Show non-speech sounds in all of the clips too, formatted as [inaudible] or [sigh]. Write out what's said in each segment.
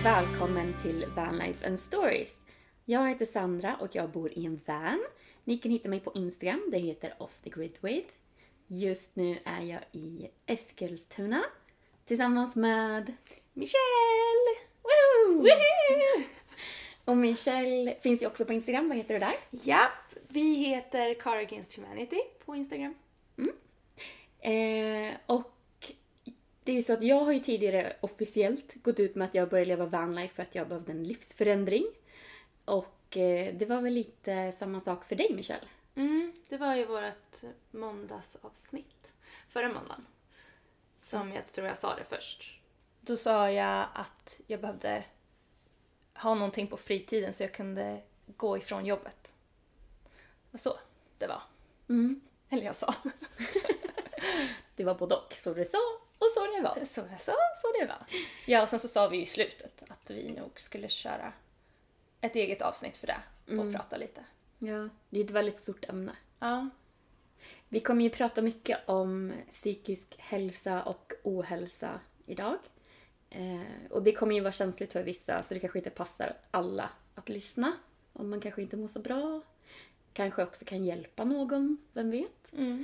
Och välkommen till Vanlife and Stories. Jag heter Sandra och jag bor i en van. Ni kan hitta mig på Instagram, det heter Off the Grid With. Just nu är jag i Eskilstuna tillsammans med Michelle! Woo! Woohoo! [laughs] Och Michelle finns ju också på Instagram, vad heter du där? Japp, vi heter Car Against Humanity på Instagram. Eh, och det är ju så att jag har ju tidigare officiellt gått ut med att jag började leva vanlife för att jag behövde en livsförändring. Och eh, det var väl lite samma sak för dig Michelle? Mm, det var ju vårt måndagsavsnitt förra måndagen. Som jag tror jag sa det först. Då sa jag att jag behövde ha någonting på fritiden så jag kunde gå ifrån jobbet. Och så det var. Mm. Eller jag sa. [laughs] Det var både och, så det sa och så det var. Så sa, så det var. Ja, och sen så sa vi i slutet att vi nog skulle köra ett eget avsnitt för det och prata lite. Ja, det är ett väldigt stort ämne. Ja. Vi kommer ju prata mycket om psykisk hälsa och ohälsa idag. Eh, och det kommer ju vara känsligt för vissa så det kanske inte passar alla att lyssna. Om man kanske inte mår så bra. Kanske också kan hjälpa någon, vem vet? Eh,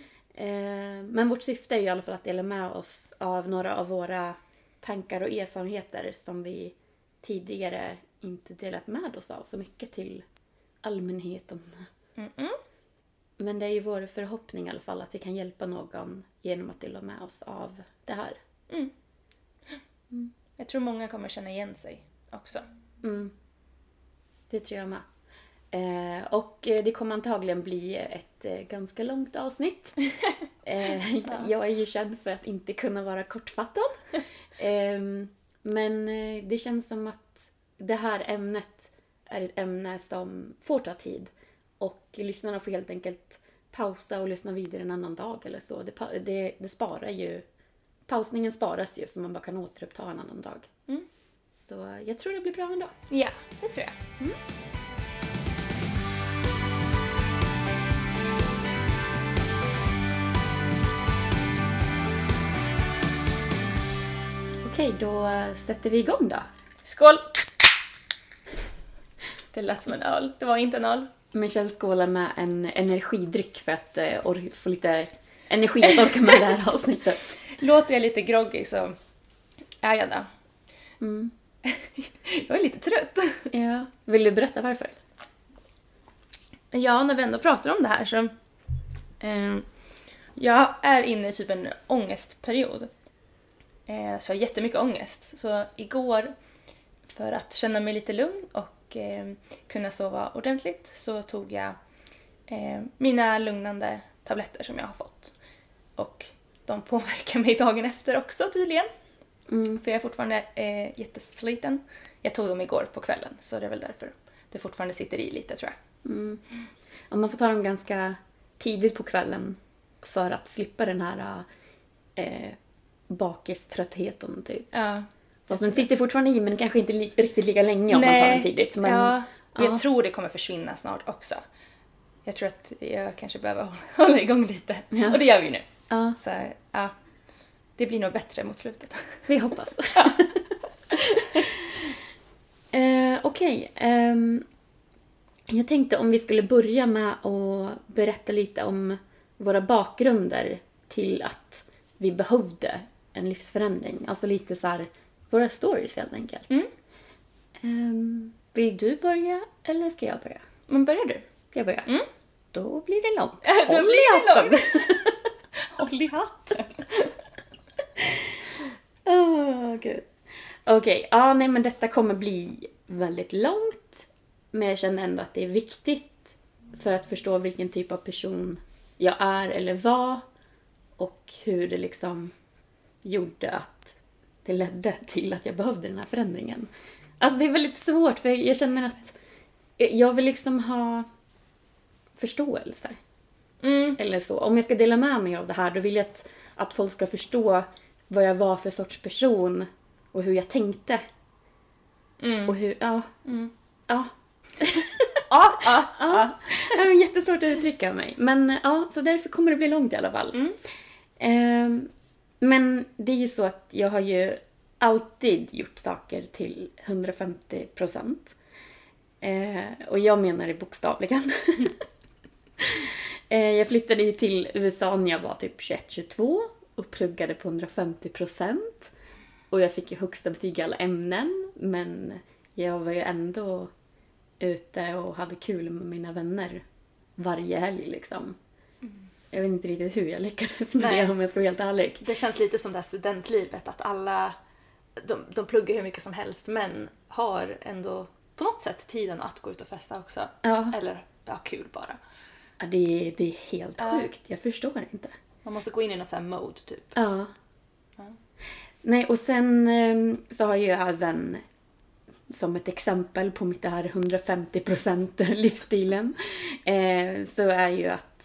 men vårt syfte är ju i alla fall att dela med oss av några av våra tankar och erfarenheter som vi tidigare inte delat med oss av så mycket till allmänheten. Men det är ju vår förhoppning i alla fall att vi kan hjälpa någon genom att dela med oss av det här. Jag tror många kommer känna igen sig också. Det tror jag med. Eh, och eh, det kommer antagligen bli ett eh, ganska långt avsnitt. [laughs] eh, Jag är ju känd för att inte kunna vara kortfattad. Ehm, men det känns som att det här ämnet är ett ämne som får ta tid. Och lyssnarna får helt enkelt pausa och lyssna vidare en annan dag eller så. Det, det, det sparar ju... Pausningen sparas ju så man bara kan återuppta en annan dag. Så jag tror det blir bra ändå. Ja, det tror jag. Okej, då sätter vi igång då. Skål! Det lät som en öl. Det var inte en öl. Michelle skålar med en energidryck för att eh, or- få lite energi att orka med det här [laughs] avsnittet. Låter jag lite groggy så är jag det. [laughs] jag är lite trött. Ja. Vill du berätta varför? Ja, när vi ändå pratar om det här så... Eh, jag är inne i typ en ångestperiod. Eh, så jag har jättemycket ångest. Så igår, för att känna mig lite lugn och eh, kunna sova ordentligt, så tog jag eh, mina lugnande tabletter som jag har fått. Och de [laughs] påverkar mig dagen efter också tydligen. För jag är fortfarande eh, jättesliten. Jag tog dem igår på kvällen så det är väl därför det fortfarande sitter i lite tror jag. Ja, man får ta dem ganska tidigt på kvällen för att slippa den här eh, bakiströttheten typ. Ja. Fast den sitter fortfarande i men kanske inte li- riktigt lika länge om man tar den tidigt. Men, ja, ja. jag tror det kommer försvinna snart också. Jag tror att jag kanske behöver [laughs] hålla igång lite. Ja. Och det gör vi ju nu. Ja, Så ja, det blir nog bättre mot slutet. vi hoppas. [laughs] [laughs] eh, Okej. ehm, jag tänkte om vi skulle börja med att berätta lite om våra bakgrunder till att vi behövde en livsförändring. Alltså lite så här, våra stories helt enkelt. Mm. Ehm, vill du börja eller ska jag börja? Men börjar du? Ska jag börja? Mm. Då blir det långt. [laughs] Då Håll blir det långt. [laughs] Håll i hatten. [laughs] Gud. Okej, ja nej men detta kommer bli väldigt långt. Men jag känner ändå att det är viktigt för att förstå vilken typ av person jag är eller var. Och hur det liksom gjorde att det ledde till att jag behövde den här förändringen. Alltså det är väldigt svårt för jag känner att jag vill liksom ha förståelse. Mm. Eller så. Om jag ska dela med mig av det här då vill jag att, att folk ska förstå vad jag var för sorts person och hur jag tänkte. Mm. Och hur, ja. [laughs] Ja. Ja, ja, ja. Det är jättesvårt att uttrycka mig. Men ja, så därför kommer det bli långt i alla fall. Mm. Ehm, men det är ju så att jag har ju alltid gjort saker till 150 procent. Eh, och jag menar det bokstavligen. [laughs] Eh, jag flyttade ju till USA när jag var typ 21-22 och pluggade på 150 procent. Och jag fick ju högsta betyg i alla ämnen, men jag var ju ändå ute och hade kul med mina vänner varje helg liksom. Jag vet inte riktigt hur jag lyckades med Nej. det om jag ska vara helt ärlig. Det känns lite som det här studentlivet, att alla de, de pluggar hur mycket som helst men har ändå på något sätt tiden att gå ut och festa också. Ja. Eller ja, kul bara. Ja, det, är, det är helt Ja. sjukt, jag förstår inte. Man måste gå in i något så här mode typ. Ja. Nej, och sen eh, så har jag även som ett exempel på mitt det här 150% livsstilen eh, så är ju att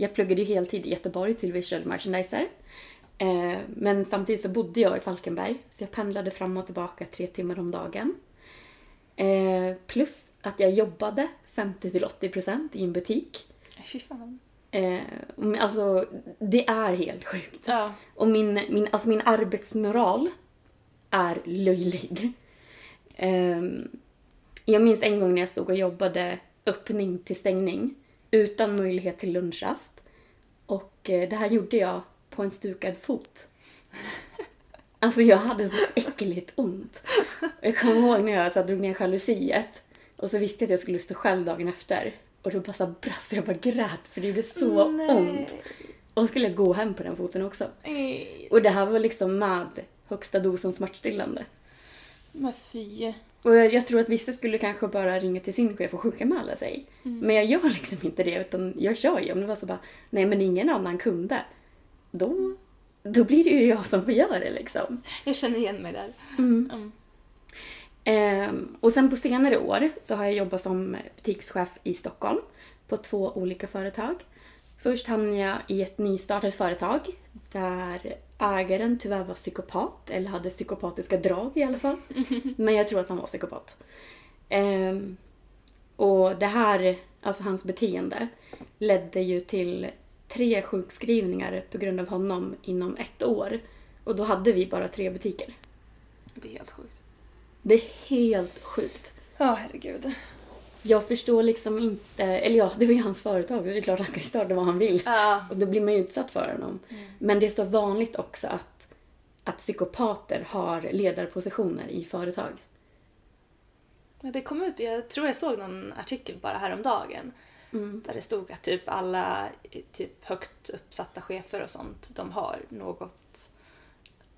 jag pluggade ju heltid i Göteborg till visual merchandiser. Eh, men samtidigt så bodde jag i Falkenberg så jag pendlade fram och tillbaka tre timmar om dagen. Eh, plus att jag jobbade 50-80% i en butik. Fy fan. Eh, alltså, det är helt sjukt. Ja. Och min, min, alltså min arbetsmoral är löjlig. Ehm, jag minns en gång när jag stod och jobbade öppning till stängning utan möjlighet till lunchrast. Och eh, det här gjorde jag på en stukad fot. [laughs] Alltså jag hade så äckligt ont. Jag kommer ihåg när jag så drog ner jalusiet och så visste jag att jag skulle stå själv dagen efter. Och då bara så brast jag bara grät för det gjorde så Nej. ont. Och så skulle jag gå hem på den foten också. Nej. Och det här var liksom med högsta dosen smärtstillande. Men fy. Och jag, tror att vissa skulle kanske bara ringa till sin chef och sjukanmäla sig. Men jag gör liksom inte det utan jag kör ju. Om det var så bara, nej men ingen annan kunde. Då, då blir det ju jag som får göra det liksom. Jag känner igen mig där. Mm. Ehm, och sen på senare år så har jag jobbat som butikschef i Stockholm på två olika företag. Först hamnade jag i ett nystartat företag där ägaren tyvärr var psykopat, eller hade psykopatiska drag i alla fall. [laughs] Men jag tror att han var psykopat. Ehm, och det här, alltså hans beteende, ledde ju till tre sjukskrivningar på grund av honom inom ett år. Och då hade vi bara tre butiker. Det är helt sjukt. Det är helt sjukt. Ja, herregud. Jag förstår liksom inte, eller ja, [laughs] det var ju hans företag så det är klart han kan starta vad han vill. Ja. Och då blir man ju utsatt för honom. Men det är så vanligt också att, att psykopater har ledarpositioner i företag. Ja, Det kom ut, jag tror jag såg någon artikel bara häromdagen. Där det stod att typ alla typ högt uppsatta chefer och sånt, de har något,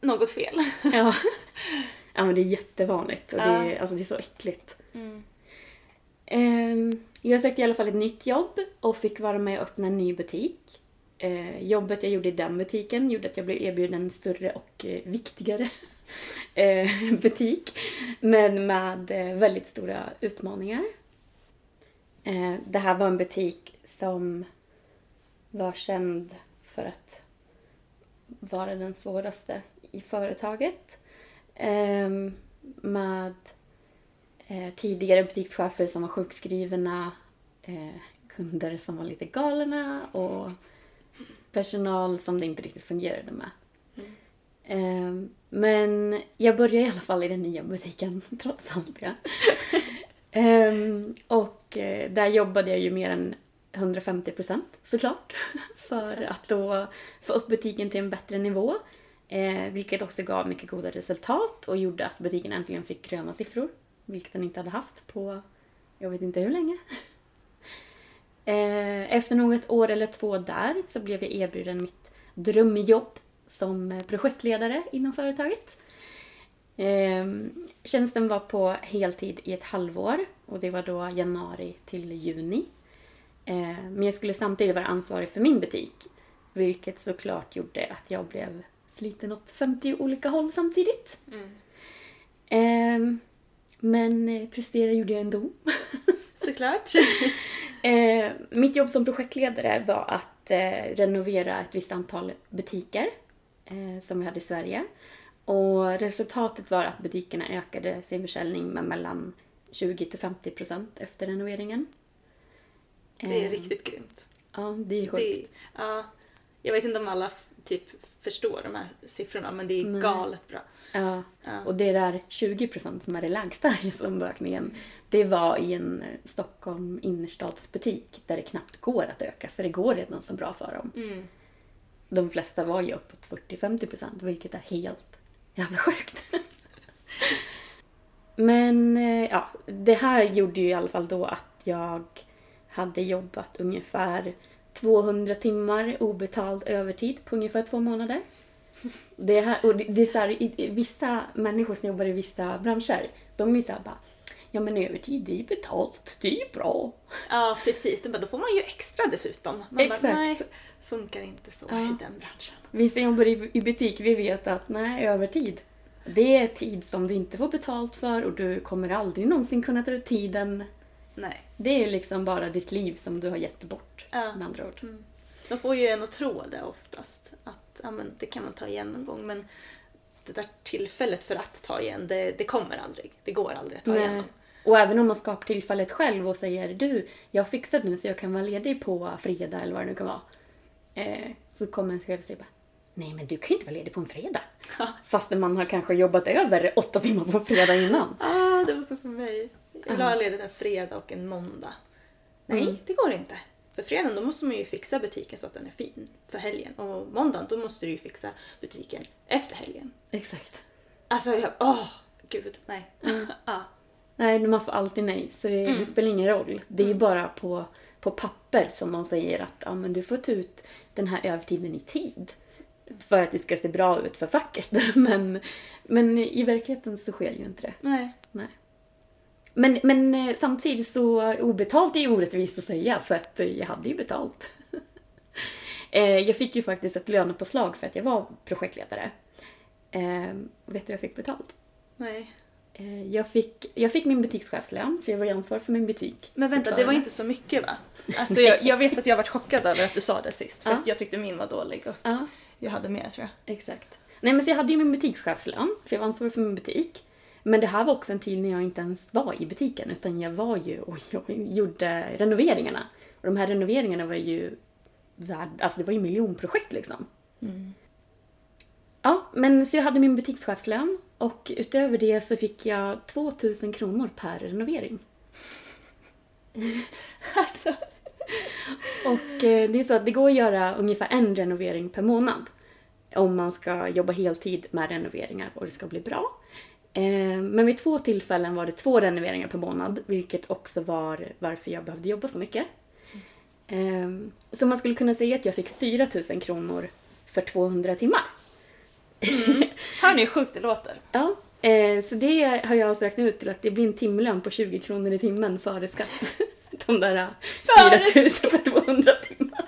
något fel. Ja. [laughs] ja men det är jättevanligt och det är, Ja. alltså, det är så äckligt. Mm. Ehm, jag sökte i alla fall ett nytt jobb och fick vara med och öppna en ny butik. Ehm, jobbet jag gjorde i den butiken gjorde att jag blev erbjuden en större och eh, viktigare [laughs] eh, butik. Men med eh, väldigt stora utmaningar. Ehm, det här var en butik som var känd för att vara den svåraste i företaget. Med eh, tidigare butikschefer som var sjukskrivna, eh, kunder som var lite galna och personal som det inte riktigt fungerade med. Ehm, men jag började i alla fall i den nya butiken [laughs] trots allt det. [laughs] Ehm, och eh, där jobbade jag ju mer än 150 procent såklart. [laughs] För att då få upp butiken till en bättre nivå. Eh, vilket också gav mycket goda resultat och gjorde att butiken äntligen fick gröna siffror. Vilket den inte hade haft på jag vet inte hur länge. [laughs] Eh, efter något år eller två där så blev jag erbjuden mitt drömjobb som projektledare inom företaget. Eh, tjänsten var på heltid i ett halvår och det var då januari till juni. Eh, men jag skulle samtidigt vara ansvarig för min butik. Vilket såklart gjorde att jag blev sliten åt 50 olika håll samtidigt. Eh, men eh, prestera gjorde jag ändå. [laughs] Såklart. [laughs] Eh, mitt jobb som projektledare var att eh, renovera ett visst antal butiker eh, som vi hade i Sverige. Och resultatet var att butikerna ökade sin försäljning med mellan 20 till 50 procent efter renoveringen. Det är Eh, riktigt grymt. Ja, det är sjukt. Det, ja, jag vet inte om alla typ förstår de här siffrorna men det är Nej. galet bra. Ja. Ja. Och det där 20 procent som är det lägsta [laughs] i omökningen, det var i en eh, Stockholm innerstadsbutik där det knappt går att öka för det går redan så bra för dem. Mm. De flesta var ju uppåt 40-50 procent vilket är helt jävla sjukt. [laughs] Men eh, ja, det här gjorde ju i alla fall då att jag hade jobbat ungefär 200 timmar obetald övertid på ungefär två månader. Det, här, och det, det är så här, i, vissa människor som jobbar i vissa branscher, de är ju såhär bara Ja men övertid, det är ju betalt, det är ju bra. Ja precis, bara, då får man ju extra dessutom. Man Exakt. Bara, nej, funkar inte så Ja. i den branschen. Vi som jobbar i, i butik, vi vet att nej, övertid. Det är tid som du inte får betalt för och du kommer aldrig någonsin kunna ta ut tiden. Nej. Det är ju liksom bara ditt liv som du har gett bort, Ja. med andra ord. De får ju en att tro det oftast. Att ja, men det kan man ta igen någon gång men det där tillfället för att ta igen, det, det kommer aldrig. Det går aldrig att ta Nej. igen. Och även om man skapar tillfället själv och säger du, jag har fixat nu så jag kan vara ledig på fredag eller vad det nu kan vara. Eh, så kommer en chef och säger bara, nej men du kan ju inte vara ledig på en fredag. Fast man har kanske jobbat över åtta timmar på fredag innan. Ah, det var så för mig. Jag ha ledigt en fredag och en måndag. Nej, Mm. det går inte. För fredagen då måste man ju fixa butiken så att den är fin för helgen. Och måndagen då måste du ju fixa butiken efter helgen. Exakt. Alltså, jag, åh, gud, nej. Mm. [laughs] ah, Nej, man får alltid nej. Så det, det spelar ingen roll. Det är ju bara på, på papper som de säger att ja, men du får ta ut den här övertiden i tid. För att det ska se bra ut för facket. [laughs] Men, men i verkligheten så sker ju inte det. nej. Nej. Men, men eh, samtidigt så obetalt är ju orättvist att säga för att eh, jag hade ju betalt. [laughs] Eh, jag fick ju faktiskt ett lönepåslag för att jag var projektledare. Eh, vet du vad jag fick betalt? Nej. Jag fick, jag fick min butikschefslön för jag var ju ansvarig för min butik. Men vänta, det var inte så mycket va? Alltså jag, jag vet att jag varit chockad över att du sa det sist. För Ja. att jag tyckte min var dålig och Ja, jag hade mer tror jag. exakt. Nej men så jag hade ju min butikschefslön för jag var ansvarig för min butik. Men det här var också en tid när jag inte ens var i butiken utan jag var ju och [laughs] jag gjorde renoveringarna. Och de här renoveringarna var ju värd, alltså det var ju miljonprojekt liksom. Ja, men så jag hade min butikschefslön och utöver det så fick jag 2000 kronor per renovering. [laughs] alltså. Och eh, det är så att det går att göra ungefär en renovering per månad. Om man ska jobba heltid med renoveringar och det ska bli bra. Eh, Men vid två tillfällen var det två renoveringar per månad, vilket också var varför jag behövde jobba så mycket. Eh, Så man skulle kunna säga att jag fick 4 000 kronor för 200 timmar. [laughs] Hör ni hur sjukt det låter? Ja, Eh, så det har jag alltså räknat ut till att det blir en timlön på 20 kronor i timmen före skatt. [laughs] De där Före 4200 timmar.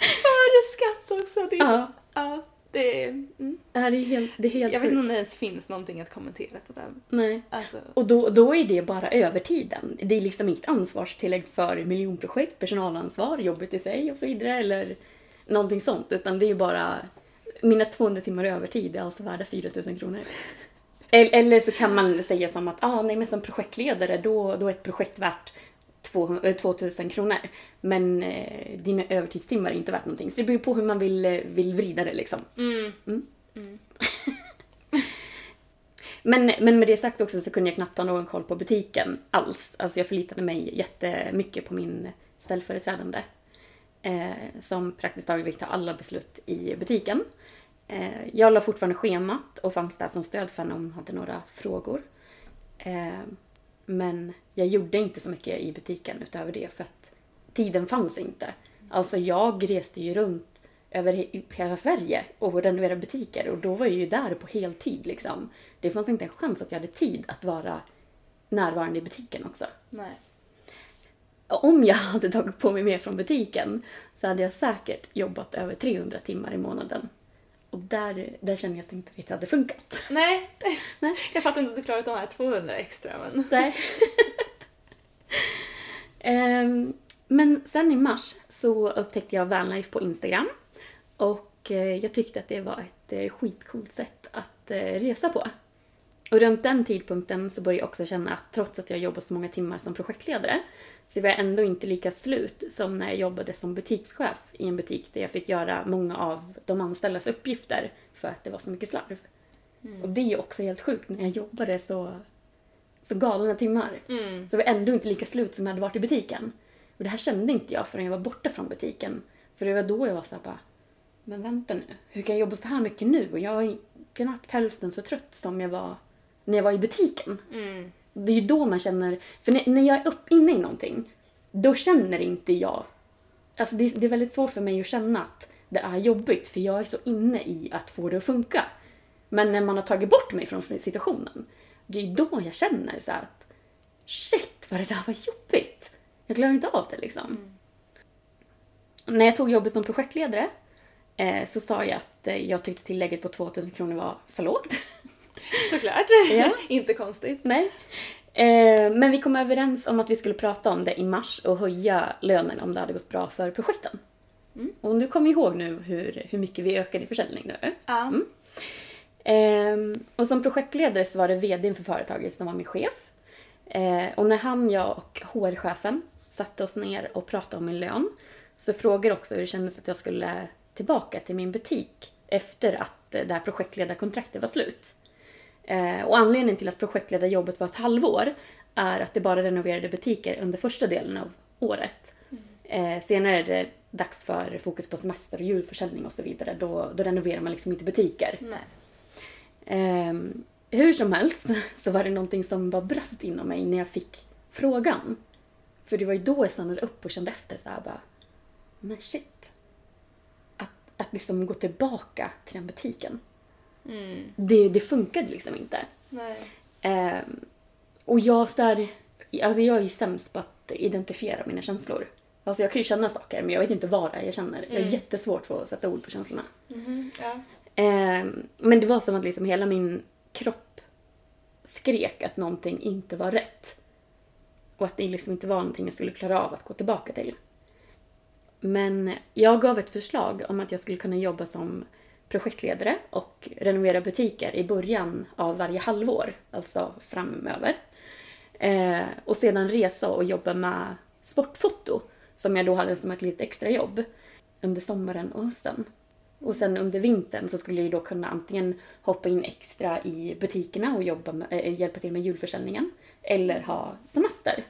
Före skatt också! Det, Ja. ja, det är... Mm. Det är helt, det är helt Jag vet inte om det ens finns någonting att kommentera på den. Nej. Alltså, Och då, då är det bara övertiden. Det är liksom inget ansvarstillägg för miljonprojekt, personalansvar, jobbet i sig och så vidare eller någonting sånt. Utan det är bara mina 200 timmar övertid är alltså värda 4000 kronor. Eller, eller så kan man säga som att ah, nej, men som projektledare då, då är ett projekt värt 200, eh, 2000 kronor. Men eh, dina övertidstimmar är inte värt någonting. Så det beror på hur man vill, eh, vill vrida det liksom. mm. [laughs] Men, men med det sagt också så kunde jag knappt ha någon koll på butiken alls. Alltså jag förlitade mig jättemycket på min ställföreträdande. Eh, som praktiskt taget fick ta alla beslut i butiken. Eh, jag la fortfarande schemat och fanns där som stöd för henne om hon hade några frågor. Men jag gjorde inte så mycket i butiken utöver det för att tiden fanns inte. Alltså jag reste ju runt över he- hela Sverige och renoverade butiker och då var jag ju där på heltid liksom. Det fanns inte en chans att jag hade tid att vara närvarande i butiken också. Nej. Om jag [laughs] hade tagit på mig mer från butiken så hade jag säkert jobbat över 300 timmar i månaden. Och där, där känner jag att det inte riktigt hade funkat. Nej. [laughs] Nej. Jag fattar inte att du klarat de här 200 extra men... Nej. [laughs] Ehm, men sen i mars så upptäckte jag Vanlife på Instagram. Och eh, jag tyckte att det var ett eh, skitcoolt sätt att eh, resa på. Och runt den tidpunkten så började jag också känna att trots att jag jobbat så många timmar som projektledare så var jag ändå inte lika slut som när jag jobbade som butikschef i en butik där jag fick göra många av de anställdas uppgifter för att det var så mycket slarv. Och det är också helt sjukt när jag jobbade så, så galna timmar. Mm. Så var jag ändå inte lika slut som jag hade varit i butiken. Och det här kände inte jag förrän jag var borta från butiken. För det var då jag var såhär bara, men vänta nu, hur kan jag jobba så här mycket nu? Och jag är knappt hälften så trött som jag var när jag var i butiken. Mm. Det är ju då man känner, för när, när jag är upp inne i någonting, då känner inte jag, alltså det, det är väldigt svårt för mig att känna att det är jobbigt för jag är så inne i att få det att funka. Men när man har tagit bort mig från situationen, det är då jag känner så att shit vad det där var jobbigt. Jag klarar inte av det liksom. När jag tog jobbet som projektledare eh, så sa jag att eh, jag tyckte tillägget på 2000 kronor var för lågt. [laughs] [laughs] Såklart. Ja. inte konstigt. Nej. Eh, men vi kom överens om att vi skulle prata om det i mars och höja lönen om det hade gått bra för projekten. Och du kommer ihåg nu hur, hur mycket vi ökade i försäljning nu. Ja. Ehm, och som projektledare så var det VDn för företaget som var min chef. Eh, och när han, jag och HR-chefen satte oss ner och pratade om min lön så frågade också hur det kändes att jag skulle tillbaka till min butik efter att eh, det här projektledarkontraktet var slut. Eh, och anledningen till att projektledarjobbet var ett halvår är att det bara renoverade butiker under första delen av året. Eh, senare är det dags för fokus på semester och julförsäljning och så vidare. Då, då renoverar man liksom inte butiker. Ehm, hur som helst [laughs] så var det någonting som bara brast inom mig när jag fick frågan. För det var ju då jag stannade upp och kände efter så här bara, men shit. Att, att liksom gå tillbaka till den butiken. Mm. Det, det funkade liksom inte. Ehm, och jag så här, alltså jag är sämst på att identifiera mina känslor. Alltså jag kan ju känna saker men jag vet inte vad det är jag känner. Jag är jättesvårt för att sätta ord på känslorna. Mhm, Ja. Ehm, men det var som att liksom hela min kropp skrek att någonting inte var rätt. Och att det liksom inte var någonting jag skulle klara av att gå tillbaka till. Men jag gav ett förslag om att jag skulle kunna jobba som projektledare och renovera butiker i början av varje halvår, alltså framöver. Eh, och sedan resa och jobba med sportfoto, som jag då hade som ett litet extrajobb under sommaren och hösten. Och sen under vintern så skulle jag då kunna antingen hoppa in extra i butikerna och jobba med, äh, hjälpa till med julförsäljningen. Eller ha semester.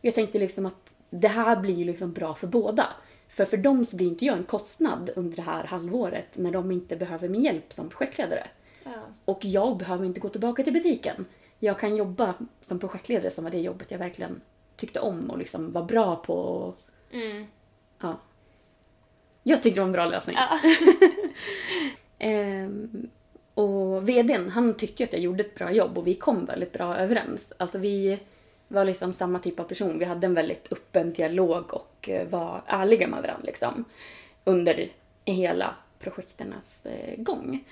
Jag tänkte liksom att det här blir ju liksom bra för båda. För för dem så blir inte jag en kostnad under det här halvåret när de inte behöver min hjälp som projektledare. Ja. Och jag behöver inte gå tillbaka till butiken. Jag kan jobba som projektledare som var det jobbet jag verkligen tyckte om och liksom var bra på. Mm. ja. Jag tyckte det var en bra lösning. Ja. [laughs] Ehm, Och vdn, han tyckte att jag gjorde ett bra jobb och vi kom väldigt bra överens. Alltså vi var liksom samma typ av person. Vi hade en väldigt öppen dialog och eh, var ärliga med varandra liksom. Under hela projekternas eh, gång.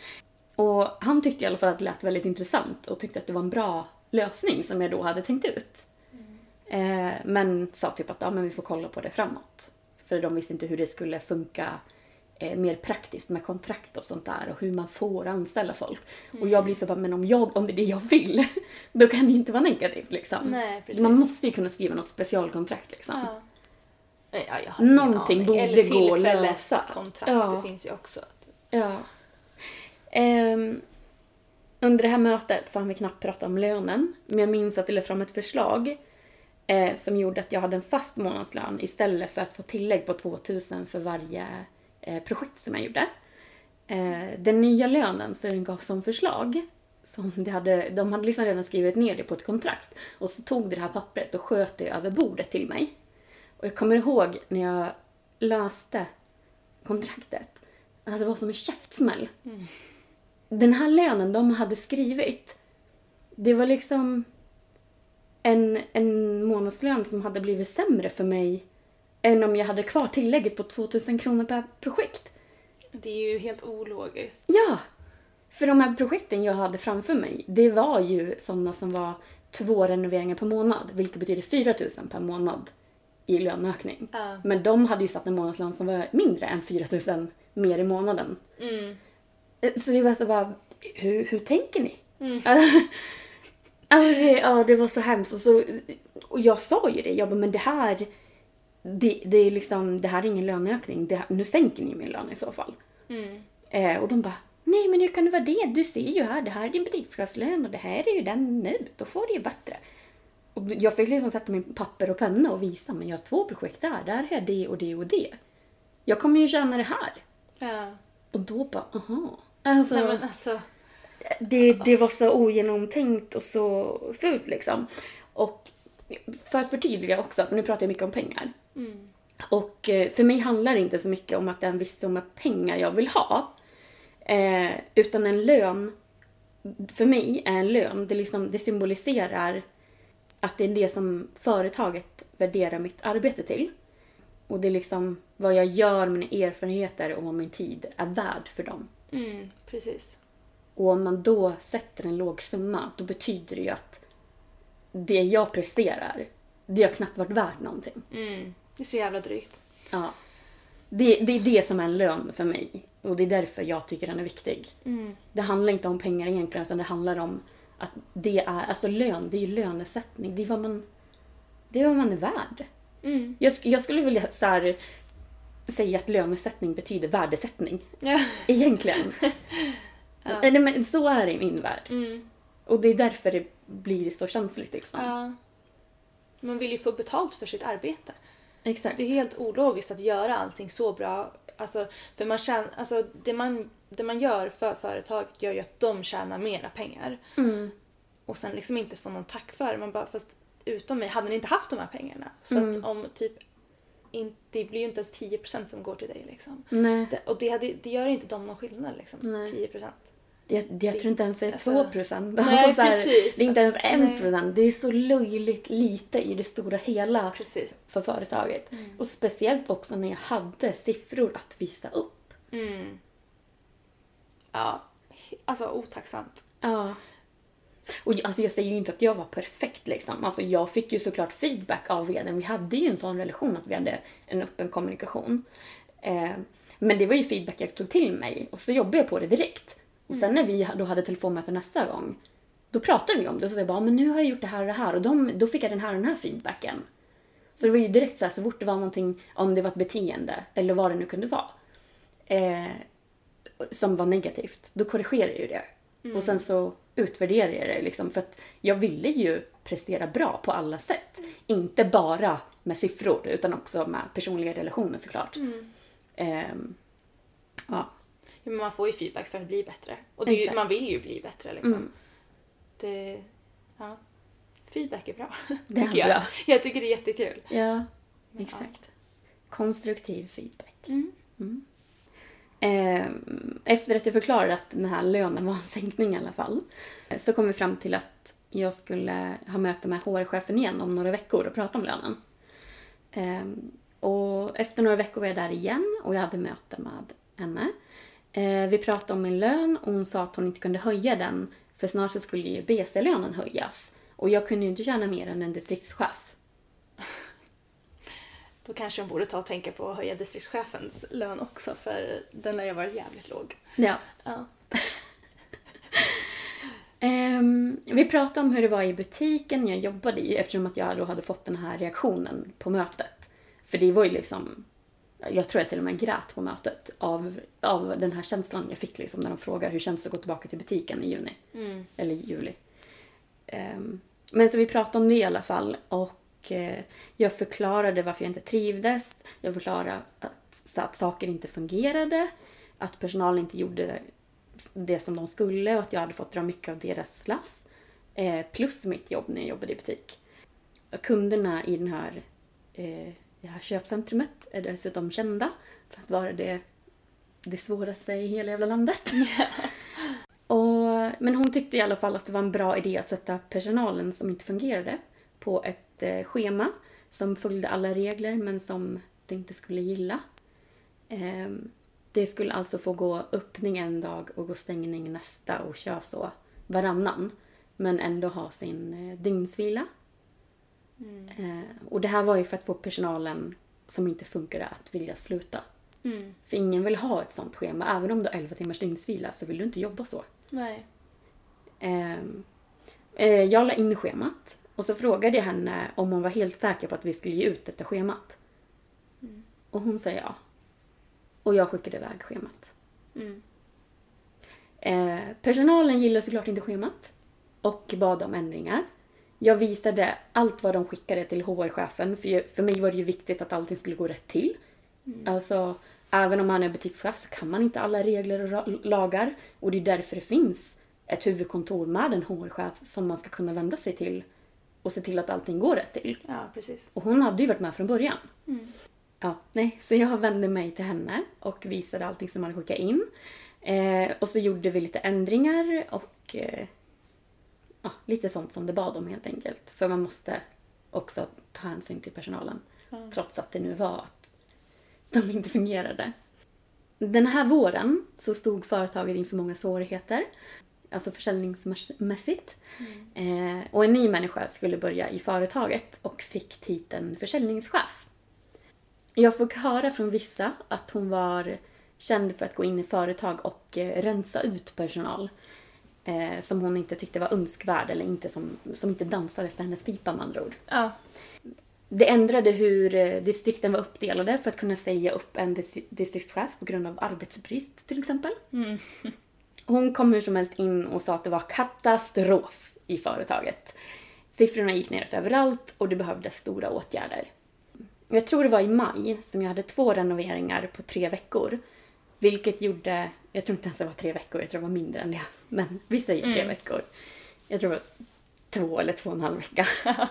Och han tyckte i alla fall att det lät väldigt intressant och tyckte att det var en bra lösning som jag då hade tänkt ut. Eh, men sa typ att ja, men vi får kolla på det framåt. För de visste inte hur det skulle funka eh, mer praktiskt med kontrakt och sånt där och hur man får anställa folk. Och jag blir så bara, men om, jag, om det är det jag vill, [laughs] då kan det ju inte vara negativt liksom. Nej. Man måste ju kunna skriva något specialkontrakt liksom. Ja. Nej, Ja, jag har Någonting borde Eller gå att lösa. tillfälleskontrakt, Ja. det finns ju också. Ja. Ehm, under det här mötet så har vi knappt pratat om lönen. Men jag minns att det lade fram ett förslag eh, som gjorde att jag hade en fast månadslön istället för att få tillägg på 2000 för varje projekt som jag gjorde. Eh, den nya lönen som den gav som förslag, som det hade, de hade liksom redan skrivit ner det på ett kontrakt. Och så tog det här pappret och sköt det över bordet till mig. Och jag kommer ihåg när jag läste kontraktet. Alltså det var som en käftsmäll. Den här lönen de hade skrivit, det var liksom en, en månadslön som hade blivit sämre för mig än om jag hade kvar tillägget på 2000 kronor per projekt. Det är ju helt ologiskt. Ja! För de här projekten jag hade framför mig, det var ju sådana som var två renoveringar per månad, vilket betyder 4000 per månad i löneökning. Ja. Men de hade ju satt en månadslön som var mindre än 4000 mer i månaden. Mm. Så det var så bara, hur, hur tänker ni? [laughs] Alltså, det, ja, det var så hemskt. Och, så, och jag sa ju det, jag bara, men det här, det, det, är liksom, det här är ingen löneökning. Det här, nu sänker ni min lön i så fall. Eh, och de bara, nej men hur kan det vara det? Du ser ju här, det här är din butikschefslön och det här är ju den nu. Då får du ju bättre. Och jag fick liksom sätta min papper och penna och visa, men jag har två projekt där. Där har jag det och det och det. Jag kommer ju tjäna det här. Ja. Och då bara, aha. Alltså, Nej men alltså. det, det var så ogenomtänkt och så fult liksom. Och för att förtydliga också, för nu pratar jag mycket om pengar. Och eh, för mig handlar det inte så mycket om att det är en viss summa pengar jag vill ha. Eh, utan en lön, för mig är en lön, det, liksom, det symboliserar att det är det som företaget värderar mitt arbete till. Och det är liksom vad jag gör, mina erfarenheter och vad min tid är värd för dem. Mm, precis. Och om man då sätter en låg summa, då betyder det ju att det jag presterar, det har knappt varit värt någonting. Mm. Det är så jävla drygt. Ja. Det, det är det som är en lön för mig. Och det är därför jag tycker den är viktig. Det handlar inte om pengar egentligen, utan det handlar om att det är, alltså lön, det är ju lönesättning. Det är vad man, det är vad man är värd. Jag, sk- jag skulle vilja så här, säga att lönesättning betyder värdesättning. Ja. [laughs] Egentligen. [laughs] Nej, men så är det i min värld. Och det är därför det blir så känsligt liksom. Ja. Man vill ju få betalt för sitt arbete. Exakt. Det är helt ologiskt att göra allting så bra. Alltså, för man tjän, alltså, det, man, det man gör för företaget gör ju att de tjänar mera pengar. Och sen liksom inte få någon tack för det. Man bara, fast utan mig hade ni inte haft de här pengarna. Så att om typ in, det blir ju inte ens 10% som går till dig liksom. Det, och det, hade, det gör inte de någon skillnad liksom. Nej. 10%. Jag, jag tror inte ens det är Alltså- 2 procent. [laughs] Precis. Det är inte ens 1 Nej. procent. Det är så löjligt lite i det stora hela Precis. för företaget. Mm. Och speciellt också när jag hade siffror att visa upp. Mm. Ja, alltså otacksamt. Ja. Och jag- alltså jag säger ju inte att jag var perfekt liksom. Alltså jag fick ju såklart feedback av vdn. Vi hade ju en sån relation att vi hade en öppen kommunikation. Eh, men det var ju feedback jag tog till mig och så jobbade jag på det direkt. Och sen när vi då hade telefonmöte nästa gång, då pratade vi om det och så jag bara, men nu har jag gjort det här och det här och de, då fick jag den här och den här feedbacken. Så det var ju direkt så här, så fort det var någonting, om det var ett beteende eller vad det nu kunde vara, eh, som var negativt, då korrigerade jag ju det. Och sen så utvärderade jag det liksom för att jag ville ju prestera bra på alla sätt. Inte bara med siffror utan också med personliga relationer såklart. Ehm, ja. Ja, men man får ju feedback för att bli bättre. Och ju, man vill ju bli bättre liksom. Mm. Det, ja. Feedback är bra. [laughs] Det är tycker jag. bra. Jag tycker det är jättekul. Ja, exakt. Konstruktiv feedback. Mm. Mm. Eh, efter att jag förklarade att den här lönen var en sänkning i alla fall. Så kom vi fram till att jag skulle ha möte med HR-chefen igen om några veckor och prata om lönen. Eh, och efter några veckor var jag där igen och jag hade möte med henne. Eh, vi pratade om min lön och hon sa att hon inte kunde höja den för snart så skulle ju BC-lönen höjas. Och jag kunde ju inte tjäna mer än en distriktschef. [laughs] Då kanske hon borde ta och tänka på att höja distriktschefens lön också för den har ju varit jävligt låg. Ja. [laughs] Ja. [laughs] Ehm, vi pratade om hur det var i butiken jag jobbade i eftersom att jag då hade fått den här reaktionen på mötet. För det var ju liksom, jag tror jag till och med grät på mötet av, av den här känslan jag fick liksom när de frågade hur känns det att gå tillbaka till butiken i juni. Eller juli. Ehm, men så vi pratade om det i alla fall och eh, jag förklarade varför jag inte trivdes. Jag förklarade att, att saker inte fungerade. Att personalen inte gjorde det som de skulle och att jag hade fått dra mycket av deras lass. Eh, plus mitt jobb när jag jobbade i butik. Kunderna i den här, eh, det här köpcentrumet är dessutom kända för att vara det, det svåraste i hela jävla landet. [laughs] Och, men hon tyckte i alla fall att det var en bra idé att sätta personalen som inte fungerade på ett eh, schema som följde alla regler men som de inte skulle gilla. Ehm, det skulle alltså få gå öppning en dag och gå stängning nästa och köra så varannan. Men ändå ha sin eh, dygnsvila. Eh, och det här var ju för att få personalen som inte funkade att vilja sluta. För ingen vill ha ett sånt schema. Även om du har 11 timmars dygnsvila så vill du inte jobba så. Nej. Ehm, eh, jag la in schemat och så frågade jag henne om hon var helt säker på att vi skulle ge ut detta schemat. Och hon sa ja. Och jag skickade iväg schemat. Eh, personalen gillade såklart inte schemat och bad om ändringar. Jag visade allt vad de skickade till HR-chefen för, för mig var det ju viktigt att allting skulle gå rätt till. Alltså, även om man är butikschef så kan man inte alla regler och lagar och det är därför det finns ett huvudkontor med en HR-chef som man ska kunna vända sig till och se till att allting går rätt till. Ja, precis. Och hon hade ju varit med från början. Ja, nej, så jag vände mig till henne och visade allting som hade skickat in. Eh, och så gjorde vi lite ändringar och eh, ja, lite sånt som det bad om helt enkelt. För man måste också ta hänsyn till personalen. Trots att det nu var att de inte fungerade. Den här våren så stod företaget inför många svårigheter. Alltså försäljningsmässigt. Eh, och en ny människa skulle börja i företaget och fick titeln försäljningschef. Jag fick höra från vissa att hon var känd för att gå in i företag och eh, rensa ut personal. Eh, som hon inte tyckte var önskvärd eller inte som, som inte dansade efter hennes pipa med andra ord. Ja. Det ändrade hur eh, distrikten var uppdelade för att kunna säga upp en dis- distriktschef på grund av arbetsbrist till exempel. Hon kom hur som helst in och sa att det var katastrof i företaget. Siffrorna gick neråt överallt och det behövdes stora åtgärder. Jag tror det var i maj som jag hade två renoveringar på tre veckor. Vilket gjorde, jag tror inte ens det var tre veckor, jag tror det var mindre än det. Men vi säger tre veckor. Jag tror det var två eller två och en halv vecka. [laughs]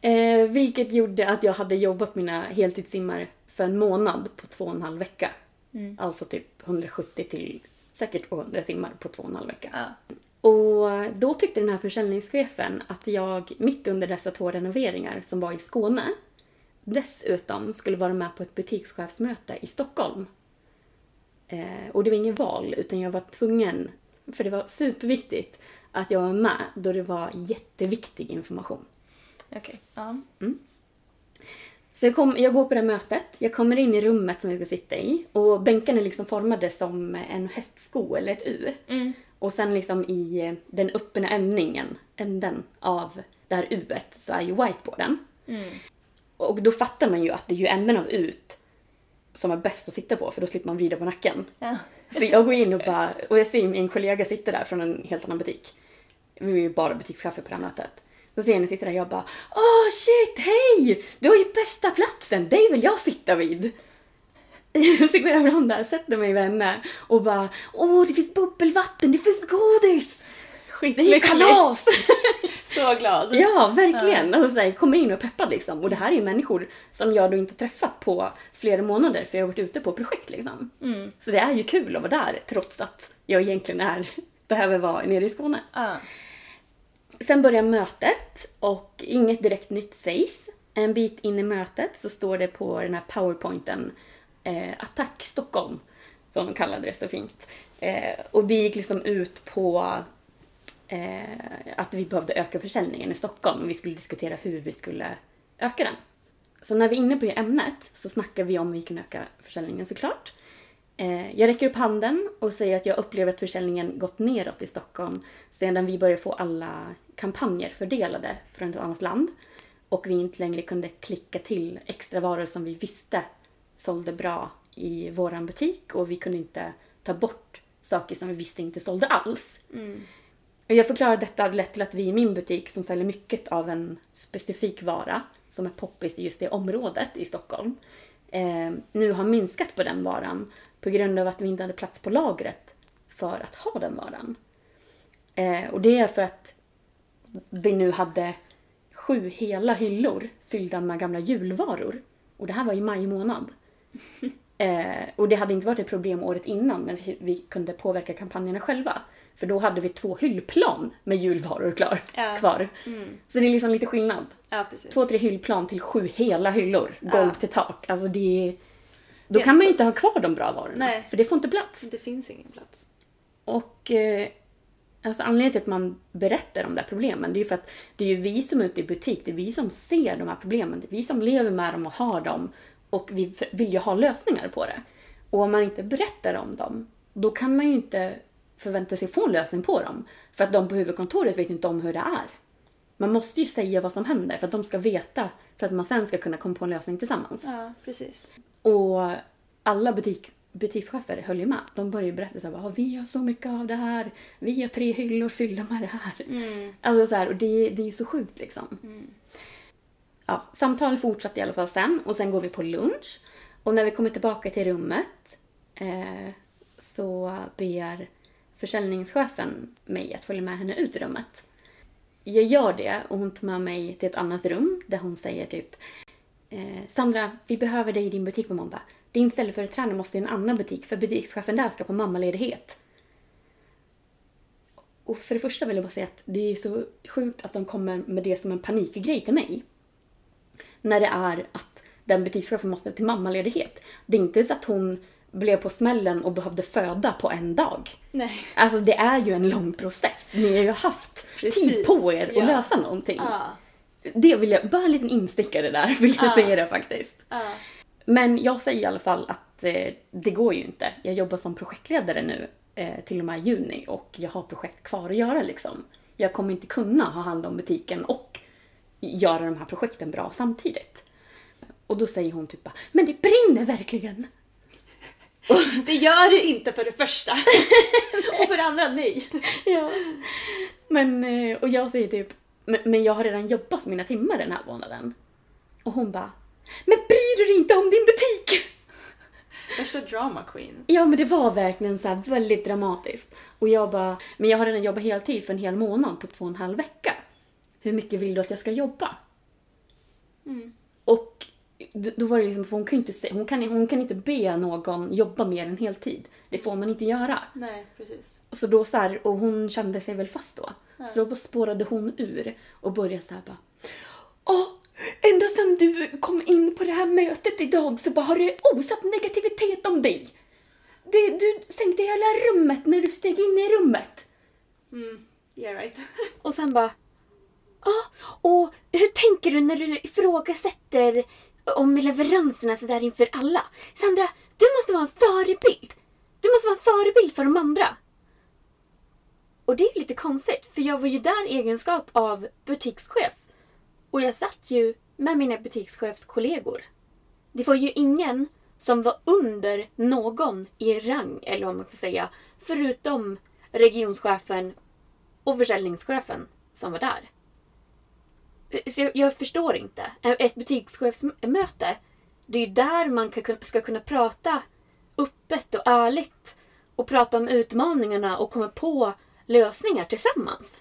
eh, vilket gjorde att jag hade jobbat mina heltidssimmar för en månad på två och en halv vecka. Alltså typ 170 till säkert 200 timmar på två och en halv vecka. Ja. Och då tyckte den här försäljningschefen att jag mitt under dessa två renoveringar som var i Skåne dessutom skulle vara med på ett butikschefsmöte i Stockholm. Eh, och det var ingen val utan jag var tvungen, för det var superviktigt, att jag var med då det var jätteviktig information. Okej. Ja. Så jag, kom, jag går på det här mötet, jag kommer in i rummet som vi ska sitta i och bänkarna är liksom formade som en hästsko eller ett U. Och sen liksom i eh, den öppna ändningen, änden av det här U så är ju whiteboarden. Och då fattar man ju att det är ju änden av U som är bäst att sitta på för då slipper man vrida på nacken. Ja. Så jag går in och bara, och jag ser min kollega sitta där från en helt annan butik. Vi var ju bara butikschefer på det här mötet. Så ser jag henne sitta där och jag bara Åh shit, hej! Du har ju bästa platsen, dig vill jag sitta vid. [laughs] Så går jag fram där, sätter mig med henne och bara Åh, det finns bubbelvatten, det finns godis! Det är ju Skitlycklig. kalas! [laughs] Så glad. Ja, verkligen. Och så här, komma in och peppad liksom. Och det här är människor som jag då inte träffat på flera månader för jag har varit ute på projekt liksom. Så det är ju kul att vara där trots att jag egentligen är, [laughs] behöver vara nere i Skåne. Ja. Sen börjar mötet och inget direkt nytt sägs. En bit in i mötet så står det på den här powerpointen eh, Attack Stockholm, som de kallade det så fint. Eh, och det gick liksom ut på eh, att vi behövde öka försäljningen i Stockholm och vi skulle diskutera hur vi skulle öka den. Så när vi är inne på det ämnet så snackar vi om hur vi kan öka försäljningen såklart. Eh, Jag räcker upp handen och säger att jag upplever att försäljningen gått neråt i Stockholm sedan vi började få alla kampanjer fördelade från ett annat land och vi inte längre kunde klicka till extra varor som vi visste sålde bra i våran butik och vi kunde inte ta bort saker som vi visste inte sålde alls. Mm. Jag förklarar detta lett till att vi i min butik som säljer mycket av en specifik vara som är poppis i just det området i Stockholm eh, nu har minskat på den varan på grund av att vi inte hade plats på lagret för att ha den varan. Eh, och det är för att vi nu hade sju hela hyllor fyllda med gamla julvaror. Och det här var i maj månad. [laughs] Eh, och det hade inte varit ett problem året innan när vi kunde påverka kampanjerna själva. För då hade vi två hyllplan med julvaror klar, Ja. kvar. Så det är liksom lite skillnad. Ja. Två, tre hyllplan till sju hela hyllor. Golv Ja. till tak. Alltså det. Då Helt kan man ju inte ha kvar de bra varorna. Nej. För det får inte plats. Det finns ingen plats. Och eh, alltså anledningen till att man berättar om de här problemen, det är ju för att det är ju vi som är ute i butik, det är vi som ser de här problemen, det är vi som lever med dem och har dem. Och vi vill ju ha lösningar på det. Och om man inte berättar om dem, då kan man ju inte förvänta sig få en lösning på dem. För att de på huvudkontoret vet inte om hur det är. Man måste ju säga vad som händer för att de ska veta, för att man sen ska kunna komma på en lösning tillsammans. Ja, precis. Och alla butik, butikschefer höll ju med. De började berätta så här, "Ah, vi har så mycket av det här. Vi har tre hyllor fyllda med det här. Alltså så här, och det, det är ju så sjukt liksom. Ja, samtalet fortsatte i alla fall sen och sen går vi på lunch. Och när vi kommer tillbaka till rummet eh, så ber försäljningschefen mig att följa med henne ut i rummet. Jag gör det och hon tar med mig till ett annat rum där hon säger typ eh, Sandra, vi behöver dig i din butik på måndag. Din ställföreträdare måste i en annan butik för butikschefen där ska på mammaledighet. Och för det första vill jag bara säga att det är så sjukt att de kommer med det som en panikgrej till mig. När det är att den butikschefen måste till mammaledighet. Det är inte så att hon blev på smällen och behövde föda på en dag. Nej. Alltså det är ju en lång process. Ni har ju haft Precis. tid på er att Ja. lösa någonting. Ja. Det vill jag, bara en liten instickare där vill jag Ja. säga det faktiskt. Men jag säger i alla fall att eh, det går ju inte. Jag jobbar som projektledare nu eh, till och med juni och jag har projekt kvar att göra liksom. Jag kommer inte kunna ha hand om butiken och göra de här projekten bra samtidigt. Och då säger hon typ bara, men det brinner verkligen! [laughs] Det gör det inte för det första. [laughs] och för det andra, nej. Ja. Men, eh, och jag säger typ, men, jag har redan jobbat mina timmar den här månaden. Och hon bara, men bryr du dig inte om din butik? [laughs] Värsta drama queen. Ja men det var verkligen så här väldigt dramatiskt. Och jag bara, men jag har redan jobbat heltid för en hel månad på två och en halv vecka. Hur mycket vill du att jag ska jobba? Och d- då var det liksom, för hon kan inte, hon kan, hon kan inte be någon jobba mer än heltid. Det får man inte göra. Nej, precis. Så då så här, och hon kände sig väl fast då. Så då bara spårade hon ur och började så här bara. Åh, ända sedan du kom in på det här mötet idag så bara har det osat negativitet om dig. Det, du sänkte hela rummet när du steg in i rummet. Yeah right. [laughs] Och sen bara. Ja, och hur tänker du när du ifrågasätter om leveranserna sådär inför alla? Sandra, du måste vara en förebild. Du måste vara en förebild för de andra. Och det är lite konstigt, för jag var ju där i egenskap av butikschef. Och jag satt ju med mina butikschefskollegor. Det var ju ingen som var under någon i rang, eller vad man ska säga, förutom regionschefen och försäljningschefen som var där. Så jag, jag förstår inte. Ett butikschefsmöte, det är ju där man kan, ska kunna prata öppet och ärligt och prata om utmaningarna och komma på lösningar tillsammans.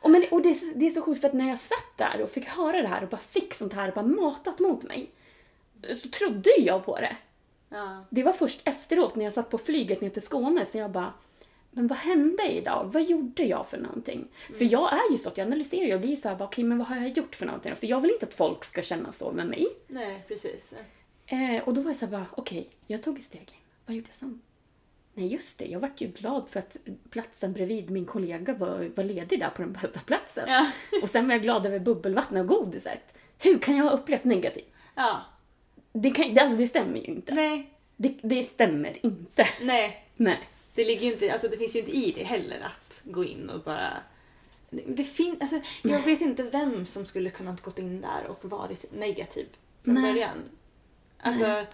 Och, men, och det, det är så sjukt för att när jag satt där och fick höra det här och bara fick sånt här bara matat mot mig. Så trodde jag på det. Ja. Det var först efteråt när jag satt på flyget ner till Skåne så jag bara men vad hände idag? Vad gjorde jag för någonting? För jag är ju så att jag analyserar, jag blir ju såhär, okej men vad har jag gjort för någonting? För jag vill inte att folk ska känna så med mig. Nej, precis. Eh, och då var jag såhär bara, okej, jag tog ett steg in. Vad gjorde jag sen? Nej just det, jag vart ju glad för att platsen bredvid min kollega var, var ledig där på den bästa platsen. Ja. Och sen var jag glad över bubbelvattnet och godiset. Hur kan jag ha upplevt negativt? Ja. Det, kan, alltså, det stämmer ju inte. Nej. Det, det stämmer inte. Nej. Nej. Det ligger ju inte, alltså det finns ju inte i det heller att gå in och bara... Det, det fin, alltså, jag vet inte vem som skulle kunnat gått in där och varit negativ från Nej. början. Alltså,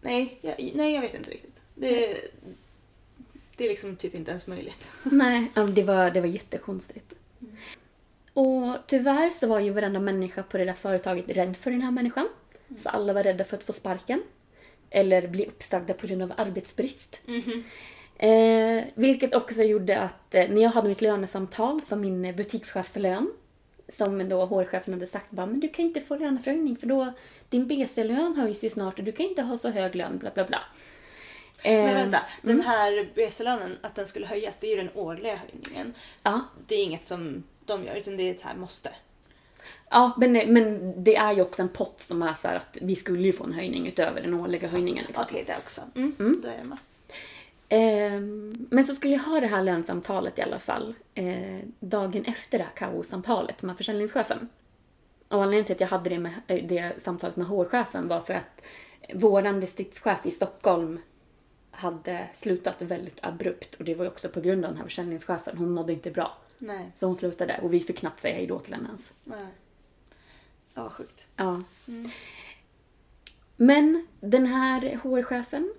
nej. jag, nej, jag vet inte riktigt. Det, det är liksom typ inte ens möjligt. [laughs] Nej, det var, det var jättekonstigt. Och tyvärr så var ju varenda människa på det där företaget rädd för den här människan. För alla var rädda för att få sparken. Eller bli uppsagda på grund av arbetsbrist. Eh, vilket också gjorde att eh, när jag hade mitt lönesamtal för min eh, butikschefslön som då HR-chefen hade sagt bara, men du kan inte få löneförhöjning för då din BC-lön höjs ju snart och du kan inte ha så hög lön bla bla bla. Men Eh, vänta, den här BC-lönen, att den skulle höjas, det är ju den årliga höjningen. Ja, Det är inget som de gör, utan det är ett här måste. Ja, men, men det är ju också en pott som är så att vi skulle ju få en höjning utöver den årliga höjningen. Liksom. Okej, det också. Mm, Då är jag med. Ehm, men så skulle jag ha det här lönsamtalet i alla fall eh, dagen efter det här kaossamtalet med försäljningschefen. Och anledningen till att jag hade det, med, eh, det samtalet med HR-chefen var för att våran distriktschef i Stockholm hade slutat väldigt abrupt och det var ju också på grund av den här försäljningschefen. Hon mådde inte bra. Nej. Så hon slutade och vi fick knappt säga hejdå till henne ens. Nej. Ja, sjukt. Ja. Men den här HR-chefen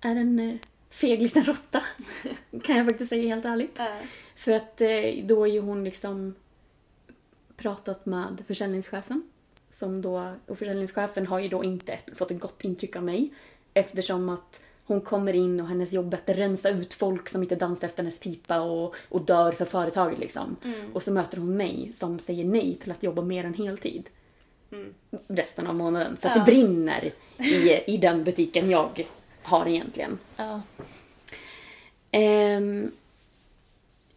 är en eh, feg liten råtta. [laughs] kan jag faktiskt säga helt ärligt. Ja. För att eh, då är ju hon liksom pratat med försäljningschefen. Som då, och försäljningschefen har ju då inte fått ett gott intryck av mig. Eftersom att hon kommer in och hennes jobb är att rensa ut folk som inte dansar efter hennes pipa och, och dör för företaget liksom. Och så möter hon mig som säger nej till att jobba mer än heltid. Resten av månaden. För att det brinner i, i den butiken jag har egentligen. Ja. Ehm,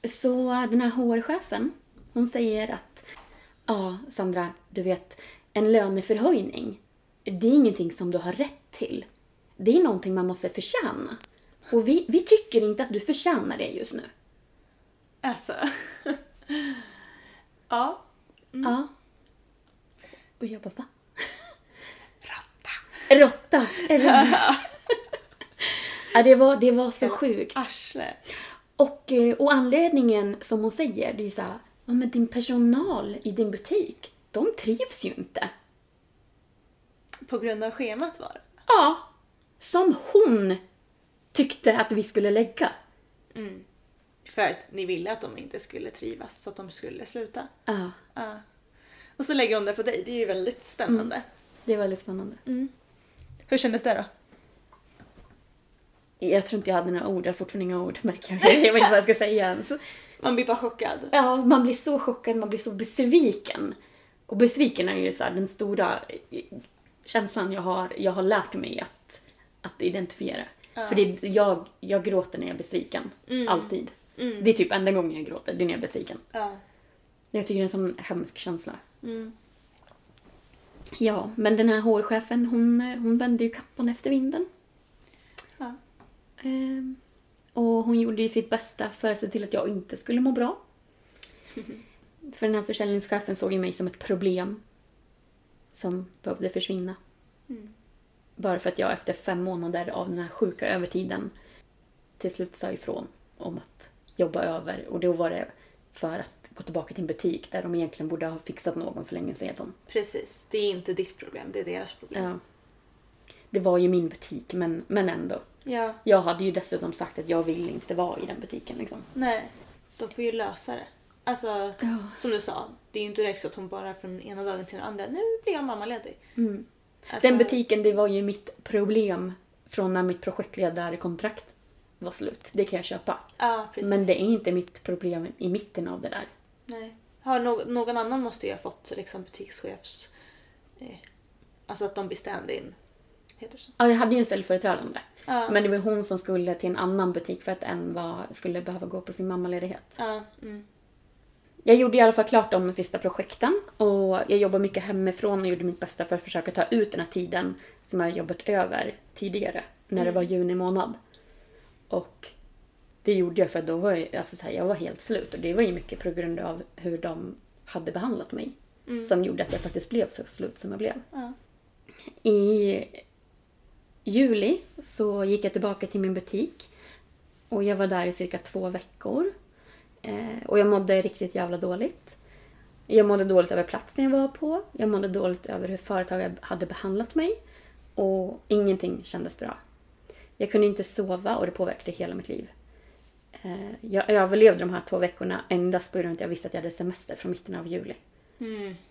så den här HR-chefen, hon säger att ja, Sandra, du vet, en löneförhöjning, det är ingenting som du har rätt till. Det är någonting man måste förtjäna. Och vi, vi tycker inte att du förtjänar det just nu. Alltså. [laughs] ja. Ja. Och jag bara, va? Råtta. Råtta, eller [laughs] ja, det var, det var så sjukt. Arsle. Och, eh, och anledningen som hon säger, det är ju så här, ja men din personal i din butik, de trivs ju inte. På grund av schemat var det. Ja, som hon tyckte att vi skulle lägga. För att ni ville att de inte skulle trivas så att de skulle sluta. Ja, Ja. Och så lägger hon det på dig. Det är ju väldigt spännande. det är väldigt spännande. Hur kändes det då? Jag tror inte jag hade några ord, jag har fortfarande inga ord märker jag. [laughs] Jag vet inte vad jag ska säga ens. Man blir bara chockad. Ja, man blir så chockad, man blir så besviken. Och besviken är ju så den stora eh, känslan jag har, jag har lärt mig att, att identifiera. För det, jag, jag gråter när jag är besviken. Alltid. Det är typ enda gången jag gråter, det är när jag är besviken. Ja. Jag tycker det är en sån hemsk känsla. Ja, men den här hårchefen hon, hon vände ju kappan efter vinden. Ja. Ehm, och hon gjorde ju sitt bästa för att se till att jag inte skulle må bra. [laughs] för den här försäljningschefen såg ju mig som ett problem som behövde försvinna. Bara för att jag efter fem månader av den här sjuka övertiden till slut sa ifrån om att jobba över. Och då var det för att gå tillbaka till en butik där de egentligen borde ha fixat någon för länge sedan. Precis. Det är inte ditt problem, det är deras problem. Ja. Det var ju min butik, men, men ändå. Ja. Jag hade ju dessutom sagt att jag vill inte vara i den butiken. Liksom. Nej. De får ju lösa det. Alltså, som du sa. Det är ju inte direkt så att hon bara från ena dagen till den andra, nu blir jag mammaledig. Alltså, Den butiken, det var ju mitt problem från när mitt projektledarkontrakt var slut. Det kan jag köpa. Ja. Men det är inte mitt problem i mitten av det där. Nej. Har no- någon annan måste ju ha fått liksom butikschefs... Eh, alltså att de blir stand-in. Heter det så? Ja, jag hade ju en ställföreträdande. Ja. Men det var hon som skulle till en annan butik för att en var, skulle behöva gå på sin mammaledighet. Ja. Mm. Jag gjorde i alla fall klart de sista projekten och jag jobbade mycket hemifrån och gjorde mitt bästa för att försöka ta ut den här tiden som jag jobbat över tidigare när det var juni månad. Och det gjorde jag för då var jag, alltså så här, jag var helt slut och det var ju mycket på grund av hur de hade behandlat mig som gjorde att jag faktiskt blev så slut som jag blev. Ja. I juli så gick jag tillbaka till min butik och jag var där i cirka två veckor. Eh, och jag mådde riktigt jävla dåligt. Jag mådde dåligt över platsen jag var på. Jag mådde dåligt över hur företaget hade behandlat mig. Och ingenting kändes bra. Jag kunde inte sova och det påverkade hela mitt liv. Eh, jag överlevde de här två veckorna endast på grund av att jag visste att jag hade semester från mitten av juli.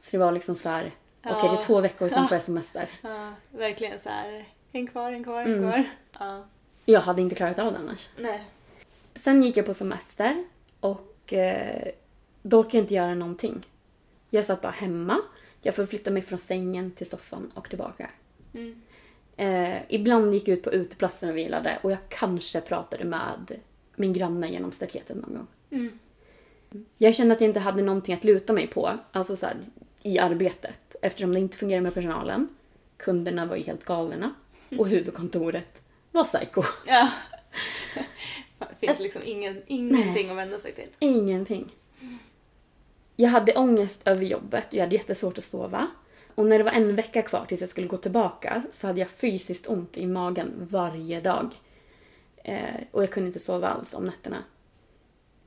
Så det var liksom så här, okej det är två veckor sen får jag [laughs] semester. Ja, verkligen så här. En kvar, en kvar, en Mm. kvar. Ja. Jag hade inte klarat av det annars. Nej. Sen gick jag på semester och eh, då orkade jag inte göra någonting. Jag satt bara hemma. Jag förflyttade mig från sängen till soffan och tillbaka. Mm. Eh, ibland gick jag ut på uteplatsen och vilade och jag kanske pratade med min granne genom staketet någon gång. Mm. Jag kände att jag inte hade någonting att luta mig på, alltså så här, i arbetet. Eftersom det inte fungerade med personalen. Kunderna var ju helt galna. Och huvudkontoret var psycho. Ja. [laughs] Det finns liksom ingen, ingenting att vända sig till. Ingenting. Jag hade ångest över jobbet och jag hade jättesvårt att sova. Och när det var en vecka kvar tills jag skulle gå tillbaka så hade jag fysiskt ont i magen varje dag. Eh, och jag kunde inte sova alls om nätterna.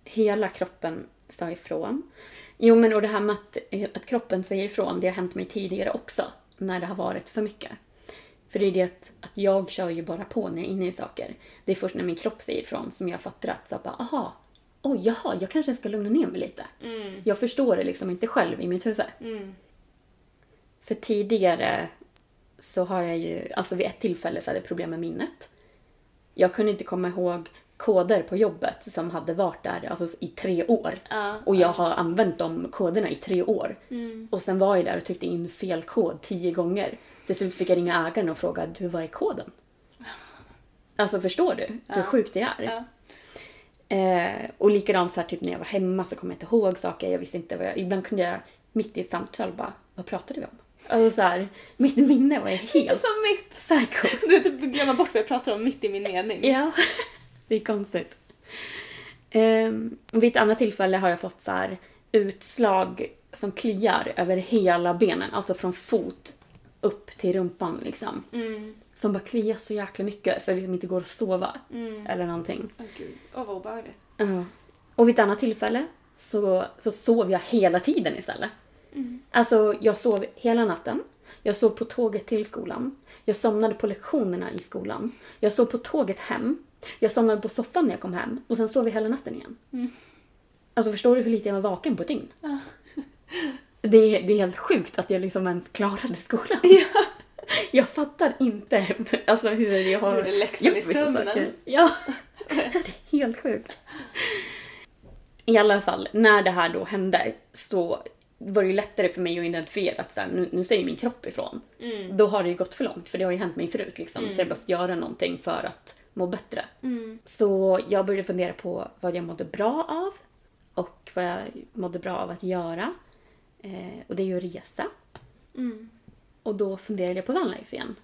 Hela kroppen sa ifrån. Jo men och det här med att, att kroppen säger ifrån, det har hänt mig tidigare också. När det har varit för mycket. För det är det att, att jag kör ju bara på när jag är inne i saker. Det är först när min kropp säger ifrån som jag fattar att så bara, aha, oj, jaha, jag kanske ska lugna ner mig lite. Jag förstår det liksom inte själv i mitt huvud. För tidigare så har jag ju, alltså vid ett tillfälle så hade jag problem med minnet. Jag kunde inte komma ihåg koder på jobbet som hade varit där alltså, i tre år. Ja, och jag har använt de koderna i tre år. Och sen var jag där och tryckte in fel kod tio gånger. Till slut fick jag ringa ägaren och fråga, du vad är koden? [laughs] Alltså förstår du hur sjukt det är? Ja. Eh, och likadant så här, typ när jag var hemma så kom jag inte ihåg saker. Jag visste inte vad jag... Ibland kunde jag mitt i ett samtal bara, vad pratade vi om? Alltså så här, mitt minne var [laughs] helt Som mitt! psycho. [laughs] Du typ glömma bort vad jag pratar om mitt i min mening. Ja, det är konstigt. Um, vid ett annat tillfälle har jag fått så här utslag som kliar över hela benen, alltså från fot upp till rumpan liksom. Mm. Som bara kliar så jäkla mycket så det liksom inte går att sova. Mm. Eller någonting. Åh gud, åh vad obehagligt. Ja. Och vid ett annat tillfälle så, så sov jag hela tiden istället. Alltså jag sov hela natten. Jag sov på tåget till skolan. Jag somnade på lektionerna i skolan. Jag sov på tåget hem. Jag somnade på soffan när jag kom hem. Och sen sov jag hela natten igen. Alltså förstår du hur lite jag var vaken på ett dygn? Det, är, det är helt sjukt att jag liksom ens klarade skolan. [laughs] Jag fattar inte alltså, hur jag har Gjorde läxan i gjort vissa sömnen. saker. Ja, [laughs] det är helt sjukt. I alla fall, när det här då hände så var det ju lättare för mig att identifiera att så här, nu, nu säger min kropp ifrån. Då har det ju gått för långt, för det har ju hänt mig förut. Liksom, Så jag har behövt göra någonting för att må bättre. Så jag började fundera på vad jag mådde bra av och vad jag mådde bra av att göra. Eh, och det är ju att resa. Och då funderade jag på vanlife igen.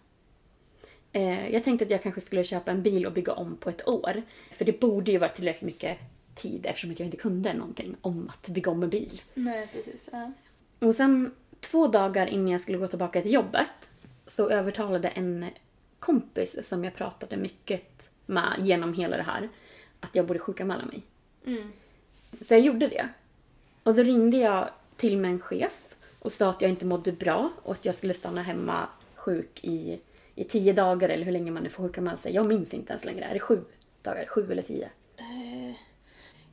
Eh, jag tänkte att jag kanske skulle köpa en bil och bygga om på ett år. För det borde ju vara tillräckligt mycket tid eftersom jag inte kunde någonting om att bygga om en bil. Nej, precis. Ja. Och sen två dagar innan jag skulle gå tillbaka till jobbet så övertalade en kompis som jag pratade mycket med genom hela det här att jag borde sjukanmäla mig. Så jag gjorde det. Och då ringde jag till min chef och sa att jag inte mådde bra och att jag skulle stanna hemma sjuk i, i tio dagar eller hur länge man nu får sjukanmäla sig. Jag minns inte ens längre. Är det sju dagar? Sju eller tio?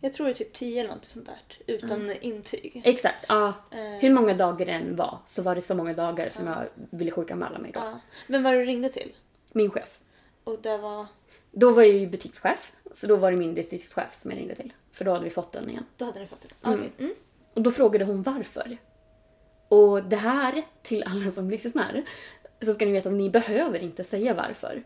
Jag tror det är typ 10 eller något sånt där. Utan intyg. Exakt, ja. Eh. Hur många dagar det än var så var det så många dagar som jag ville sjukanmäla mig då. Ja. Var det du ringde till? Min chef. Och det var... Då var jag ju butikschef, så då var det min distriktschef som jag ringde till. För då hade vi fått den igen. Då hade ni fått det? Mm. Okej. Mm. Och då frågade hon varför. Och det här, till alla som lyssnar, så ska ni veta att ni behöver inte säga varför.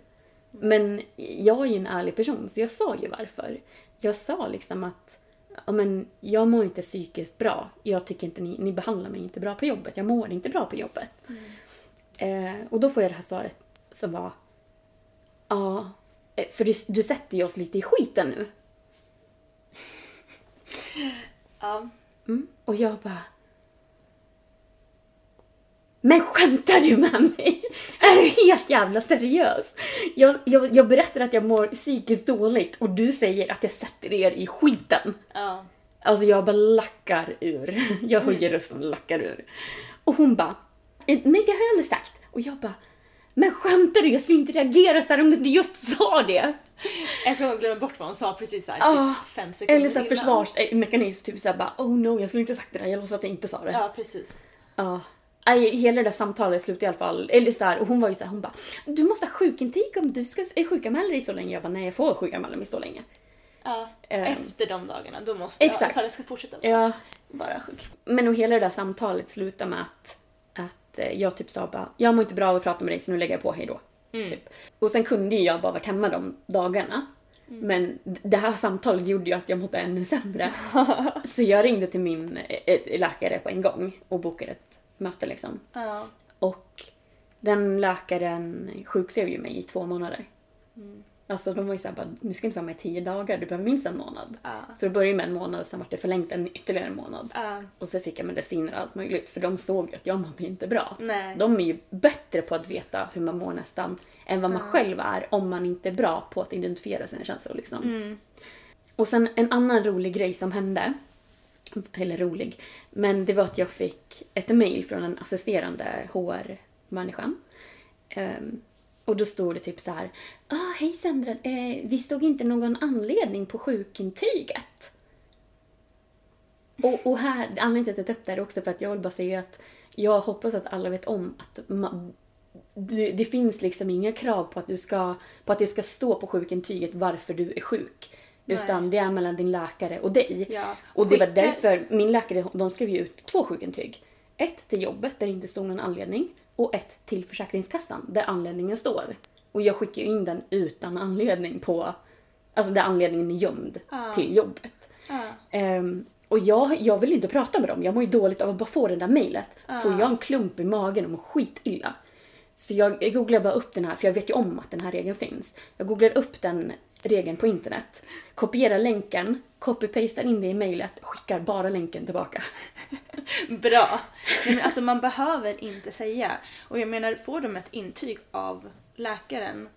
Men jag är ju en ärlig person, så jag sa ju varför. Jag sa liksom att ja, men jag mår inte psykiskt bra. Jag tycker inte ni, ni behandlar mig inte bra på jobbet. Jag mår inte bra på jobbet. Eh, och då får jag det här svaret som var Ja, eh, för du, du sätter ju oss lite i skiten nu. Ja. Mm. Och jag bara... Men skämtar du med mig? Är du helt jävla seriös? Jag, jag, jag berättar att jag mår psykiskt dåligt och du säger att jag sätter er i skiten. Ja. Alltså jag bara lackar ur. Jag höjer rösten och lackar ur. Och hon bara, "Eh, nej det har jag aldrig sagt. Och jag bara, men skämtar du? Jag skulle inte reagera så här om du inte just sa det. [laughs] Jag ska glömma bort vad hon sa precis såhär Ah, typ fem sekunder Eller så här innan. försvarsmekanism, typ såhär bara, oh no jag skulle inte sagt det där, jag låtsas att jag inte sa det. Ja, precis. Ja. Aj, hela det där samtalet slutade i alla fall, eller så här, och hon var ju så här, hon bara Du måste ha sjukintyg om du ska sjukanmäla dig så länge. Jag bara nej jag får sjukanmäla mig så länge. Ja. Ehm. Efter de dagarna, då måste jag, Exakt. ifall jag ska fortsätta vara Ja. bara sjuk. Men och hela det där samtalet slutade med att, att eh, jag typ sa bara jag mår inte bra av att prata med dig så nu lägger jag på hej då. Typ. Och sen kunde ju jag bara varit hemma de dagarna. Men det här samtalet gjorde ju att jag mådde ännu sämre. [laughs] så jag ringde till min eh, läkare på en gång och bokade ett möte liksom. Ja. Och den läkaren sjukskrev ju mig i två månader. Alltså de var ju såhär bara, du ska inte vara med i tio dagar, du behöver minst en månad. Ja. Så det började med en månad, sen var det förlängt en ytterligare en månad. Ja. Och så fick jag mediciner och allt möjligt, för de såg ju att jag mådde inte bra. Nej. De är ju bättre på att veta hur man mår nästan, än vad man själv är om man inte är bra på att identifiera sina känslor. Liksom. Och sen en annan rolig grej som hände, eller rolig, men det var att jag fick ett mail från en assisterande HR-människan. Ehm, och då stod det typ så här. Ah, hej Sandra, eh, vi stod inte någon anledning på sjukintyget. Och, och här, anledningen till att jag tar upp det här är också för att jag vill bara säga att jag hoppas att alla vet om att ma- det, det finns liksom inga krav på att, du ska, på att det ska stå på sjukintyget varför du är sjuk. Utan det är mellan din läkare och dig. Ja. Och det var därför min läkare de skrev ut två sjukintyg. Ett till jobbet där det inte stod någon anledning och ett till Försäkringskassan där anledningen står. Och jag skickar ju in den utan anledning på, alltså där anledningen är gömd till jobbet. Ja. Ehm, och jag, jag vill inte prata med dem. Jag mår ju dåligt av att bara få det där mejlet. Får jag en klump i magen och mår skitilla. Så jag, jag googlar bara upp den här, för jag vet ju om att den här regeln finns. Jag googlar upp den regeln på internet, kopierar länken, copy-pastar in det i mejlet, skickar bara länken tillbaka. [laughs] Bra. Nej, men alltså man behöver inte säga. Och jag menar, får de ett intyg av läkaren,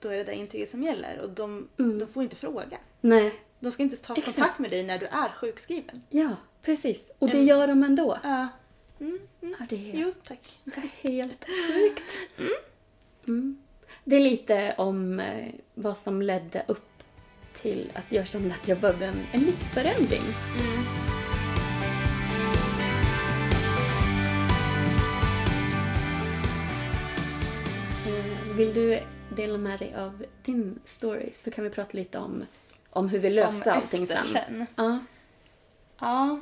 då är det det intyget som gäller. Och de, de får inte fråga. Nej. De ska inte ta Exakt. kontakt med dig när du är sjukskriven. Ja, precis. Och det gör de ändå. Ja. Ja, det är Jo, tack. helt sjukt. Mm. Det är lite om eh, vad som ledde upp till att jag kände att jag behövde en, en livsförändring. Eh, Vill du dela med dig av din story så kan vi prata lite om, om hur vi löste Om allting sen. sen. Ja. Ja.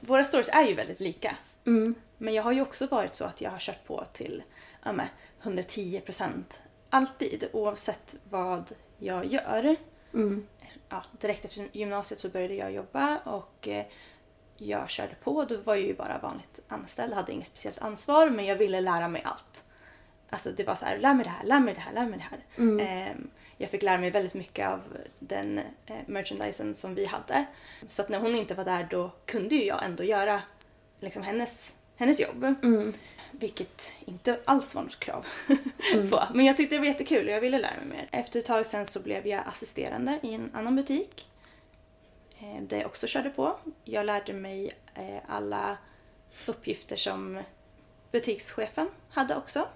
Våra stories är ju väldigt lika. Mm. Men jag har ju också varit så att jag har kört på till ja, men, 110 procent. Alltid, oavsett vad jag gör. Mm. Ja, direkt efter gymnasiet så började jag jobba och eh, jag körde på. Då var jag ju bara vanligt anställd, hade inget speciellt ansvar men jag ville lära mig allt. Alltså det var så här, lär mig det här, lär mig det här, lär mig det här. Ehm, jag fick lära mig väldigt mycket av den eh, merchandisen som vi hade. Så att när hon inte var där då kunde ju jag ändå göra liksom hennes, hennes jobb. Vilket inte alls var något krav [laughs] på. Men jag tyckte det var jättekul och jag ville lära mig mer. Efter ett tag sen så blev jag assisterande i en annan butik. Eh, där jag också körde på. Jag lärde mig eh, alla uppgifter som butikschefen hade också.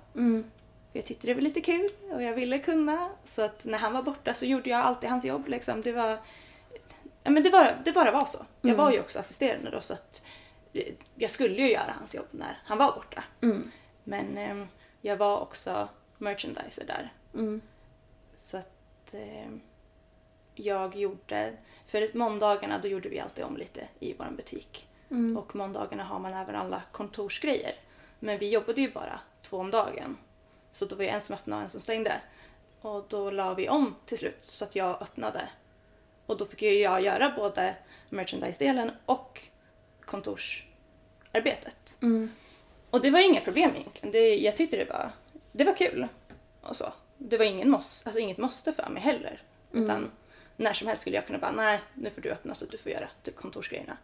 För jag tyckte det var lite kul och jag ville kunna. Så att när han var borta så gjorde jag alltid hans jobb. Liksom. Det, var, ja, men det, var, det bara var så. Jag var ju också assisterande då så att jag skulle ju göra hans jobb när han var borta. Men eh, jag var också merchandiser där. Så att eh, jag gjorde, för måndagarna då gjorde vi alltid om lite i vår butik. Och måndagarna har man även alla kontorsgrejer. Men vi jobbade ju bara två om dagen. Så då var det en som öppnade och en som stängde. Och då la vi om till slut så att jag öppnade. Och då fick ju jag göra både merchandise-delen och kontorsarbetet. Och det var inga problem egentligen. Det, jag tyckte det var, det var kul. Och så. Det var ingen måste, alltså inget måste för mig heller. Utan när som helst skulle jag kunna bara, nej nu får du öppna så att du får göra typ kontorsgrejerna.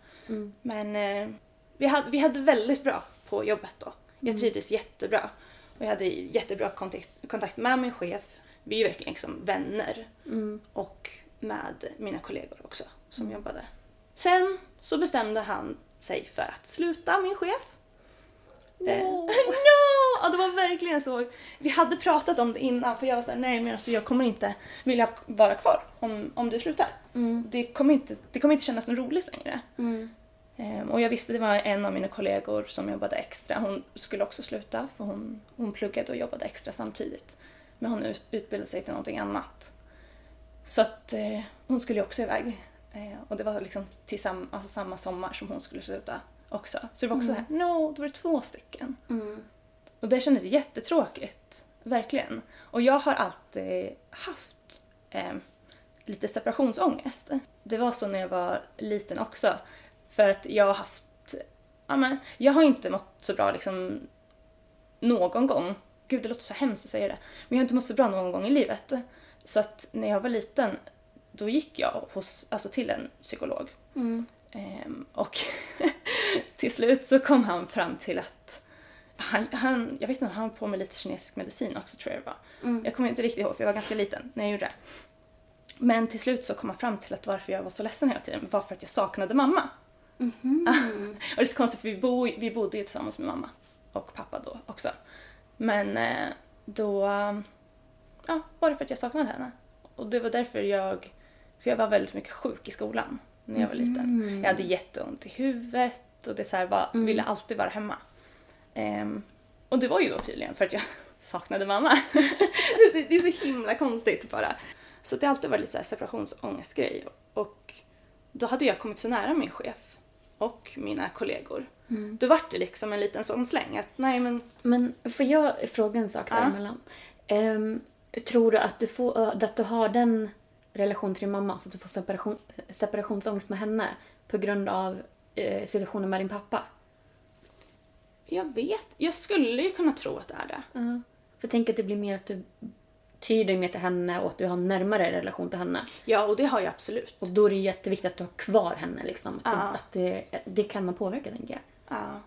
Men eh, vi, hade, vi hade väldigt bra på jobbet då. Jag trivdes jättebra. Och jag hade jättebra kontakt, kontakt med min chef. Vi är ju verkligen liksom vänner. Och med mina kollegor också som jobbade. Sen så bestämde han sig för att sluta, min chef. Eh, [laughs] no! Ja, det var verkligen så. Vi hade pratat om det innan för jag var såhär, nej men alltså jag kommer inte vilja vara kvar om, om du slutar. Det, kommer inte, det kommer inte kännas något roligt längre. Ehm, och jag visste det var en av mina kollegor som jobbade extra. Hon skulle också sluta för hon, hon pluggade och jobbade extra samtidigt. Men hon ut, utbildade sig till någonting annat. Så att eh, hon skulle ju också iväg. Eh, och det var liksom till sam, alltså samma sommar som hon skulle sluta också. Så det var också så här, no, då var det två stycken. Och det kändes jättetråkigt. Verkligen. Och jag har alltid haft eh, lite separationsångest. Det var så när jag var liten också. För att jag har haft... Ja, men, jag har inte mått så bra liksom någon gång. Gud, det låter så hemskt att säga det. Men jag har inte mått så bra någon gång i livet. Så att när jag var liten, då gick jag hos, alltså till en psykolog. Ehm, och [laughs] till slut så kom han fram till att han, han, jag vet inte, han på med lite kinesisk medicin också tror jag det var. Jag kommer inte riktigt ihåg för jag var ganska liten när jag gjorde det. Men till slut så kom han fram till att varför jag var så ledsen hela tiden var för att jag saknade mamma. [laughs] och det är så konstigt för vi, bo, vi bodde ju tillsammans med mamma och pappa då också. Men eh, då ja, var det för att jag saknade henne. Och det var därför jag, för jag var väldigt mycket sjuk i skolan när jag var liten. Jag hade jätteont i huvudet och det så här var, ville alltid vara hemma. Ehm, och det var ju då tydligen för att jag [laughs] saknade mamma. [laughs] det, är så, det är så himla konstigt bara. Så det har alltid varit lite så här separationsångestgrej. Och då hade jag kommit så nära min chef och mina kollegor. Då var det liksom en liten sån släng att nej men Men får jag fråga en sak däremellan? Ehm, tror du att du, får, att du har den relation till din mamma, så att du får separation, separationsångest med henne på grund av eh, situationen med din pappa? jag vet, jag skulle ju kunna tro att det är det. För tänk att det blir mer att du tyr dig mer till henne och att du har en närmare relation till henne. Ja, och det har jag absolut. Och då är det jätteviktigt att du har kvar henne. Liksom. Att, Ja. det, att det, det kan man påverka, tänker jag. Ja.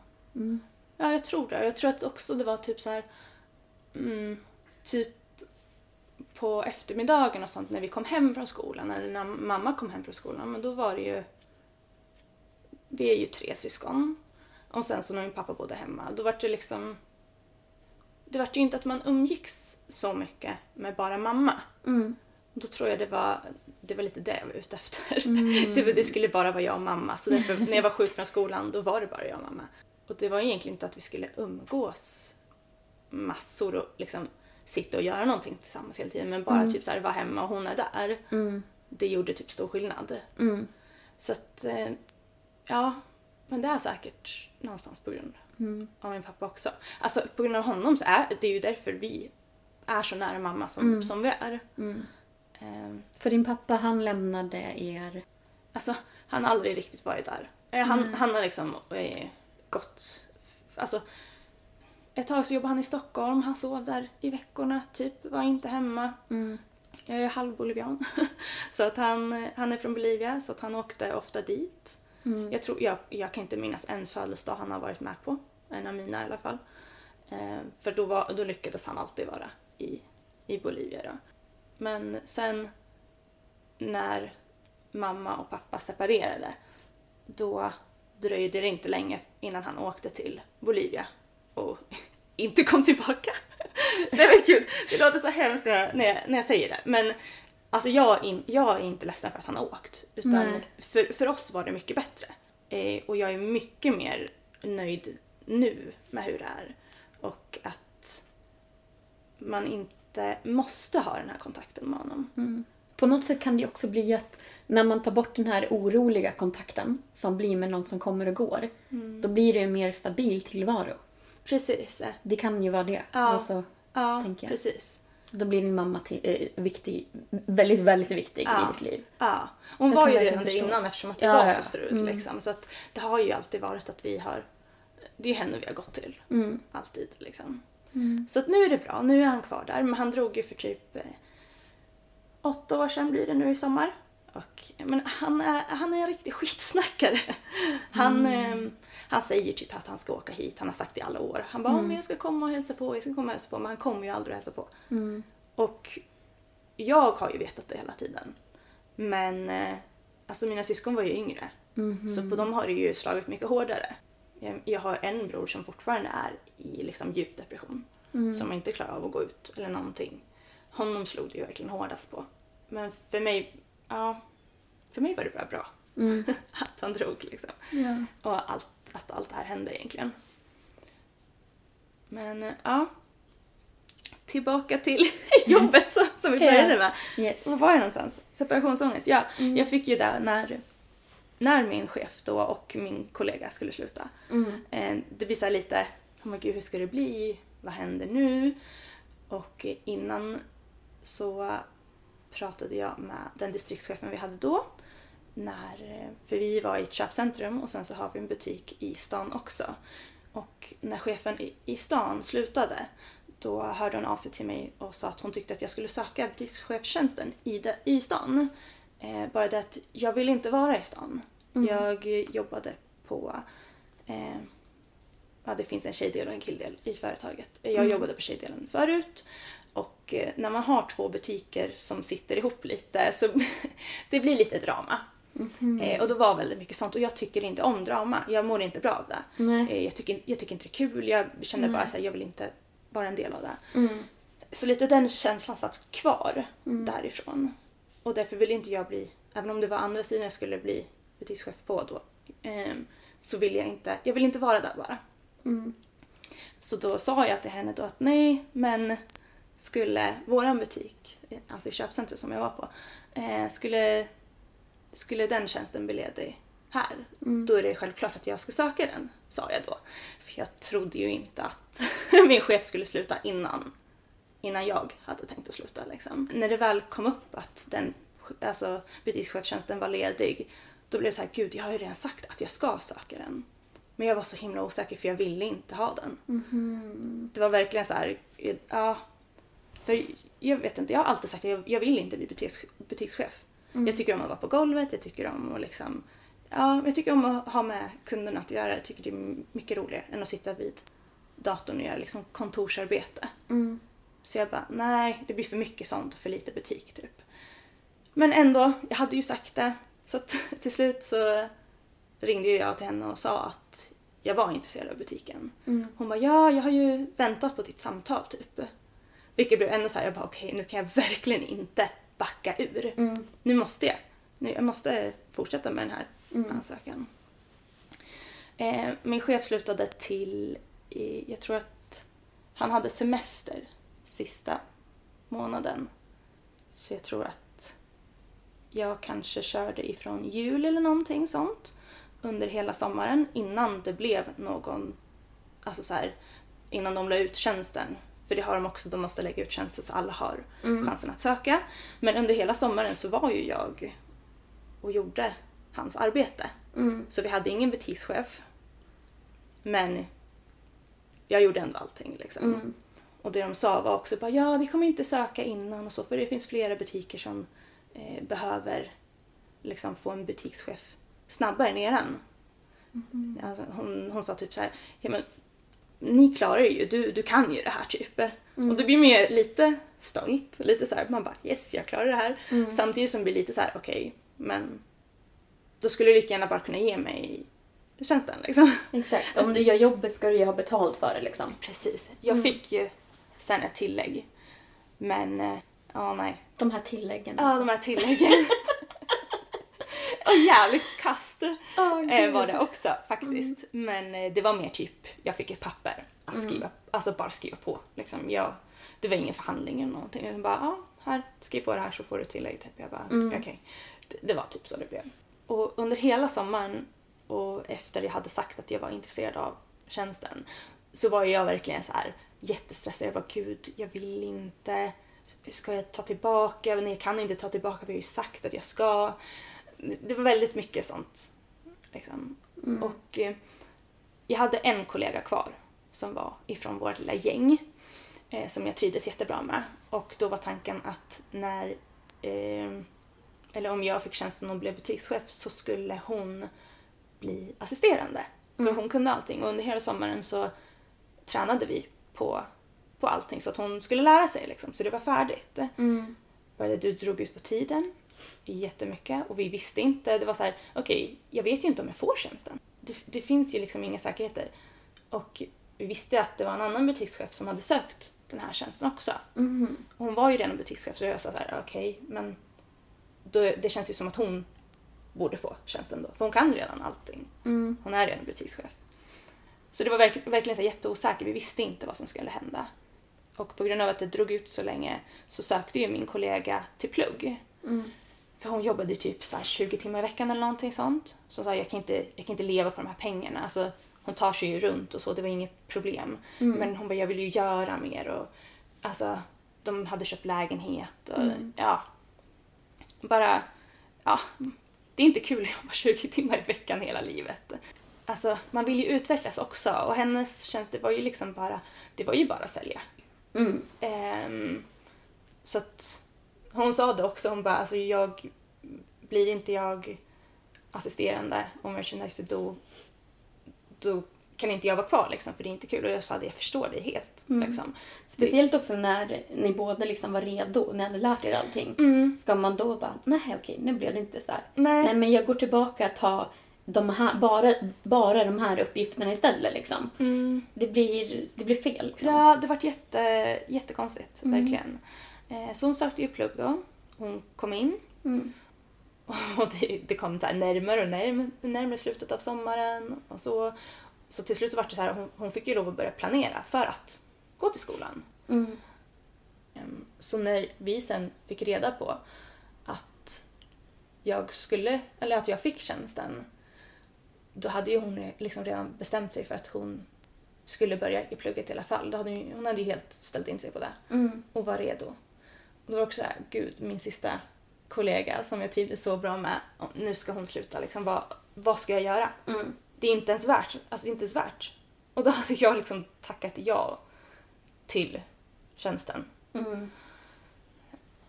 ja, jag tror det. Jag tror att också det var typ så här... Mm, typ på eftermiddagen och sånt när vi kom hem från skolan, eller när mamma kom hem från skolan, men då var det ju... Vi är ju tre syskon. Och sen så när min pappa bodde hemma, då var det liksom... Det var ju inte att man umgicks så mycket med bara mamma. Då tror jag det var, det var lite det jag var ute efter. [laughs] Det, var- det skulle bara vara jag och mamma. Så därför, när jag var sjuk från skolan, då var det bara jag och mamma. Och det var egentligen inte att vi skulle umgås massor och liksom sitta och göra någonting tillsammans hela tiden. Men bara typ så här, vara hemma och hon är där. Det gjorde typ stor skillnad. Så att, eh, ja. Men det är säkert någonstans på grund av min pappa också. Alltså på grund av honom så är det är ju därför vi är så nära mamma som, som vi är. Ehm, För din pappa, han lämnade er... Alltså, han har aldrig riktigt varit där. Eh, Han, han har liksom eh, gått... Alltså, ett tag så jobbade han i Stockholm, han sov där i veckorna, typ, var inte hemma. Jag är halvbolivian. [laughs] så att han, han är från Bolivia, så att han åkte ofta dit. Jag, tror, jag, jag kan inte minnas en födelsedag han har varit med på. En av mina i alla fall. Eh, för då, var, då lyckades han alltid vara i, i Bolivia. Då. Men sen när mamma och pappa separerade då dröjde det inte länge innan han åkte till Bolivia och inte kom tillbaka. [laughs] Nej men gud, det låter så hemskt när jag, när jag, när jag säger det. Men alltså jag, är in, jag är inte ledsen för att han har åkt. Utan Nej. för, för oss var det mycket bättre. Eh, och jag är mycket mer nöjd nu med hur det är. Och att man inte måste ha den här kontakten med honom. På något sätt kan det också bli att när man tar bort den här oroliga kontakten som blir med någon som kommer och går, Mm. då blir det en mer stabil tillvaro. Precis. Det kan ju vara det. Ja. Alltså, Ja, tänker jag. precis. då blir din mamma till, eh, viktig, väldigt, väldigt viktig i Ja. ditt liv. Ja, hon Jag var ju redan det innan eftersom att det Ja, var så strul. Mm. Liksom. Så att det har ju alltid varit att vi har... Det är ju henne vi har gått till. Mm. Alltid liksom. Så att nu är det bra. Nu är han kvar där. Men han drog ju för typ eh, åtta år sedan blir det nu i sommar. Och, men han är, han är en riktig skitsnackare. Han, eh, han säger typ att han ska åka hit. Han har sagt det i alla år. Han bara mm. men jag ska komma och hälsa på, jag ska komma och hälsa på. Men han kommer ju aldrig och hälsa på. Och jag har ju vetat det hela tiden. Men eh, alltså mina syskon var ju yngre. Så på dem har det ju slagit mycket hårdare. Jag, jag har en bror som fortfarande är i liksom djup depression. Som inte klarar av att gå ut eller någonting. Honom slog det ju verkligen hårdast på. Men för mig, ja. För mig var det bara bra. [laughs] att han drog liksom. Och allt, att allt det här hände egentligen. Men eh, ja. Tillbaka till [laughs] jobbet som, som vi började med. Yes. Var var jag någonstans? Separationsångest. Ja, jag fick ju det när, när min chef då och min kollega skulle sluta. Eh, Det blir så lite, oh my gud hur ska det bli? Vad händer nu? Och innan så pratade jag med den distriktschefen vi hade då. När, eh, för vi var i ett köpcentrum och sen så har vi en butik i stan också. Och när chefen i, stan slutade då hörde hon av sig till mig och sa att hon tyckte att jag skulle söka butikschefstjänsten i, de, i stan. Eh, bara det att jag vill inte vara i stan. Jag eh, jobbade på eh, ja, det finns en tjejdel och en killdel i företaget. Jag jobbade på tjejdelen förut och eh, när man har två butiker som sitter ihop lite så [laughs] det blir lite drama. Eh, och då var väldigt mycket sånt och jag tycker inte om drama. Jag mår inte bra av det. Eh, jag, tycker, jag tycker inte det är kul. Jag känner bara att jag vill inte vara en del av det. Så lite den känslan satt kvar därifrån. Och därför ville inte jag bli, även om det var andra sidan jag skulle bli butikschef på då, ehm, så ville jag inte, jag vill inte vara där bara. Så då sa jag till henne då att nej, men skulle våran butik, alltså i köpcentret som jag var på, eh, skulle, skulle den tjänsten bli ledig här, då är det självklart att jag ska söka den, sa jag då. För jag trodde ju inte att [laughs] min chef skulle sluta innan, innan jag hade tänkt att sluta. Liksom. När det väl kom upp att den alltså, butikschefstjänsten var ledig, då blev det så här, gud jag har ju redan sagt att jag ska söka den. Men jag var så himla osäker för jag ville inte ha den. Det var verkligen så här, ja. För jag vet inte, jag har alltid sagt att jag, jag vill inte bli butiks, butikschef. Jag tycker om att vara på golvet, jag tycker om att liksom, ja, jag tycker om att ha med kunderna att göra. Jag tycker det är mycket roligare än att sitta vid datorn och göra liksom kontorsarbete. Så jag bara, nej, det blir för mycket sånt och för lite butik typ. Men ändå, jag hade ju sagt det. Så att [laughs] till slut så ringde jag till henne och sa att jag var intresserad av butiken. Hon bara, ja, jag har ju väntat på ditt samtal typ. Vilket blev ännu så här, jag bara okej, nu kan jag [laughs] verkligen inte backa ur. Nu måste jag. Nu, jag måste fortsätta med den här ansökan. Eh, min chef slutade till, i, jag tror att han hade semester sista månaden. Så jag tror att jag kanske körde ifrån jul eller någonting sånt under hela sommaren innan det blev någon, alltså så här, innan de la ut tjänsten. För det har de också, de måste lägga ut tjänster så alla har chansen att söka. Men under hela sommaren så var ju jag och gjorde hans arbete. Så vi hade ingen butikschef. Men jag gjorde ändå allting liksom. Och det de sa var också bara ja, vi kommer inte söka innan och så för det finns flera butiker som eh, behöver liksom få en butikschef snabbare än eran. Alltså, hon, hon sa typ så här, ja men ni klarar det ju, du, du kan ju det här typ. Och då blir man ju lite stolt, lite så här, man bara yes jag klarar det här. Samtidigt som det blir lite så här, okej men då skulle du lika gärna bara kunna ge mig tjänsten liksom. Exakt. Om du gör jobbet ska du ju ha betalt för det liksom. Precis. Jag fick ju sen ett tillägg. Men, eh, ja nej. De här tilläggen. Ja, alltså. de här tilläggen. [laughs] Och jävligt kast eh, var det också faktiskt. Men eh, det var mer typ, jag fick ett papper att skriva, alltså bara skriva på. Liksom. Jag, det var ingen förhandling eller någonting. Jag bara, ja, här, skriv på det här så får du tillägg. Typ. Jag bara, Mm. okej. Det, det var typ så det blev. Och under hela sommaren och efter jag hade sagt att jag var intresserad av tjänsten så var jag verkligen så här jättestressad. Jag bara, gud, jag vill inte. Ska jag ta tillbaka? Nej, jag kan inte ta tillbaka. Vi har ju sagt att jag ska. Det var väldigt mycket sånt. Liksom. Och eh, jag hade en kollega kvar som var ifrån vårt lilla gäng eh, som jag trivdes jättebra med. Och då var tanken att när, eh, eller om jag fick tjänsten och blev butikschef så skulle hon bli assisterande. För hon kunde allting och under hela sommaren så tränade vi på, på allting så att hon skulle lära sig liksom. Så det var färdigt. Mm. Bara Det drog ut på tiden jättemycket och vi visste inte. Det var så här, okej, jag vet ju inte om jag får tjänsten. Det, det finns ju liksom inga säkerheter. Och vi visste att det var en annan butikschef som hade sökt den här tjänsten också. Och Hon var ju redan butikschef så jag sa så här, okej, men då, det känns ju som att hon borde få tjänsten då. För hon kan redan allting. Mm. Hon är redan butikschef. Så det var verk, verkligen så här jätteosäkert. Vi visste inte vad som skulle hända. Och på grund av att det drog ut så länge så sökte ju min kollega till plugg. Mm. För hon jobbade typ så här 20 timmar i veckan eller någonting sånt. Så sa jag kan inte, jag kan inte leva på de här pengarna. Alltså, hon tar sig ju runt och så, det var inget problem. Men hon bara, jag vill ju göra mer och alltså, de hade köpt lägenhet och ja. Bara, ja. Det är inte kul att jobba 20 timmar i veckan hela livet. Alltså, man vill ju utvecklas också och hennes tjänster var ju liksom bara, det var ju bara att sälja. Mm. Ehm, så att hon sa det också, hon bara alltså jag blir inte jag assisterande och merchandiser då, då kan inte jag vara kvar liksom för det är inte kul och jag sa det, jag förstår dig helt. Mm. Liksom. Speciellt också när ni båda liksom var redo, ni hade lärt er allting. Mm. Ska man då bara, nej okej, nu blev det inte så här. Nej. Nej men jag går tillbaka och tar de här, bara, bara de här uppgifterna istället liksom. Mm. Det blir, det blir fel liksom. Ja, det vart jätte, jättekonstigt, Mm. verkligen. Eh, så hon sökte ju plugg då. Hon kom in. Mm. [laughs] Och det, det kom så närmare och närmare, närmare slutet av sommaren. Och så, så till slut var det så här, hon, hon fick ju lov att börja planera för att gå till skolan. Mm. Ehm, Så när vi sen fick reda på att jag skulle, eller att jag fick tjänsten, då hade ju hon liksom redan bestämt sig för att hon skulle börja i plugget i alla fall. Då hade hon, hon hade ju helt ställt in sig på det Mm. och var redo. Då var det också så här, gud, min sista kollega som jag trivdes så bra med, nu ska hon sluta. Liksom, vad, vad ska jag göra? Mm. Det är inte ens värt. Alltså, det är inte ens värt. Och då [laughs] hade jag liksom tackat ja till tjänsten. Mm.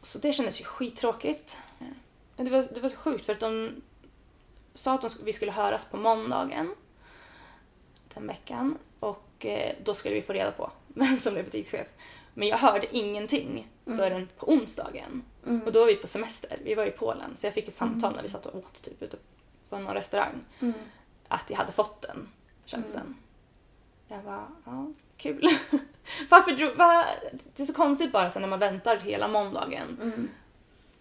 Så det kändes ju skittråkigt. Det var, det var så sjukt för att de sa att de, vi skulle höras på måndagen den veckan och eh, då skulle vi få reda på [laughs] vem som blev butikschef. Men jag hörde ingenting förrän på onsdagen. Och då var vi på semester, vi var i Polen. Så jag fick ett samtal när vi satt och åt typ ute på någon restaurang. Mm. Att jag hade fått den tjänsten. Jag bara, ja, kul. [laughs] Varför drog, va? Det är så konstigt bara så när man väntar hela måndagen Mm.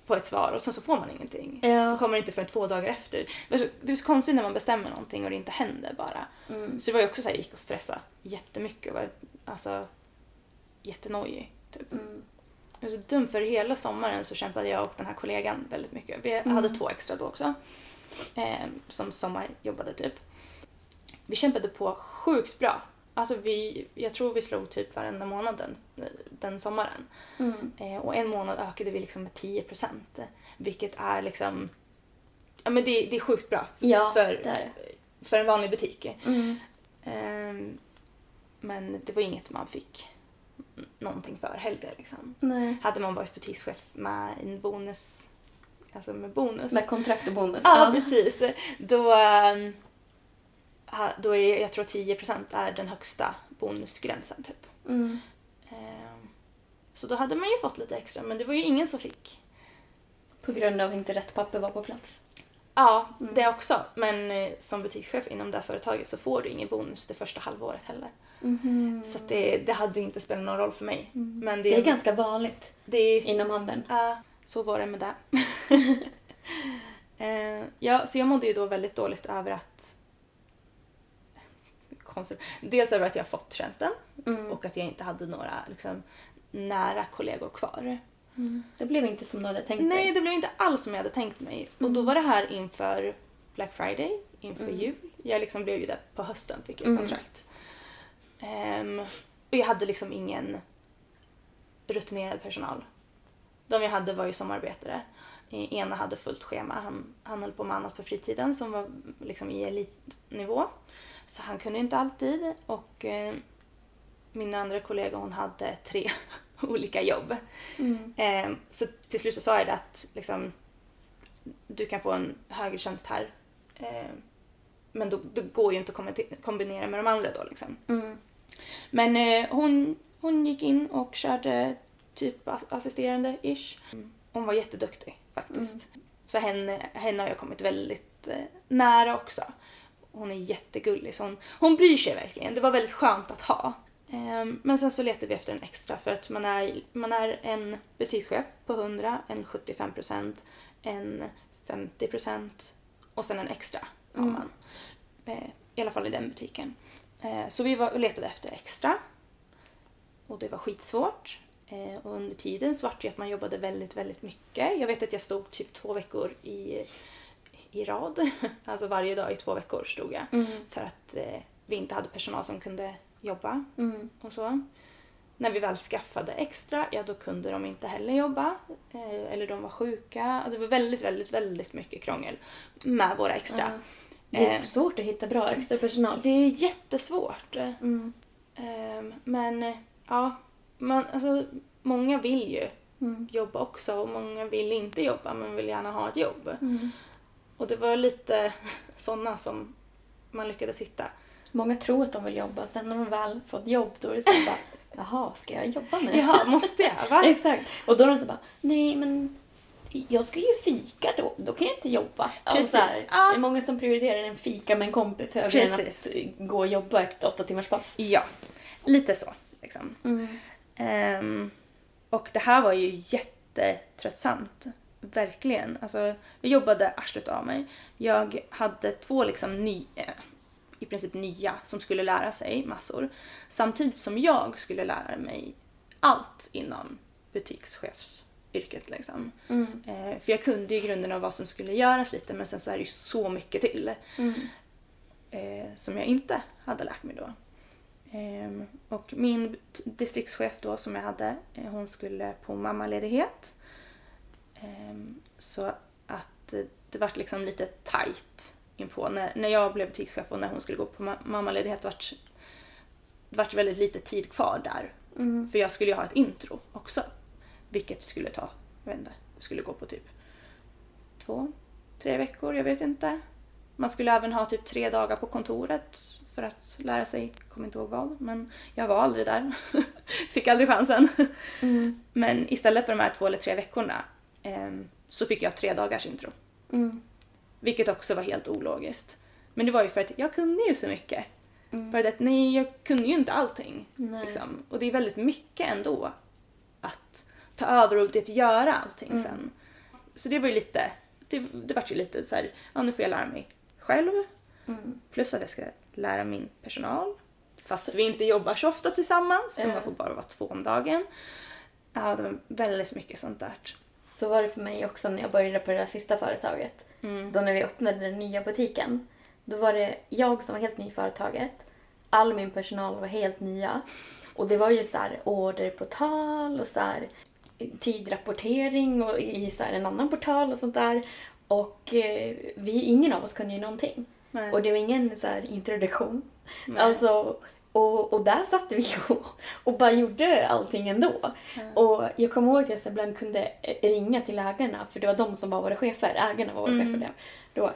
på ett svar och sen så får man ingenting. Ja. Så kommer det inte förrän två dagar efter. Det är, så, det är så konstigt när man bestämmer någonting och det inte händer bara. Mm. Så det var ju också så här, jag gick och stressade jättemycket och var alltså jättenojig. Typ. Mm. Det var så dumt för hela sommaren så kämpade jag och den här kollegan väldigt mycket. Vi hade två extra då också. Eh, som sommarjobbade typ. Vi kämpade på sjukt bra. Alltså vi, jag tror vi slog typ varenda månad den, den sommaren. Mm. Eh, och en månad ökade vi liksom med 10 procent. Vilket är liksom... Ja men det, det är sjukt bra f- Ja, för, är för en vanlig butik. Mm. Ehm, men det var inget man fick någonting för heller. Liksom. Nej. Hade man varit butikschef med en bonus, alltså med bonus. Med kontrakt och bonus. Ja, precis. Då, ehm, då är jag tror 10 procent är den högsta bonusgränsen typ. Mm. Ehm, så då hade man ju fått lite extra men det var ju ingen som fick. På grund av att inte rätt papper var på plats. Ja, det också. Men eh, som butikschef inom det här företaget så får du ingen bonus det första halvåret heller. Så att det, det hade inte spelat någon roll för mig. Men det, Det är ganska vanligt det är, inom handeln. Ja, så var det med det. [laughs] Eh, ja, så jag mådde ju då väldigt dåligt över att... Konstigt. Dels över att jag fått tjänsten Mm. och att jag inte hade några liksom, nära kollegor kvar. Det blev inte som du hade tänkt Nej, dig. det blev inte alls som jag hade tänkt mig. Och då var det här inför Black Friday, inför jul. Jag liksom blev ju där på hösten, fick jag kontrakt. Ehm, och jag hade liksom ingen rutinerad personal. De jag hade var ju sommararbetare. Eh, Ena hade fullt schema. Han, han höll på med annat på fritiden som var liksom i elitnivå. Så han kunde inte alltid. Och eh, min andra kollega hon hade tre [laughs] olika jobb. Eh, så till slut så sa jag det att liksom, du kan få en högre tjänst här. Eh, men då, då går ju inte att kombinera- med de andra då liksom. Mm. Men eh, hon, hon gick in och körde typ as- assisterande-ish. Hon var jätteduktig faktiskt. Så henne, henne har jag kommit väldigt eh, nära också. Hon är jättegullig så hon, hon bryr sig verkligen. Det var väldigt skönt att ha. Ehm, Men sen så letade vi efter en extra för att man är, man är en butikschef på 100, en 75%, en 50% och sen en extra har man. Eh, I alla fall i den butiken. Eh, Så vi var och letade efter extra. Och det var skitsvårt. Eh, Och under tiden så var det att man jobbade väldigt, väldigt mycket. Jag vet att jag stod typ två veckor i, i rad. [laughs] Alltså varje dag i två veckor stod jag. För att vi inte hade personal som kunde jobba och så. När vi väl skaffade extra, ja då kunde de inte heller jobba. Eh, eller de var sjuka. Det var väldigt, väldigt, väldigt mycket krångel med våra extra. Det är Eh, svårt att hitta bra extra personal. det är jättesvårt. Mm. Ehm, men ja, man, alltså, många vill ju Mm. jobba också och många vill inte jobba men vill gärna ha ett jobb. Mm. Och det var lite [laughs] sådana som man lyckades hitta. Många tror att de vill jobba, sen när de väl fått jobb då är det så här bara [laughs] Jaha, ska jag jobba nu? Jaha, måste jag? Va? [laughs] Exakt. Och då är de så bara, nej men jag ska ju fika då, då kan jag inte jobba. Precis. Här, Ja. Det är många som prioriterar en fika med en kompis högre Precis. än att gå och jobba ett åtta timmars pass. Ja, lite så. Liksom. Ehm, och det här var ju jättetröttsamt. Verkligen. Alltså, jag jobbade arslet av mig. Jag hade två liksom ny, eh, i princip nya som skulle lära sig massor. Samtidigt som jag skulle lära mig allt inom butikschefsyrket. Liksom. Eh, för jag kunde ju grunden av vad som skulle göras lite men sen så är det ju så mycket till. Eh, som jag inte hade lärt mig då. Ehm, och min distriktschef då som jag hade, eh, hon skulle på mammaledighet. Ehm, så att eh, det vart liksom lite tight inpå. När, när jag blev butikschef och när hon skulle gå på ma- mammaledighet vart vart väldigt lite tid kvar där. För jag skulle ju ha ett intro också. Vilket skulle ta, jag vet inte, det skulle gå på typ två, tre veckor, jag vet inte. Man skulle även ha typ tre dagar på kontoret för att lära sig, kommer inte ihåg vad, men jag var aldrig där. [laughs] fick aldrig chansen. Men istället för de här två eller tre veckorna ehm, så fick jag tre dagars intro. Vilket också var helt ologiskt. Men det var ju för att jag kunde ju så mycket. Bara det att nej, jag kunde ju inte allting. Liksom. Och det är väldigt mycket ändå att ta över och det göra allting sen. Så det var ju lite, det, det var ju lite så här, ja nu får jag lära mig själv. Plus att jag ska lära min personal. Fast vi inte jobbar så ofta tillsammans, för man får bara vara två om dagen. Ja, det var väldigt mycket sånt där. Så var det för mig också när jag började på det där sista företaget. Då när vi öppnade den nya butiken. Då var det jag som var helt ny i företaget. All min personal var helt nya. Och det var ju så här orderportal och så här tidrapportering och i så en annan portal och sånt där. Och eh, vi, ingen av oss kunde ju någonting. Nej. Och det var ingen så här introduktion. Alltså, och, och där satt vi [laughs] och, och bara gjorde allting ändå. Och jag kommer ihåg att jag så ibland kunde ringa till ägarna, för det var de som var våra chefer. Ägarna var våra chefer då.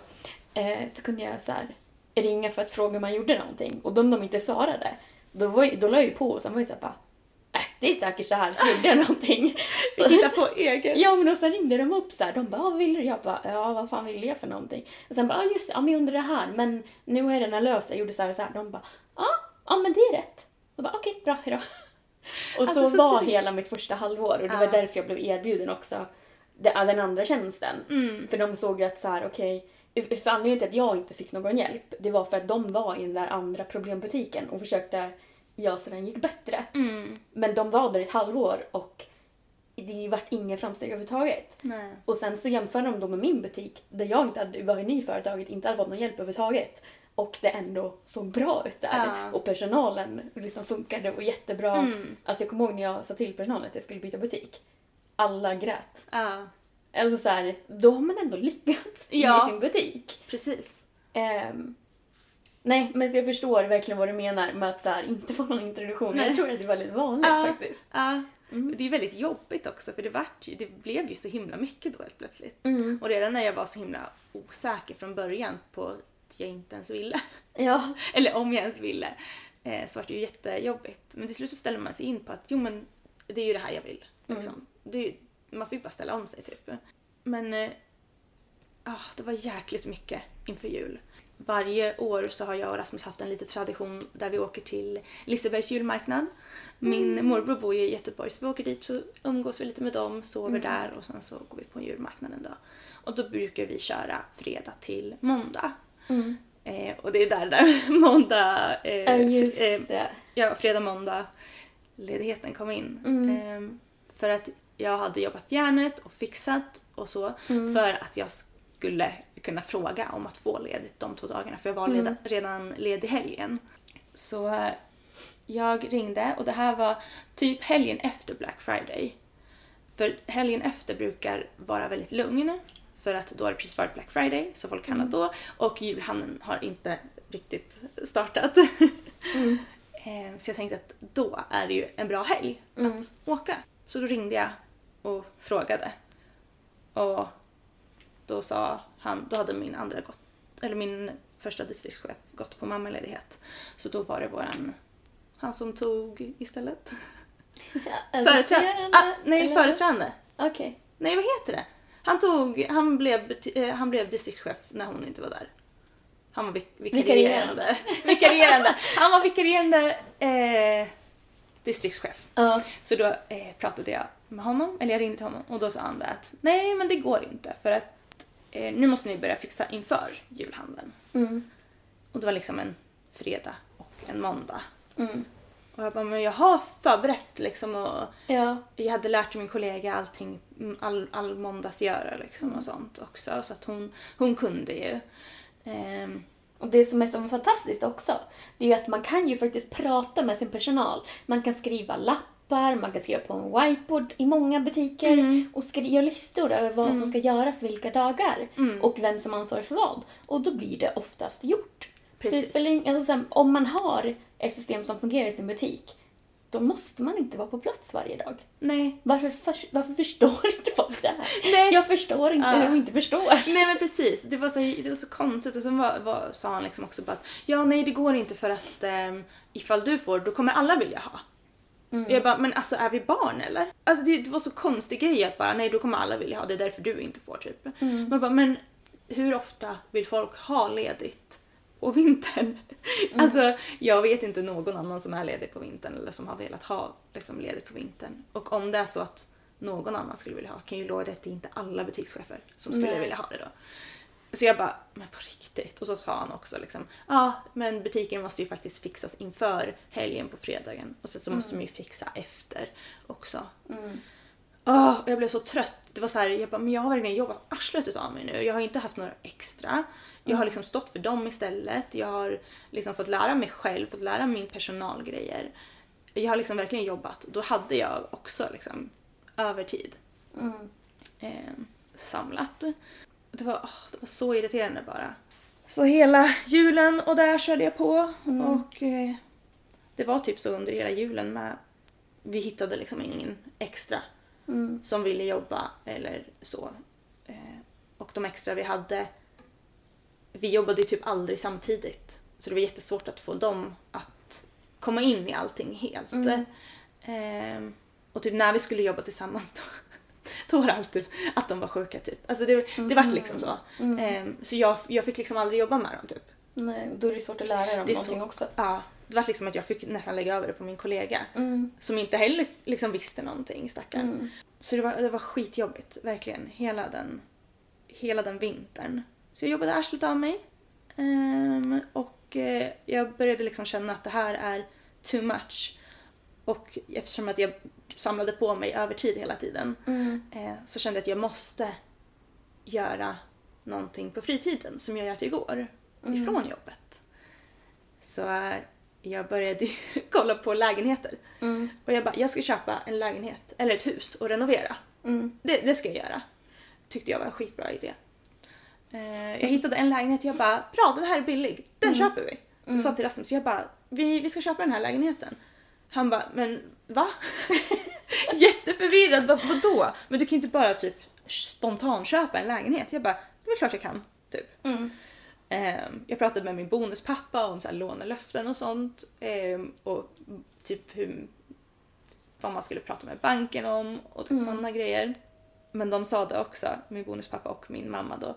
Eh, så kunde jag så här, ringa för att fråga om man gjorde någonting. Och om de inte svarade, då, var, då la jag ju på och sen var jag så här bara Äh, det är säkert så här, så gjorde jag någonting. [laughs] Fick hitta på eget. Ja men och sen ringde de upp så här. De bara, "Ah, vad vill du? Jag bara, ja vad fan vill jag för någonting? Och sen bara, ja just det, ja men jag undrar det här. Men nu är den här lös. Jag gjorde så här och så här. De bara, ja, ja men det är rätt. Jag bara, okej, bra, hejdå. Och så, Alltså, så var det- hela mitt första halvår och det var därför jag blev erbjuden också den andra tjänsten. För de såg ju att så här, okej, för anledningen till att jag inte fick någon hjälp, det var för att de var i den där andra problembutiken och försökte göra så den gick bättre. Men de var där ett halvår och det vart inga framsteg överhuvudtaget. Nej. Och sen så jämför de då med min butik där jag inte hade, var ny i företaget, inte hade fått någon hjälp överhuvudtaget. Och det ändå såg bra ut där. Ja. Och personalen liksom funkade och jättebra. Mm. Alltså jag kommer ihåg när jag sa till personalen att jag skulle byta butik. Alla grät. Ja, Alltså så här, då har man ändå lyckats Ja. i sin butik. precis. Ehm, nej, men jag förstår verkligen vad du menar med att så här, inte få någon introduktion. Nej. Jag tror att det är väldigt vanligt Ja. faktiskt. Ja. Det är väldigt jobbigt också för det, vart det blev ju så himla mycket då helt plötsligt. Mm. Och redan när jag var så himla osäker från början på jag inte ens ville, [laughs] Ja. eller om jag ens ville, eh, så var det ju jättejobbigt. Men till slut så ställer man sig in på att jo men det är ju det här jag vill. Liksom. Det är, ju- man får ju bara ställa om sig typ. Men eh, ah, det var jäkligt mycket inför jul. Varje år så har jag och Rasmus haft en liten tradition där vi åker till Lisebergs julmarknad. Min morbror bor ju i Göteborg så vi åker dit så umgås vi lite med dem, sover där och sen så går vi på julmarknaden en dag. Och då brukar vi köra fredag till måndag. Eh, och det är där, där [laughs] måndag, eh, eh, ja, fredag, måndag ledigheten kom in. Ehm, för att jag hade jobbat järnet och fixat och så för att jag skulle kunna fråga om att få ledigt de två dagarna för jag var leda, redan ledig helgen. Så eh, jag ringde och det här var typ helgen efter Black Friday. För helgen efter brukar vara väldigt lugn för att då har det precis varit Black Friday så folk handlar då och julhandeln har inte riktigt startat. [laughs] Eh, Så jag tänkte att då är det ju en bra helg att åka. Så då ringde jag och frågade. Och då sa han, då hade min andra gått, eller min första distriktschef gått på mammaledighet. Så då var det våran, han som tog istället. [laughs] Företrädande? Assisterande, Ah, nej, eller? företrädande. Okej. Nej, vad heter det? Han tog, han blev, eh, han blev distriktschef när hon inte var där. Han var vik- vikarierande. [laughs] vikarierande. Han var vikarierande eh, distriktschef. Ja. Så då eh, pratade jag med honom, eller jag ringde till honom och då sa han det att nej men det går inte för att eh, nu måste ni börja fixa inför julhandeln. Mm. Och det var liksom en fredag och en måndag. Mm. Och jag bara, men jag har förberett liksom och Ja. jag hade lärt min kollega allting, mm, all, all måndagsgöra liksom och sånt också. Så att hon, hon kunde ju. Ehm, Och det som är så fantastiskt också, det är ju att man kan ju faktiskt prata med sin personal. Man kan skriva lappar, man kan skriva på en whiteboard i många butiker Mm. och skri- göra listor över vad som ska göras vilka dagar Mm. och vem som ansvarar för vad. Och då blir det oftast gjort. Så det Precis. spelar in, alltså, om man har ett system som fungerar i sin butik, då måste man inte vara på plats varje dag. nej. Varför, för, varför förstår inte folk det här? Nej. Jag förstår inte Ja. hur de inte förstår. Nej men precis, det var så, det var så konstigt och sen var, var, sa han liksom också bara att ja nej det går inte för att um, ifall du får då kommer alla vilja ha. Och Jag bara, men alltså är vi barn eller? Alltså det, det var så konstig grej att bara nej då kommer alla vilja ha, det är därför du inte får typ. Man bara, men hur ofta vill folk ha ledigt på vintern? Alltså jag vet inte någon annan som är ledig på vintern eller som har velat ha liksom, ledigt på vintern. Och om det är så att någon annan skulle vilja ha kan ju att det är inte alla butikschefer som skulle Nej. vilja ha det då. Så jag bara, men på riktigt? Och så sa han också liksom, ja men butiken måste ju faktiskt fixas inför helgen på fredagen och sen så måste de ju fixa efter också. Åh, och jag blev så trött. Det var så här, jag bara, men jag har verkligen jobbat arslet utav mig nu. Jag har inte haft några extra. Jag har liksom stått för dem istället. Jag har liksom fått lära mig själv, fått lära min personalgrejer. Jag har liksom verkligen jobbat. Då hade jag också liksom övertid eh, samlat. Det var, åh, det var så irriterande bara. Så hela julen och där körde jag på. Och eh, det var typ så under hela julen med. Vi hittade liksom ingen extra som ville jobba eller så. Eh, och de extra vi hade, vi jobbade ju typ aldrig samtidigt. Så det var jättesvårt att få dem att komma in i allting helt. Ehm, och typ när vi skulle jobba tillsammans då, [laughs] då var det alltid att de var sjuka typ. Alltså det, det vart liksom så. Ehm, så jag, jag fick liksom aldrig jobba med dem typ. Nej, då är det svårt att lära dem Det någonting så, också. Ja, det var liksom att jag fick nästan lägga över det på min kollega. Mm. Som inte heller liksom visste någonting, stackarn. Så det var, det var skitjobbigt, verkligen. Hela den, hela den vintern. Så jag jobbade arslet av mig. Ehm, och eh, jag började liksom känna att det här är too much. Och eftersom att jag samlade på mig övertid hela tiden eh, så kände jag att jag måste göra någonting på fritiden som jag gör till går ifrån jobbet. Så eh, jag började [laughs] kolla på lägenheter. Och jag bara, jag ska köpa en lägenhet eller ett hus och renovera. Det, det ska jag göra. Tyckte jag var en skitbra idé. Eh, jag hittade en lägenhet och jag bara, bra den här är billig, den köper vi. Så jag sa till Rasmus, jag bara, vi, vi ska köpa den här lägenheten. Han bara, men va? [laughs] Jätteförvirrad, vad, vadå? Men du kan ju inte bara typ spontant köpa en lägenhet. Jag bara, det är klart jag kan. Typ. Ehm, jag pratade med min bonuspappa om så här lånelöften och sånt. ehm, och typ hur, vad man skulle prata med banken om och mm. sådana grejer. Men de sa det också, min bonuspappa och min mamma då,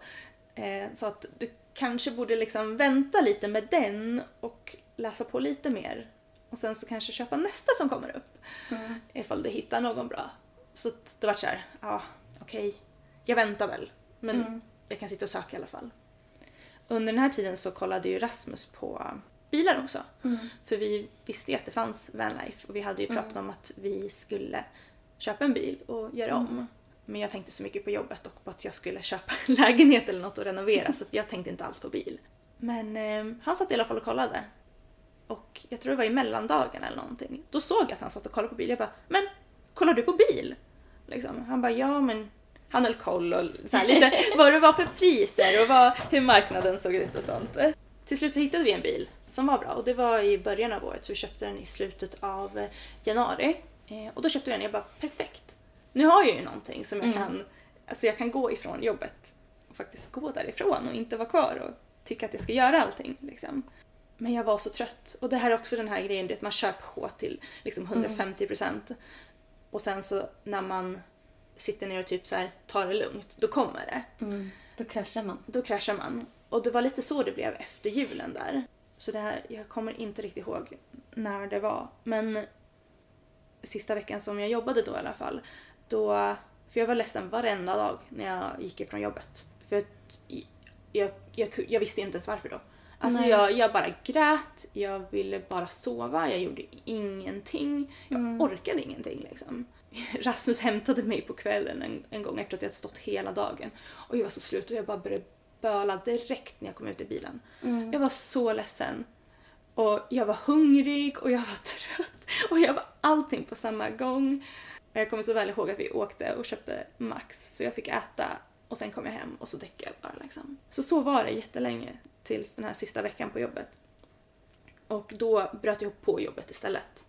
eh, sa att du kanske borde liksom vänta lite med den och läsa på lite mer. Och sen så kanske köpa nästa som kommer upp. Mm. Ifall du hittar någon bra. Så det var så här, ja okej, jag väntar väl. Men Mm. jag kan sitta och söka i alla fall. Under den här tiden så kollade ju Rasmus på bilar också. Mm. För vi visste ju att det fanns vanlife och vi hade ju pratat om att vi skulle köpa en bil och göra om. Men jag tänkte så mycket på jobbet och på att jag skulle köpa en [laughs] lägenhet eller något och renovera så jag tänkte inte alls på bil. Men eh, han satt i alla fall och kollade. Och jag tror det var i mellandagen eller någonting. Då såg jag att han satt och kollade på bil. Jag bara, men kollar du på bil? Liksom. Han bara, ja men han höll koll och så lite [laughs] vad det var för priser och vad, hur marknaden såg ut och sånt. Till slut så hittade vi en bil som var bra och det var i början av året så vi köpte den i slutet av januari. Eh, och då köpte vi den och jag bara perfekt. Nu har jag ju någonting som jag kan, alltså jag kan gå ifrån jobbet och faktiskt gå därifrån och inte vara kvar och tycka att jag ska göra allting. Liksom. Men jag var så trött. Och det här är också den här grejen, att man kör på till liksom 150% och sen så när man sitter ner och typ så här tar det lugnt, då kommer det. Mm. Då kraschar man. Då kraschar man. Och det var lite så det blev efter julen där. Så det här, jag kommer inte riktigt ihåg när det var. Men sista veckan som jag jobbade då i alla fall. Då, för jag var ledsen varenda dag när jag gick ifrån jobbet. För att jag, jag, jag visste inte ens varför då. Alltså Nej. jag, jag bara grät, jag ville bara sova, jag gjorde ingenting. Jag orkade ingenting liksom. [laughs] Rasmus hämtade mig på kvällen en, en gång efter att jag hade stått hela dagen. Och jag var så slut och jag bara började böla direkt när jag kom ut i bilen. Jag var så ledsen. Och jag var hungrig och jag var [laughs] trött och jag var allting på samma gång. Och jag kommer så väl ihåg att vi åkte och köpte Max så jag fick äta och sen kom jag hem och så däckade jag bara liksom. Så så var det jättelänge tills den här sista veckan på jobbet. Och då bröt jag ihop på jobbet istället.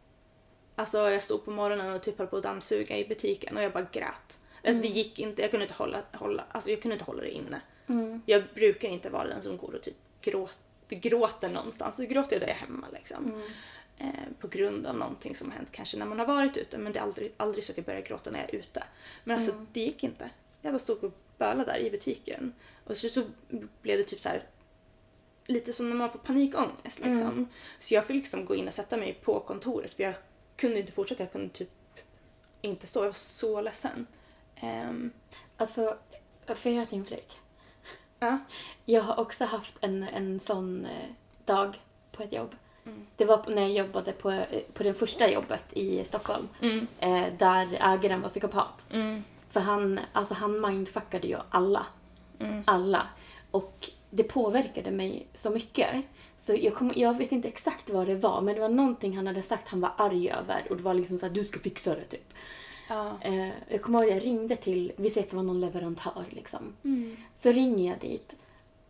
Alltså jag stod på morgonen och typ höll på att dammsuga i butiken och jag bara grät. Alltså det gick inte, jag kunde inte hålla, hålla, alltså jag kunde inte hålla det inne. Jag brukar inte vara den som går och typ gråt, gråter någonstans. Då gråter jag där jag är hemma liksom. Eh, på grund av någonting som har hänt kanske när man har varit ute. Men det är aldrig, aldrig så att jag börjar gråta när jag är ute. Men alltså det gick inte. Jag bara stod och bölade där i butiken. Och så, så blev det typ så här lite som när man får panikångest liksom. Så jag fick liksom gå in och sätta mig på kontoret för jag kunde inte fortsätta. Jag kunde typ inte stå. Jag var så ledsen. Ehm, Alltså, får jag göra ett inflik? ja. Jag har också haft en, en sån eh, dag på ett jobb. Det var när jag jobbade på, eh, på det första jobbet i Stockholm. Eh, där ägaren var psykopat. För han, alltså han mindfuckade ju alla. Alla. Och det påverkade mig så mycket. Så jag, kom, jag vet inte exakt vad det var, men det var någonting han hade sagt han var arg över. Och det var liksom så här, du ska fixa det typ. Ja. Eh, jag kommer ihåg att jag ringde till, vi säger att det var någon leverantör liksom. Så ringer jag dit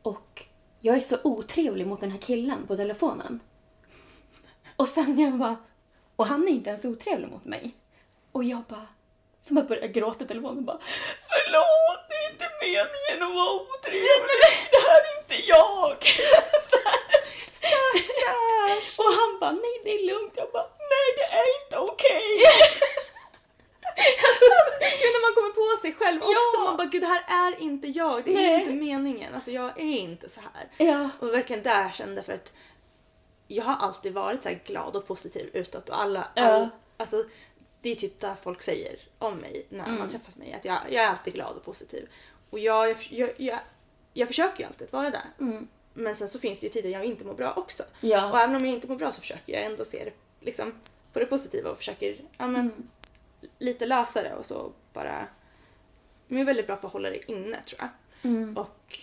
och jag är så otrevlig mot den här killen på telefonen. Och sen jag bara, och han är inte ens otrevlig mot mig. Och jag bara, som jag börjar gråta i telefonen och bara Förlåt, det är inte meningen att vara otrevlig. [laughs] Det här är inte jag. [laughs] Så här. Och han bara, nej det är lugnt. Jag bara, nej det är inte okej. [laughs] Alltså, gud, när man kommer på sig själv också. Ja. Man bara, gud det här är inte jag. Det är Nej. inte meningen. Alltså jag är inte så här. Ja. Och verkligen där kände för att jag har alltid varit så här glad och positiv utåt och alla, Ja. all, alltså det är typ där folk säger om mig när Mm. man träffat mig att jag, jag är alltid glad och positiv. Och jag, jag, jag, jag, jag försöker ju alltid vara det. Men sen så finns det ju tider jag inte mår bra också. Ja. Och även om jag inte mår bra så försöker jag ändå se det liksom på det positiva och försöker ja, men, Mm. lite lösa det och så bara... Men jag är väldigt bra på att hålla det inne tror jag. Mm. Och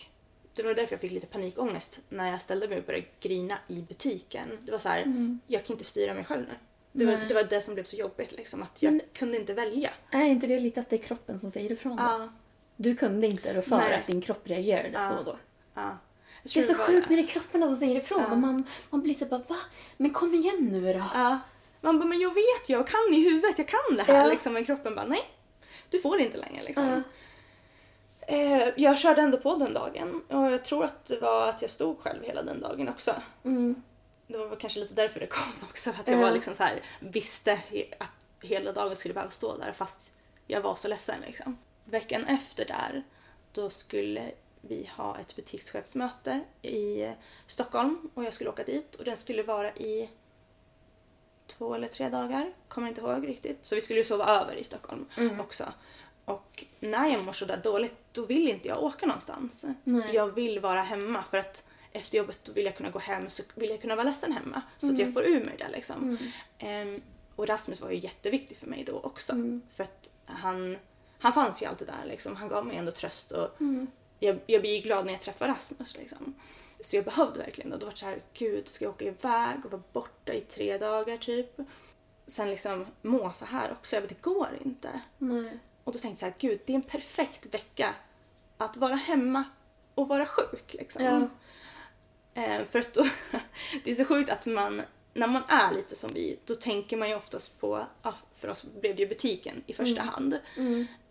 det var därför jag fick lite panikångest när jag ställde mig och började grina i butiken. Det var så här, jag kan inte styra mig själv nu. Det var, Mm. Det var det som blev så jobbigt liksom, att jag Men- kunde inte välja. Är inte det lite att det är kroppen som säger ifrån då? Ja, Du kunde inte rå för att din kropp reagerade Ja. så då? ja. Jag Det är så var sjukt när det är kroppen som säger ifrån Ja. och man, man blir så bara va? Men kom igen nu då! Ja. Man bara, men jag vet ju, jag kan i huvudet, jag kan det här. Ja. Liksom, men kroppen bara, nej. Du får det inte längre liksom. Ja. Eh, jag körde ändå på den dagen och jag tror att det var att jag stod själv hela den dagen också. Mm. Det var kanske lite därför det kom [laughs] också. Att jag Ja. var liksom så här, visste att hela dagen skulle behöva stå där fast jag var så ledsen liksom. Veckan efter där, då skulle vi ha ett butikschefsmöte i Stockholm och jag skulle åka dit och den skulle vara i två eller tre dagar, kommer inte ihåg riktigt. Så vi skulle ju sova över i Stockholm också. Och när jag mår sådär dåligt då vill inte jag åka någonstans. Nej. Jag vill vara hemma för att efter jobbet då vill jag kunna gå hem så vill jag kunna vara ledsen hemma. Så att jag får ur mig det liksom. Ehm, och Rasmus var ju jätteviktig för mig då också. För att han, han fanns ju alltid där liksom. Han gav mig ändå tröst och jag, jag blir glad när jag träffar Rasmus liksom. Så jag behövde verkligen det. Då var det så här, gud ska jag åka iväg och vara borta i tre dagar typ. Sen liksom må så här också. Jag bara, det går inte. Nej. Och då tänkte jag så här, gud det är en perfekt vecka att vara hemma och vara sjuk liksom. Ja. Eh, för att då, [laughs] det är så sjukt att man, när man är lite som vi, då tänker man ju oftast på, ja, för oss blev det ju butiken i första hand.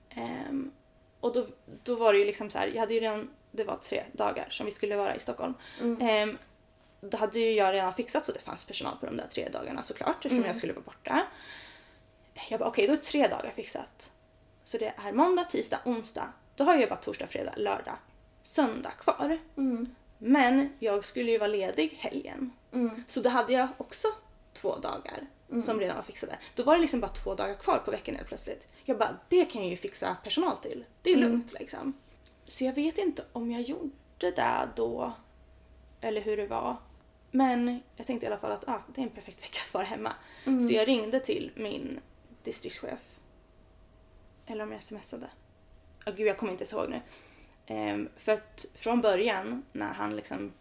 Ehm, och då, då var det ju liksom så här, jag hade ju redan, det var tre dagar som vi skulle vara i Stockholm. Ehm, då hade ju jag redan fixat så det fanns personal på de där tre dagarna såklart eftersom jag skulle vara borta. Jag bara okej, då är tre dagar fixat. Så det är måndag, tisdag, onsdag. Då har jag bara torsdag, fredag, lördag, söndag kvar. Men jag skulle ju vara ledig helgen. Så då hade jag också två dagar som redan var fixade. Då var det liksom bara två dagar kvar på veckan helt plötsligt. Jag bara, det kan jag ju fixa personal till. Det är lugnt liksom. Så jag vet inte om jag gjorde det då eller hur det var. Men jag tänkte i alla fall att ah, det är en perfekt [laughs] vecka att vara hemma. Så jag ringde till min distriktschef. Eller om jag smsade. Oh, gud, jag kommer inte ihåg nu. Ehm, för att från början när han liksom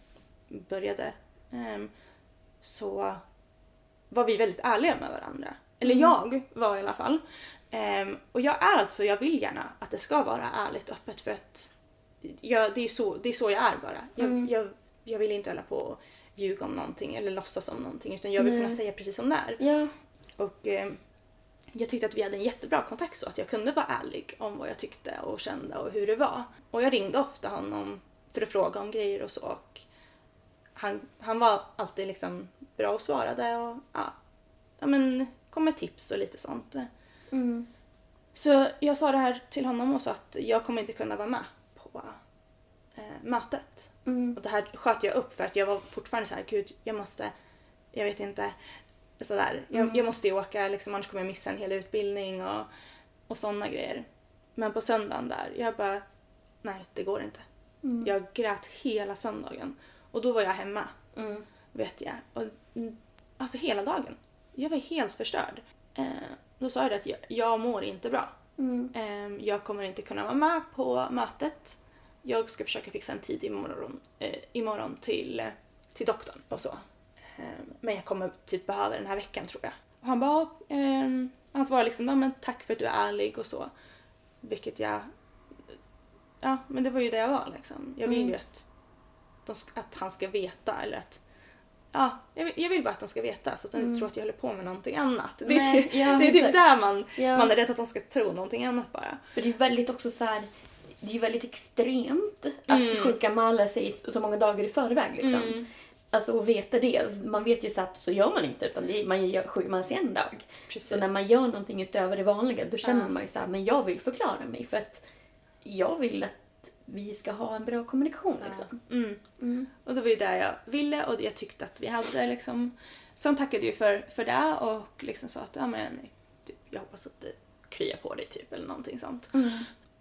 började ehm, så var vi väldigt ärliga med varandra. Eller jag var i alla fall. Ehm, och jag är alltså, jag vill gärna att det ska vara ärligt och öppet för att jag, det, är så, det är så jag är bara. Jag, jag, jag vill inte hålla på och ljuga om någonting eller låtsas om någonting utan jag vill kunna säga precis som det är. Ja. Och eh, jag tyckte att vi hade en jättebra kontakt så att jag kunde vara ärlig om vad jag tyckte och kände och hur det var. Och jag ringde ofta honom för att fråga om grejer och så och han, han var alltid liksom bra och svarade och ja, ja men kom med tips och lite sånt. Så jag sa det här till honom och sa att jag kommer inte kunna vara med på eh, mötet. Och det här sköt jag upp för att jag var fortfarande så här, gud jag måste, jag vet inte, sådär. Jag, jag måste ju åka liksom, annars kommer jag missa en hel utbildning och, och sådana grejer. Men på söndagen där, jag bara, nej det går inte. Jag grät hela söndagen. Och då var jag hemma, vet jag. Och, mm, alltså hela dagen. Jag var helt förstörd. Eh, då sa jag att jag, jag mår inte bra. Eh, jag kommer inte kunna vara med på mötet. Jag ska försöka fixa en tid imorgon, eh, imorgon till, eh, till doktorn och så. Eh, men jag kommer typ behöva den här veckan tror jag. Och han bara, eh, han svarade liksom, ja, men tack för att du är ärlig och så. Vilket jag, ja men det var ju det jag var liksom. Jag vill ju att, de, att han ska veta eller att Ja, jag vill, jag vill bara att de ska veta så att de inte tror att jag håller på med någonting annat. Det är, Nej, ja, det är typ där man, Ja. man är rädd att de ska tro någonting annat bara. För det är väldigt också så här, det är väldigt extremt att sjukanmäla sig så många dagar i förväg liksom. Alltså att veta det. Man vet ju så att så gör man inte utan det är, man sjukman sig en dag. Precis. Så när man gör någonting utöver det vanliga då känner man ju så här, men jag vill förklara mig för att jag vill att vi ska ha en bra kommunikation liksom. Mm. Och det var ju det jag ville och jag tyckte att vi hade liksom. Så han tackade ju för, för det och liksom sa att ja, men, jag hoppas att det kryar på dig typ eller någonting sånt.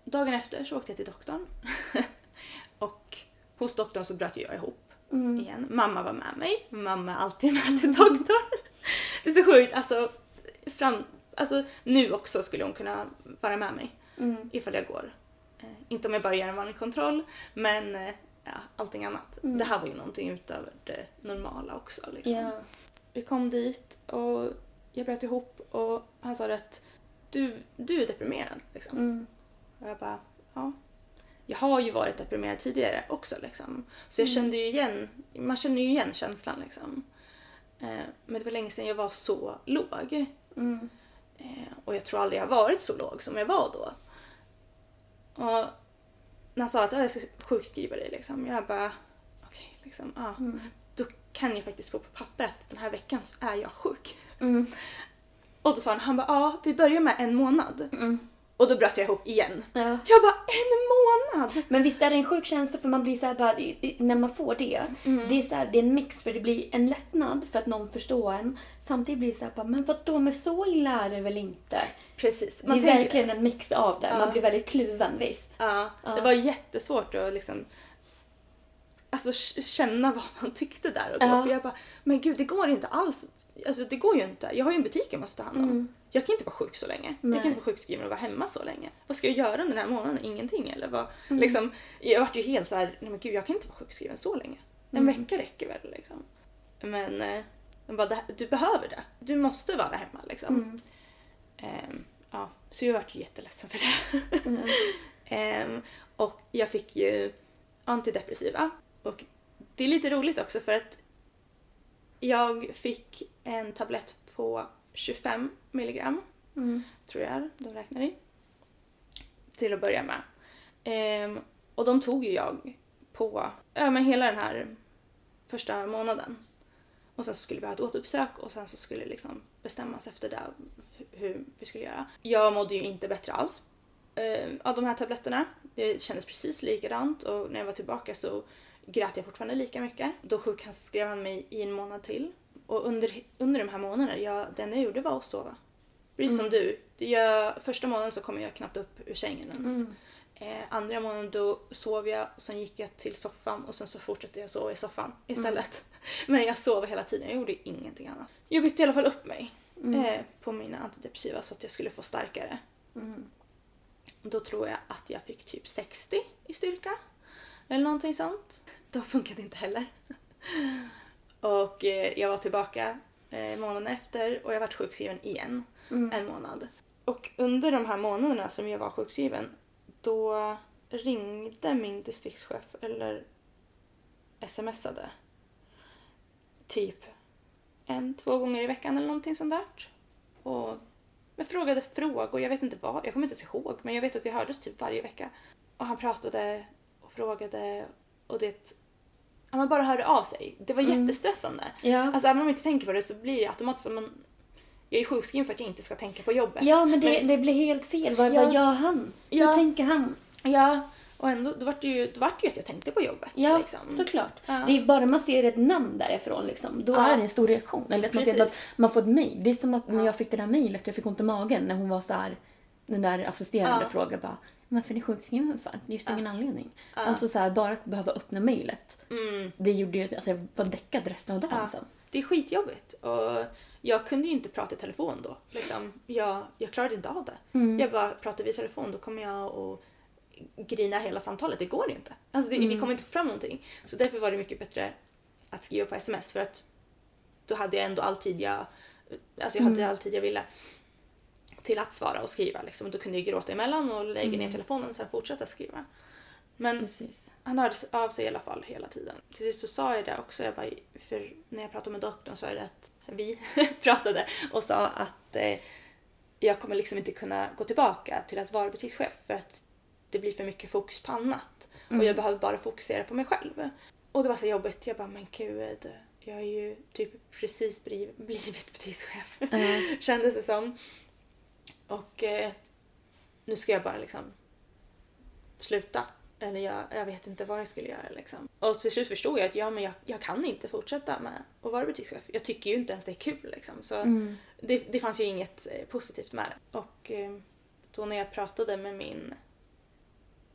Dagen efter så åkte jag till doktorn. [laughs] och hos doktorn så bröt jag ihop igen. Mamma var med mig. Mamma är alltid med till doktorn. [laughs] det är så sjukt. Alltså, fram, alltså nu också skulle hon kunna vara med mig Mm. ifall jag går. Inte om jag bara gör en vanlig kontroll, men eh, ja, allting annat. Mm. Det här var ju någonting utöver det normala också. Liksom. Ja. Vi kom dit och jag bröt ihop och han sa att du, du är deprimerad. Liksom. Mm. Och jag bara, ja. Jag har ju varit deprimerad tidigare också liksom. Så jag kände ju igen, man känner ju igen känslan liksom. Eh, men det var länge sedan jag var så låg. Mm. Eh, och jag tror aldrig jag har varit så låg som jag var då. Och när han sa att "Ja, jag ska sjukskriva dig liksom, jag bara okej liksom, ja. Då kan jag faktiskt få på papper att den här veckan så är jag sjuk. Mm. Och då sa han, han bara ja vi börjar med en månad. Och då bröt jag ihop igen. Ja. Jag bara en månad! Men visst är det en sjuk känsla för man blir så här bara, när man får det. Det är så här, det är en mix för det blir en lättnad för att någon förstår en. Samtidigt blir det så här bara, men vadå, men så illa är det väl inte? Precis. det är verkligen en mix av det. Man blir väldigt kluven visst. Ja, det var jättesvårt att liksom alltså känna vad man tyckte där och då. Ja. För jag bara, men gud det går inte alls. Alltså det går ju inte. Jag har ju en butik jag måste ta hand om. Jag kan inte vara sjuk så länge. Jag Nej. kan inte vara sjukskriven och vara hemma så länge. Vad ska jag göra under den här månaden? Ingenting eller vad? Liksom, jag vart ju helt så här, nej men gud jag kan inte vara sjukskriven så länge. En vecka räcker väl liksom. Men eh, bara, "Det- du behöver det. Du måste vara hemma liksom. Ehm, ja, så jag vart ju jätteledsen för det. [laughs] Ehm, och jag fick ju antidepressiva. Och det är lite roligt också för att jag fick en tablett på 25 milligram, tror jag de räknar i. Till att börja med. Ehm, och de tog ju jag på ja, men hela den här första månaden. Och sen så skulle vi ha ett återbesök och sen så skulle det liksom bestämmas efter det hu- hur vi skulle göra. Jag mådde ju inte bättre alls eh, av de här tabletterna. Det kändes precis likadant och när jag var tillbaka så grät jag fortfarande lika mycket. Då sjukskrev han mig i en månad till. Och under, under de här månaderna, jag, det enda jag gjorde var att sova. Precis som du. Jag, första månaden så kom jag knappt upp ur sängen ens. Eh, andra månaden då sov jag, sen gick jag till soffan och sen så fortsatte jag sova i soffan istället. [laughs] Men jag sov hela tiden, jag gjorde ingenting annat. Jag bytte i alla fall upp mig eh, på mina antidepressiva så att jag skulle få starkare. Då tror jag att jag fick typ 60 i styrka. Eller någonting sånt. Då funkade det inte heller. Och eh, jag var tillbaka eh, månaden efter och jag varit sjukskriven igen. En månad. Och under de här månaderna som jag var sjukskriven då ringde min distriktschef eller smsade typ en, två gånger i veckan eller någonting sånt där. Och jag frågade frågor, jag vet inte vad, jag kommer inte ens ihåg men jag vet att vi hördes typ varje vecka. Och han pratade och frågade och det Ja, man bara hörde av sig. Det var jättestressande. Ja. Alltså även om man inte tänker på det så blir det automatiskt att man... Jag är sjukskriven för att jag inte ska tänka på jobbet. Ja, men det, det blir helt fel. Vad, Ja. vad gör han? Ja. Hur tänker han? Ja, och ändå då vart det ju, då vart det ju att jag tänkte på jobbet. Ja, liksom. såklart. Ja. Det är bara man ser ett namn därifrån liksom, då Ja. är det en stor reaktion. Eller att man ser att man får ett mejl. Det är som att när jag fick det där mejlet, jag fick ont i magen när hon var så här, den där assisterande Ja. frågade bara varför är ni sjukskrivna för? Det är just ingen anledning. Alltså så här, bara att behöva öppna mejlet. Det gjorde ju att alltså, jag var däckad resten av dagen Mm. Ja. sen. Det är skitjobbigt. Och jag kunde ju inte prata i telefon då. Liksom. Jag, jag klarade inte av det. Mm. Jag bara pratar vi i telefon då kommer jag att grina hela samtalet. Det går inte. Alltså det, Vi kommer inte fram någonting. Så därför var det mycket bättre att skriva på sms för att då hade jag ändå all tid jag, alltså jag hade all tid jag ville till att svara och skriva. Liksom. Då kunde jag gråta emellan och lägga ner telefonen och sen fortsätta skriva. Men Precis. han hörde av sig i alla fall hela tiden. Till sist så sa jag det också, jag bara, för när jag pratade med doktorn så är det att vi [laughs] pratade och sa att eh, jag kommer liksom inte kunna gå tillbaka till att vara butikschef för att det blir för mycket fokus på annat. Och jag behöver bara fokusera på mig själv. Och det var så jobbigt. Jag bara, men gud. Jag har ju typ precis bliv, [laughs] blivit butikschef. Kändes det som. Och eh, nu ska jag bara liksom sluta. Eller jag, jag vet inte vad jag skulle göra liksom. Och till slut förstod jag att ja, men jag, jag kan inte fortsätta med att vara butikschef. Jag tycker ju inte ens det är kul liksom. Så det, det fanns ju inget eh, positivt med det. Och eh, då när jag pratade med min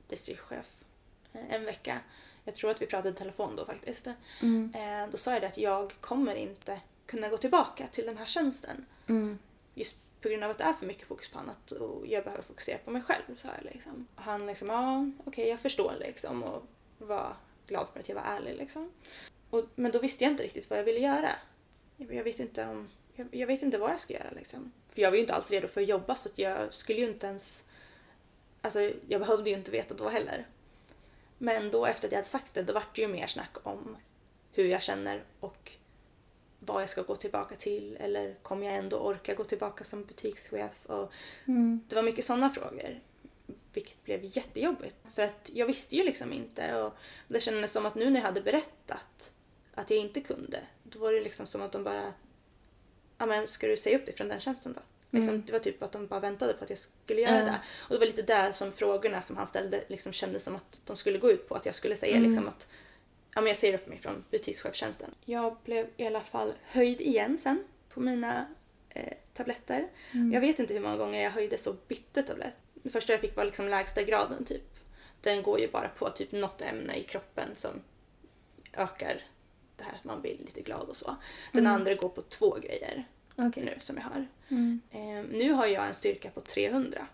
distriktschef eh, en vecka, jag tror att vi pratade i telefon då faktiskt. Eh, då sa jag det att jag kommer inte kunna gå tillbaka till den här tjänsten. Just på grund av att det är för mycket fokus på annat och jag behöver fokusera på mig själv. Så här, liksom. Och han liksom, ja okej jag förstår liksom och var glad för att jag var ärlig liksom. Och, men då visste jag inte riktigt vad jag ville göra. Jag, jag vet inte om jag, jag, vet inte vad jag ska göra liksom. För jag var ju inte alls redo för att jobba så att jag skulle ju inte ens... Alltså jag behövde ju inte veta då heller. Men då efter att jag hade sagt det, då vart det ju mer snack om hur jag känner och vad jag ska gå tillbaka till eller kommer jag ändå orka gå tillbaka som butikschef? Och Mm. Det var mycket sådana frågor. Vilket blev jättejobbigt. För att jag visste ju liksom inte och det kändes som att nu när jag hade berättat att jag inte kunde, då var det liksom som att de bara ja men ska du säga upp dig från den tjänsten då? Liksom, Mm. Det var typ att de bara väntade på att jag skulle göra Ja. det. Och det var lite där som frågorna som han ställde liksom kändes som att de skulle gå ut på. Att jag skulle säga Mm. liksom att ja, men jag säger upp mig från butikschefstjänsten. Jag blev i alla fall höjd igen sen på mina eh, tabletter. Mm. Jag vet inte hur många gånger jag höjdes och bytte tablett. Det första jag fick var liksom lägsta graden typ. Den går ju bara på typ något ämne i kroppen som ökar det här att man blir lite glad och så. Den Mm. andra går på två grejer Okej. nu som jag har. Mm. Eh, nu har jag en styrka på 300.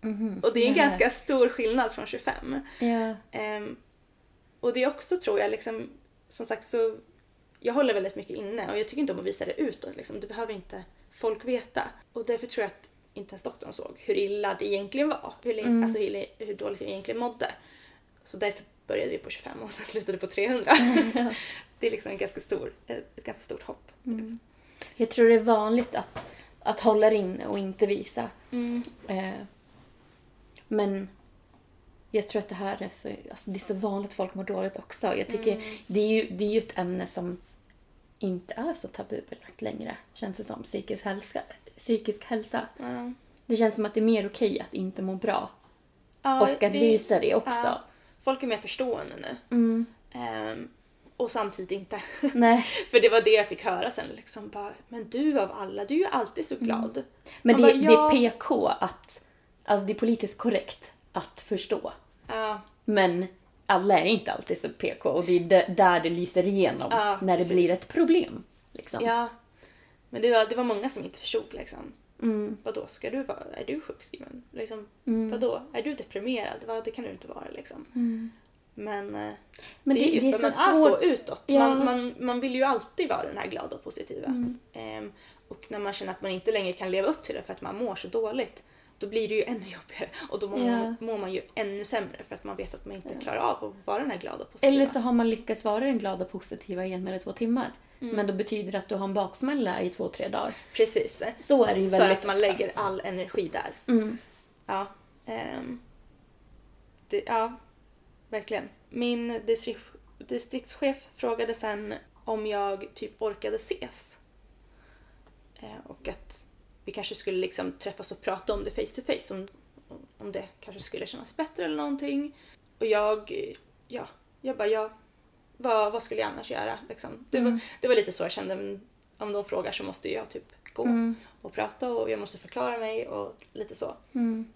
Mhm. Och det är en Ja. ganska stor skillnad från 25. Ja. Ehm, och det är också tror jag liksom, som sagt så, jag håller väldigt mycket inne och jag tycker inte om att visa det utåt liksom. Det behöver inte folk veta. Och därför tror jag att inte ens doktorn såg hur illa det egentligen var. Hur, Mm. alltså hur, hur dåligt jag egentligen mådde. Så därför började vi på 25 och sen slutade på 300. [laughs] det är liksom en ganska stor, ett ganska stort hopp. Mm. Jag tror det är vanligt att, att hålla inne och inte visa. Mm. Eh, men jag tror att det här är så, alltså det är så vanligt att folk mår dåligt också. Jag tycker Mm. det, är ju, det är ju ett ämne som inte är så tabubelagt längre, känns det som. Psykisk hälsa. Psykisk hälsa. Ja. Det känns som att det är mer okej att inte må bra. Ja, och att det- visa det också. ja. Folk är mer förstående nu. Mm. Ehm, och samtidigt inte. [laughs] Nej. För det var det jag fick höra sen. Liksom bara, men du av alla, du är ju alltid så glad. Men det, bara, det ja. är PK att... Alltså det är politiskt korrekt att förstå. Ja, Men alla är inte alltid så PK och det är där det lyser igenom Ja, när det precis. blir ett problem. Liksom. ja. Men det var, det var många som inte förstod liksom. Mm. Vadå, ska du vara, är du sjukskriven? Liksom, Mm. Vadå, är du deprimerad? Vad, det kan du inte vara liksom. Men, eh, Men det, är just för att man är så utåt. Ja. Man, man, man vill ju alltid vara den här glada och positiva. Mm. Ehm, och när man känner att man inte längre kan leva upp till det för att man mår så dåligt, då blir det ju ännu jobbigare. Och då mår, Ja. mår man ju ännu sämre för att man vet att man inte klarar av att vara den här glada och positiva. Eller så har man lyckats vara den glada och positiva i en eller två timmar. Mm. Men då betyder det att du har en baksmälla i två, tre dagar. Precis. Så är det ju För väldigt att man ofta. lägger all energi där. Mm. Ja. ehm, det, ja, verkligen. Min distrikt, distriktschef frågade sen om jag typ orkade ses. Eh, och att vi kanske skulle liksom träffas och prata om det face to face. Om, om det kanske skulle kännas bättre eller någonting. Och jag, ja, jag bara ja. Vad, vad skulle jag annars göra? Liksom. Det, var, det var lite så jag kände. Om de frågar så måste jag typ gå Mm. och prata och jag måste förklara mig och lite så. Mm.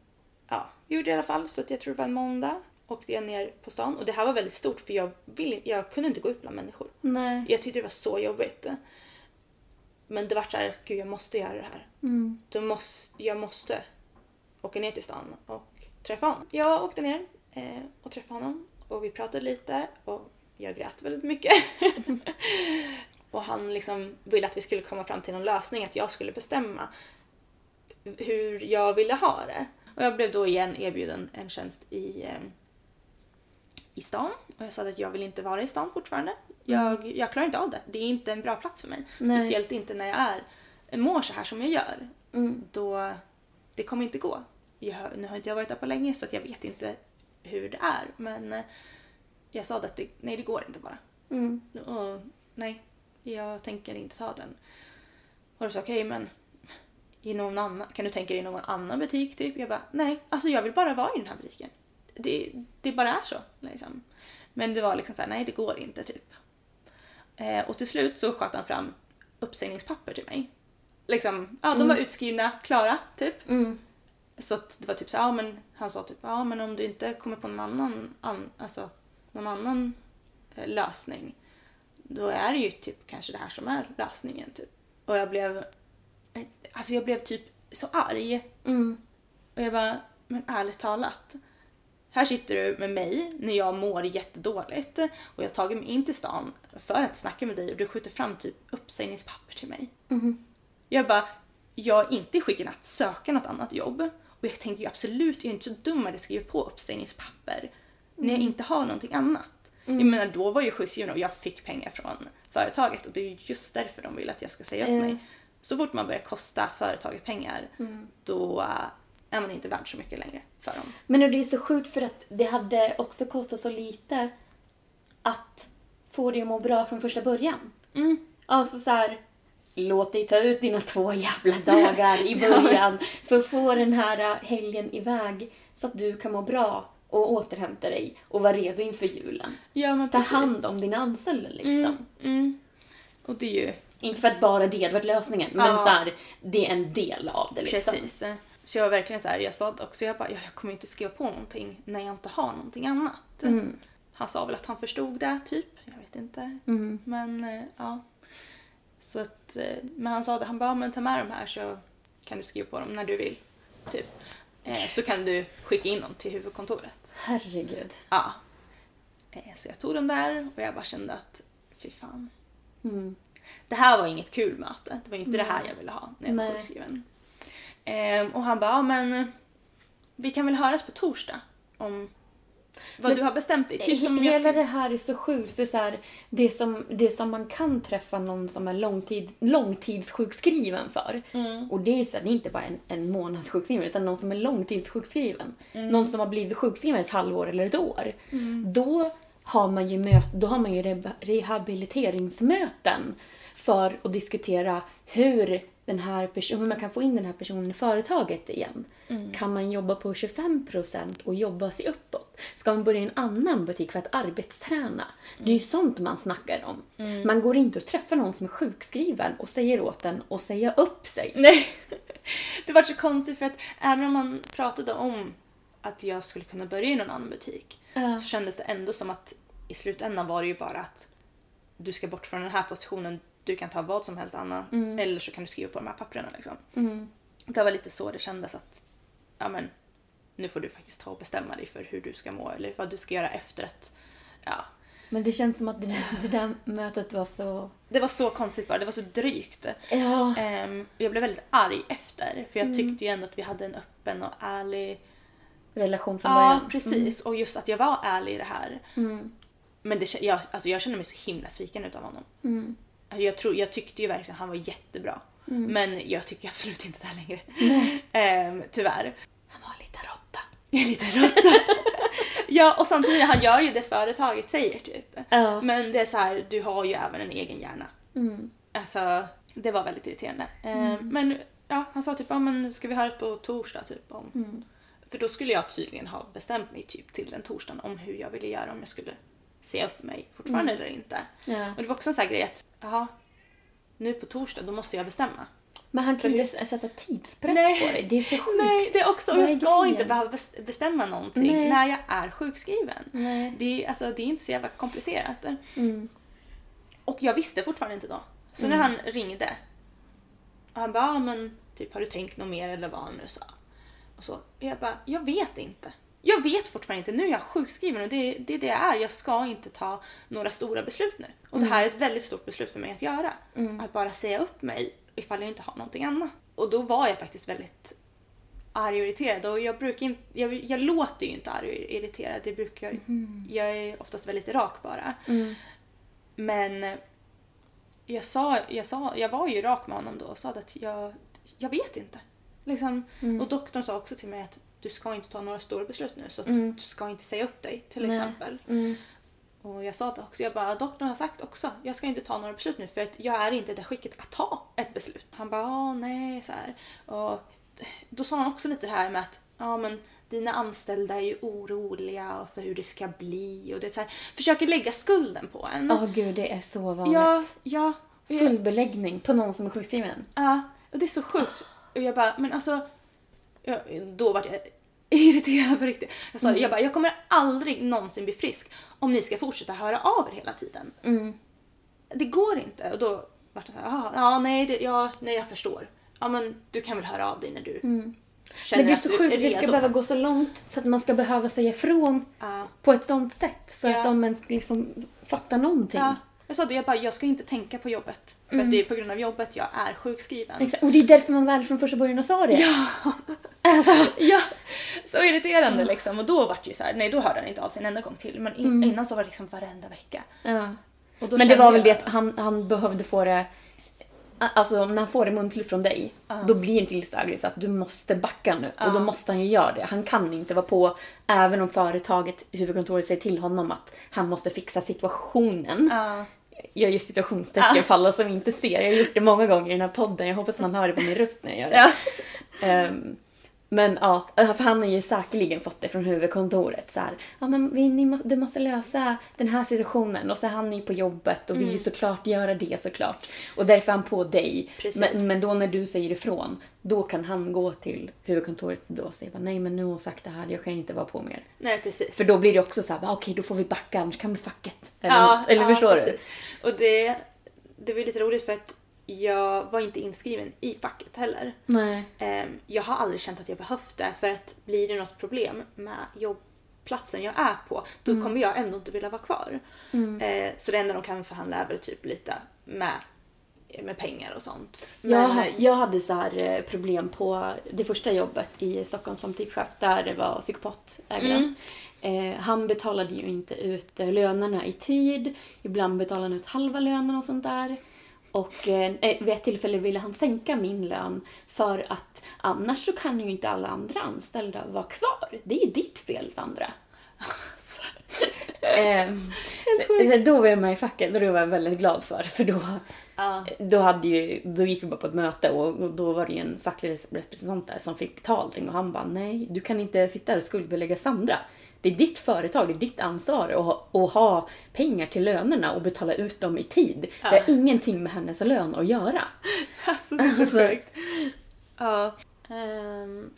Ja, gjorde det i alla fall. Så att jag tror det var en måndag. Åkte jag ner på stan och det här var väldigt stort för jag, vill, jag kunde inte gå ut bland människor. Nej. Jag tyckte det var så jobbigt. Men det var så här, gud jag måste göra det här. Mm. Då måste, jag måste åka ner till stan och träffa honom. Jag åkte ner eh, och träffade honom och vi pratade lite och jag grät väldigt mycket. [laughs] och han liksom ville att vi skulle komma fram till någon lösning, att jag skulle bestämma hur jag ville ha det. Och jag blev då igen erbjuden en tjänst i, eh, i stan. Och jag sa att jag vill inte vara i stan fortfarande. Jag, jag klarar inte av det. Det är inte en bra plats för mig. Nej. Speciellt inte när jag är, mår så här som jag gör. Mm. Då, det kommer inte gå. Jag, nu har inte jag varit där på länge så att jag vet inte hur det är. Men eh, jag sa att det, nej det går inte bara. Mm. Och, nej, jag tänker inte ta den. Och då sa okej men i någon annan, kan du tänka dig någon annan butik typ? Jag bara nej, alltså jag vill bara vara i den här butiken. Det, det bara är så. Liksom. Men det var liksom så här, nej det går inte typ. Eh, och till slut så sköt han fram uppsägningspapper till mig. Liksom, ja de var utskrivna, klara typ. Mm. Så att det var typ så ja men han sa typ ja men om du inte kommer på någon annan, an, alltså någon annan eh, lösning då är det ju typ kanske det här som är lösningen typ. Och jag blev, eh, alltså jag blev typ så arg. Mm. Och jag bara, men ärligt talat. Här sitter du med mig när jag mår jättedåligt och jag har tagit mig in till stan för att snacka med dig och du skjuter fram typ uppsägningspapper till mig. Jag bara, jag är inte skickad att söka något annat jobb. Och jag tänker ju absolut, jag är inte så dum att jag skriver på uppsägningspapper när jag inte har någonting annat. Jag menar då var jag sjukskriven och jag fick pengar från företaget och det är ju just därför de vill att jag ska säga upp mig. Så fort man börjar kosta företaget pengar då äh, är man inte värd så mycket längre för dem. Men det är så sjukt för att det hade också kostat så lite att få dig att må bra från första början. Mm. Alltså så här, låt dig ta ut dina två jävla [laughs] dagar i början för att få den här helgen iväg så att du kan må bra och återhämta dig och vara redo inför julen. Ja men Ta hand om dina anställda liksom. Mm. Och det är ju Inte för att bara det hade varit lösningen, men Ja. så här, det är en del av det liksom. Precis. Så jag var verkligen så här, jag sa också, jag bara, jag kommer inte skriva på någonting när jag inte har någonting annat. Mm. Han sa väl att han förstod det, typ. Jag vet inte. Mm. Men eh, ja. Så att, eh, men han sa det, han bara, men ta med de här så kan du skriva på dem när du vill. Typ. Eh, så kan du skicka in dem till huvudkontoret. Herregud. Ja. Så jag tog den där och jag bara kände att, fy fan. Mm. Det här var inget kul möte. Det var inte det här jag ville ha när jag var Nej. sjukskriven. Ehm, och han bara, ja men vi kan väl höras på torsdag om vad Men- du har bestämt dig. Typ som Hela det här är så sjukt för så här, det, som, det som man kan träffa någon som är långtid, långtidssjukskriven för. Mm. Och det är, så här, det är inte bara en, en månads sjukskriven utan någon som är långtidssjukskriven. Mm. Någon som har blivit sjukskriven ett halvår eller ett år. Då har man ju, möt, då har man ju re- rehabiliteringsmöten för att diskutera hur, den här person, hur man kan få in den här personen i företaget igen. Kan man jobba på 25% och jobba sig uppåt? Ska man börja i en annan butik för att arbetsträna? Det är ju sånt man snackar om. Man går inte och träffar någon som är sjukskriven och säger åt den att säga upp sig. Nej. [laughs] Det var så konstigt för att även om man pratade om att jag skulle kunna börja i någon annan butik Ja. så kändes det ändå som att i slutändan var det ju bara att du ska bort från den här positionen, du kan ta vad som helst Anna eller så kan du skriva på de här papperna liksom. Det var lite så det kändes att ja men nu får du faktiskt ta och bestämma dig för hur du ska må eller vad du ska göra efter att ja. Men det känns som att det där, det där mötet var så... Det var så konstigt bara, det var så drygt. Ja. Ehm, jag blev väldigt arg efter för jag tyckte ju ändå att vi hade en öppen och ärlig Relation från Ja, början. precis. Och just att jag var ärlig i det här. Mm. Men det, jag, alltså jag känner mig så himla sviken utav honom. Mm. Alltså jag, tror, jag tyckte ju verkligen att han var jättebra. Mm. Men jag tycker absolut inte det längre. Ehm, tyvärr. Han var lite råtta. Jag är lite råtta. [laughs] ja, och samtidigt, han gör ju det företaget säger typ. Ja. Men det är så här, du har ju även en egen hjärna. Mm. Alltså, det var väldigt irriterande. Ehm, Men ja, han sa typ, ja men ska vi höra på torsdag typ om... Mm. För då skulle jag tydligen ha bestämt mig typ till den torsdagen om hur jag ville göra om jag skulle se upp mig fortfarande eller inte. Ja. Och det var också en sån här grej att, jaha, nu på torsdag då måste jag bestämma. Men han hur- s- sätta tidspress Nej. på dig. Det är så sjukt. Nej, det är också, och jag ska grejen? inte behöva bes- bestämma någonting Nej. när jag är sjukskriven. Nej. Det är, alltså, det är inte så jävla komplicerat. Mm. Och jag visste fortfarande inte då. Så när han ringde och han bara, "Ja, men typ har du tänkt något mer eller vad han nu sa. Och så. Och jag bara, jag vet inte. Jag vet fortfarande inte. Nu är jag sjukskriven och det, det är det jag är. Jag ska inte ta några stora beslut nu. Och det här är ett väldigt stort beslut för mig att göra. Att bara säga upp mig ifall jag inte har någonting annat. Och då var jag faktiskt väldigt arg och irriterad. Och jag, brukar inte, jag, jag låter ju inte arg och irriterad. Det brukar, Jag är oftast väldigt rak bara. Men jag, sa, jag, sa, jag var ju rak med honom då och sa att jag, jag vet inte. Liksom, Och doktorn sa också till mig att du ska inte ta några stora beslut nu så att du ska inte säga upp dig till Nej. exempel. Mm. Och jag sa det också, jag bara doktorn har sagt också jag ska inte ta några beslut nu för att jag är inte i det skicket att ta ett beslut. Han bara "Åh, nej så här. Och då sa han också lite det här med att ja men dina anställda är ju oroliga för hur det ska bli och det så här, försöker lägga skulden på en. Åh gud, det är så vanligt. ja, ja. Skuldbeläggning på någon som är sjukskriven. Ja, och det är så sjukt. Och jag bara, men alltså... Jag, då var jag irriterad på riktigt. Jag sa det, jag bara, jag kommer aldrig någonsin bli frisk om ni ska fortsätta höra av er hela tiden. Mm. Det går inte. Och då var det så här, "Jaha, ja, nej, det, ja, nej, jag förstår. ja men du kan väl höra av dig när du känner Mm. Men det är så sjukt att det ska behöva gå så långt så att man ska behöva säga ifrån Ja. på ett sånt sätt för Ja. att de ens liksom fattar någonting. Ja. Jag sa det, jag bara, jag ska inte tänka på jobbet. För att det är på grund av jobbet jag är sjukskriven. Mm. Exakt. Och det är därför man väl från första början sa det. Ja. [laughs] Alltså, ja, så irriterande liksom. Och då var det ju så här, nej då hörde han inte av sig en enda gång till. Men in, innan så var det liksom varenda vecka. ja. Och Men det var väl det att han, han behövde få det... Alltså när han får det muntligt från dig, då blir det en tillsagelse att du måste backa nu. Och då måste han ju göra det. Han kan inte vara på, även om företaget, huvudkontoret säger till honom att han måste fixa situationen. Ja. Jag gör situationstecken för alla som inte ser. Jag har gjort det många gånger i den här podden. Jag hoppas man hör det på min röst när jag gör det. Ja. Ehm, men ja, för han har ju säkerligen fått det från huvudkontoret. Så här, ja, men vi, ni, må- du måste lösa den här situationen. Och så är han ju på jobbet och vill Mm. ju såklart göra det såklart. Och därför är han på dig. Men, men då när du säger ifrån, då kan han gå till huvudkontoret då och säga nej men nu har hon sagt det här, jag kan inte vara på mer. Nej precis. För då blir det också så här, okej då får vi backa annars kan vi facket. Eller, ja, något. eller ja, förstår precis. Och det, det var lite roligt för att jag var inte inskriven i facket heller. Nej. Ehm, Jag har aldrig känt att jag behövt det för att blir det något problem med jobbplatsen jag är på då Mm. kommer jag ändå inte vilja vara kvar. Eh, Så det enda de kan förhandla är väl typ lite med, med pengar och sånt. Jag, har Men, haft, jag hade så här eh, problem på det första jobbet i Stockholm som typchef där det var psykopatägaren. Eh, han betalade ju inte ut eh, lönerna i tid. Ibland betalade han ut halva lönen och sånt där. Och eh, vid ett tillfälle ville han sänka min lön för att annars så kan ju inte alla andra anställda vara kvar. Det är ju ditt fel Sandra. [laughs] eh, då var jag med i facket och det var jag väldigt glad för. För då, då, hade ju, då gick vi bara på ett möte och, och då var det ju en facklig representant där som fick ta allting och han bara nej, du kan inte sitta här och skuldbelägga Sandra. Det är ditt företag, det är ditt ansvar att ha, att ha pengar till lönerna och betala ut dem i tid. Det har ingenting med hennes lön att göra. [laughs] Alltså det är så Alltså. sjukt. Ja. ehm,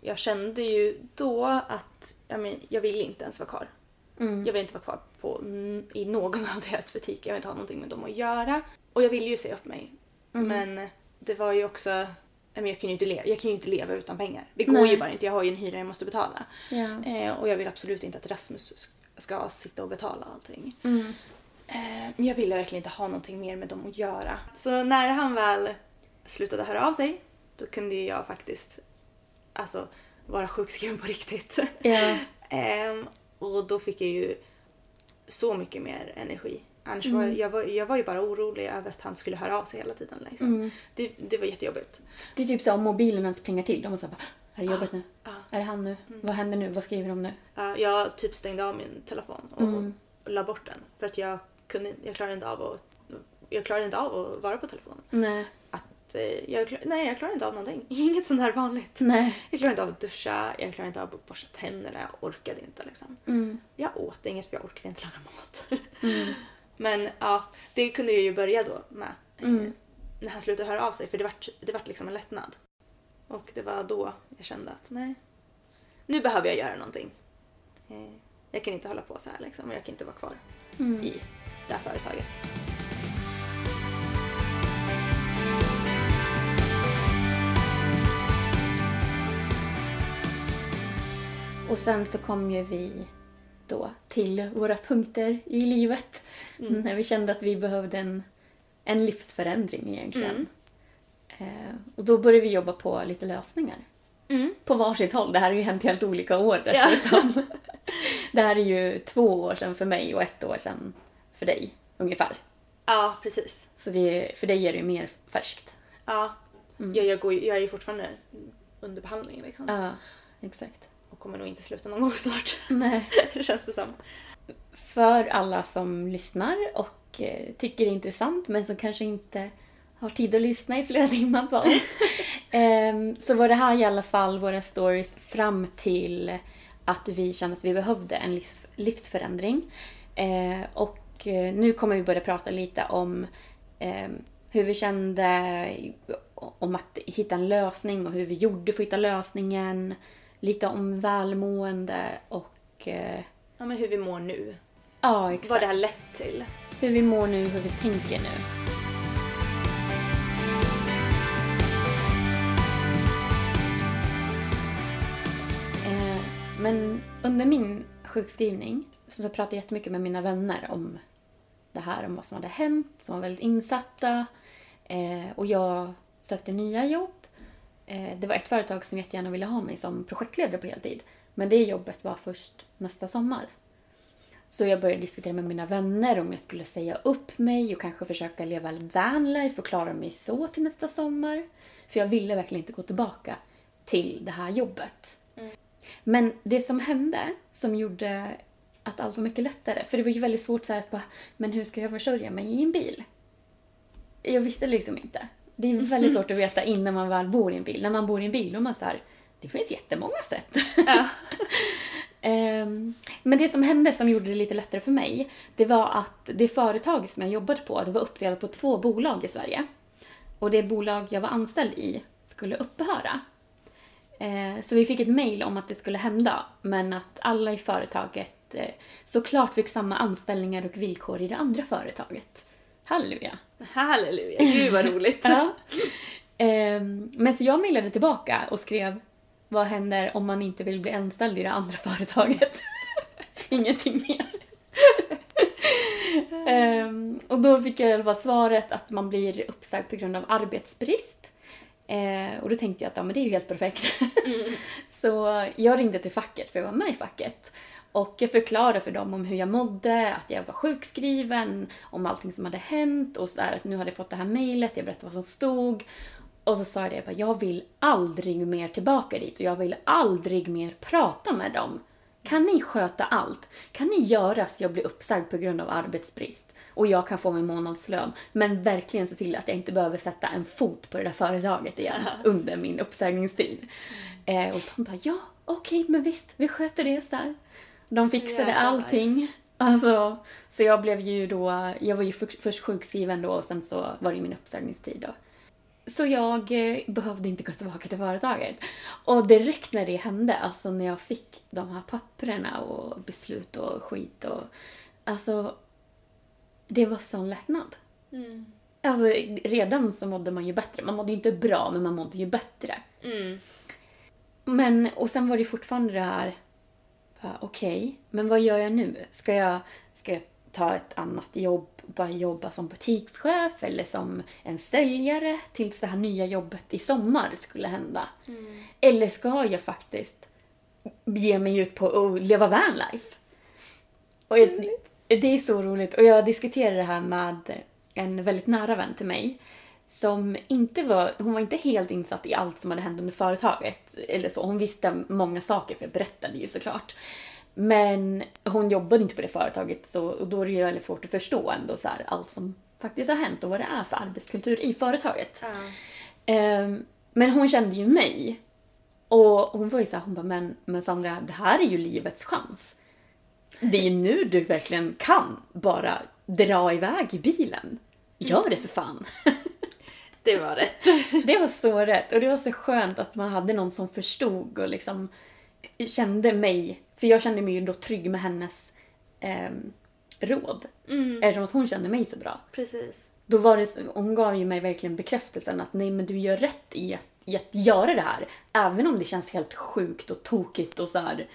jag kände ju då att jag, men, jag ville inte ens vara kvar. Mm. Jag ville inte vara kvar på, i någon av [laughs] deras butiker. Jag vill inte ha någonting med dem att göra. Och jag ville ju säga upp mig. Mm. Men det var ju också... men Jag kan ju inte leva, jag kan inte leva utan pengar. Det går Nej. ju bara inte. Jag har ju en hyra jag måste betala. Ja. Eh, och jag vill absolut inte att Rasmus sk- ska sitta och betala allting. Mm. Eh, men jag ville verkligen inte ha någonting mer med dem att göra. Så när han väl slutade höra av sig, då kunde ju jag faktiskt alltså, vara sjukskriven på riktigt. Ja. [laughs] Ehm, och då fick jag ju så mycket mer energi. Annars var jag, var, jag var ju bara orolig över att han skulle höra av sig hela tiden. Liksom. Det, det var jättejobbigt. Det är typ så om mobilen ens plingar till. De var såhär, är det jobbet nu? Ja. Är det han nu? Vad händer nu? Vad skriver de nu? Ja, jag typ stängde av min telefon och la bort den. För att jag, kunde, jag, klarade inte av att, jag klarade inte av att vara på telefonen. Nej. Att, eh, jag, nej, jag klarade inte av någonting. [laughs] Inget sånt här vanligt. Nej. Jag klarade inte av att duscha, jag klarade inte av att borsta tänderna, jag orkade inte liksom. Mm. Jag åt inget för jag orkade inte laga mat. [laughs] Men ja, det kunde jag ju börja då med. Mm. När han slutade höra av sig för det vart, det vart liksom en lättnad. Och det var då jag kände att nej, nu behöver jag göra någonting. Eh, Jag kan inte hålla på så här liksom och jag kan inte vara kvar Mm. i det här företaget. Och sen så kom ju vi då till våra punkter i livet. När vi kände att vi behövde en, en livsförändring egentligen. Eh, och då började vi jobba på lite lösningar. Mm. På varsitt håll. Det här har ju hänt helt olika år dessutom. [laughs] det här är ju två år sedan för mig och ett år sedan för dig ungefär. Ja, precis. Så det, för dig är det ju mer färskt. Ja. Jag, jag, går, jag är ju fortfarande under behandling liksom. Ja, exakt. Och kommer nog inte sluta någon gång [laughs] snart. Nej. [laughs] Känns det som. för alla som lyssnar och eh, tycker det är intressant men som kanske inte har tid att lyssna i flera [laughs] timmar på oss. Ehm, så var det här i alla fall våra stories fram till att vi kände att vi behövde en livs, livsförändring. Eh, och eh, nu kommer vi börja prata lite om eh, hur vi kände om att hitta en lösning och hur vi gjorde för att hitta lösningen lite om välmående och... Eh, ja, men hur vi mår nu. Ja, exakt. Vad det har lett till. Hur vi mår nu, hur vi tänker nu. Eh, men under min sjukskrivning så, pratade jag jättemycket med mina vänner om det här, om vad som hade hänt, som var väldigt insatta. Eh, och jag sökte nya jobb Eh, det var ett företag som jättegärna ville ha mig som projektledare på heltid. Men det jobbet var först nästa sommar. Så jag började diskutera med mina vänner om jag skulle säga upp mig och kanske försöka leva vanlife och klara mig så till nästa sommar. För jag ville verkligen inte gå tillbaka till det här jobbet. Men det som hände, som gjorde att allt var mycket lättare, för det var ju väldigt svårt så att bara, men hur ska jag försörja mig i en bil? Jag visste liksom inte. Det är väldigt svårt att veta innan man väl bor i en bil. När man bor i en bil då är man så här, det finns jättemånga sätt. Ja. [laughs] Ehm, Men det som hände som gjorde det lite lättare för mig, det var att det företag som jag jobbade på, det var uppdelat på två bolag i Sverige. Och det bolag jag var anställd i skulle upphöra. Eh, Så vi fick ett mail om att det skulle hända, men att alla i företaget eh, såklart fick samma anställningar och villkor i det andra företaget. Halleluja! Halleluja, gud vad roligt. [laughs] Ja. Ehm, Men så jag mejlade tillbaka och skrev vad händer om man inte vill bli anställd i det andra företaget? [laughs] Ingenting mer. [laughs] Ehm, och då fick jag i alla fall svaret att man blir uppsagd på grund av arbetsbrist. Eh, och då tänkte jag att ja, men det är ju helt perfekt. så jag ringde till facket, för jag var med i facket. Och jag förklarade för dem om hur jag mådde, att jag var sjukskriven, om allting som hade hänt och så där, att nu hade jag fått det här mejlet, jag berättade vad som stod. Och så sa jag det, jag, bara, jag vill aldrig mer tillbaka dit och jag vill aldrig mer prata med dem. Kan ni sköta allt? Kan ni göra så jag blir uppsagd på grund av arbetsbrist? Och jag kan få min månadslön. Men verkligen se till att jag inte behöver sätta en fot på det där företaget igen [laughs] under min uppsägningstid. Eh, och de bara, ja, okej, men visst, vi sköter det så här. De fixade allting. Alltså, så jag blev ju då, jag var ju för, först sjukskriven då och sen så var det min uppsägningstid då. Så jag eh, behövde inte gå tillbaka till företaget. Och direkt när det hände, alltså när jag fick de här papperna och beslut och skit och... Alltså, det var sån lättnad. Mm. Alltså redan så mådde man ju bättre. Man mådde ju inte bra, men man mådde ju bättre. Mm. Men, och sen var det fortfarande det här, okej, men vad gör jag nu? Ska jag, ska jag ta ett annat jobb, bara jobba som butikschef eller som en säljare tills det här nya jobbet i sommar skulle hända? Eller ska jag faktiskt ge mig ut på att leva vanlife? Och jag, det är så roligt. Och jag diskuterade det här med en väldigt nära vän till mig. Som inte var, hon var inte helt insatt i allt som hade hänt under företaget. Eller så. Hon visste många saker, för jag berättade ju såklart. Men hon jobbade inte på det företaget så och då är det ju väldigt svårt att förstå ändå så här, allt som faktiskt har hänt och vad det är för arbetskultur i företaget. Ehm, men hon kände ju mig. Och hon var ju såhär, hon bara, men, men Sandra, det här är ju livets chans. Det är ju nu du verkligen kan bara dra iväg i bilen. Gör det för fan. [laughs] Det var rätt. [laughs] Det var så rätt och det var så skönt att man hade någon som förstod och liksom kände mig. För jag kände mig ju då trygg med hennes ehm, råd. Eftersom att hon kände mig så bra. Precis. Då var det, hon gav ju mig verkligen bekräftelsen att nej men du gör rätt i att, i att göra det här. Även om det känns helt sjukt och tokigt och så här.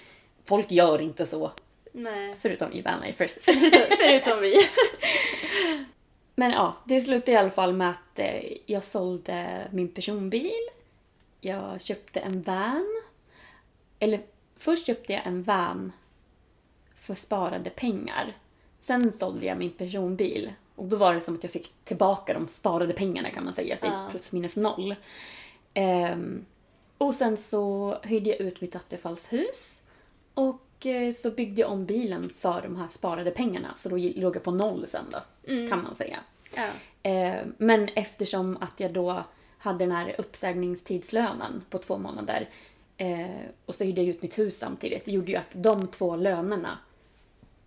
Folk gör inte så. Nej. Förutom i Vanlifers. [laughs] Förutom vi. [laughs] Men ja, det slutade i alla fall med att eh, jag sålde min personbil. Jag köpte en van. Eller först köpte jag en van för sparade pengar. Sen sålde jag min personbil. Och då var det som att jag fick tillbaka de sparade pengarna kan man säga. Så Ja. plus minus noll. Ehm, och sen så hyrde jag ut mitt attefallshus. Och så byggde jag om bilen för de här sparade pengarna. Så då låg jag på noll sen då, kan man säga. Ja. Eh, men eftersom att jag då hade den här uppsägningstidslönen på två månader eh, och så hyrde jag ut mitt hus samtidigt. Det gjorde ju att de två lönerna,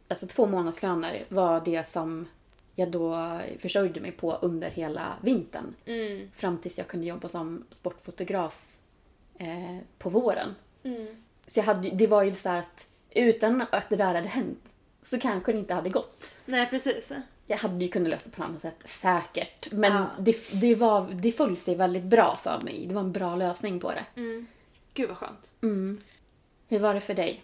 alltså två månadslöner, var det som jag då försörjde mig på under hela vintern. Mm. Fram tills jag kunde jobba som sportfotograf eh, på våren. Mm. Så jag hade, det var ju så att utan att det där hade hänt så kanske det inte hade gått. Nej, precis. Jag hade ju kunnat lösa det på ett annat sätt, säkert. Men Ja. det, det, var, det föll sig väldigt bra för mig. Det var en bra lösning på det. Mm. Gud vad skönt. Hur var det för dig?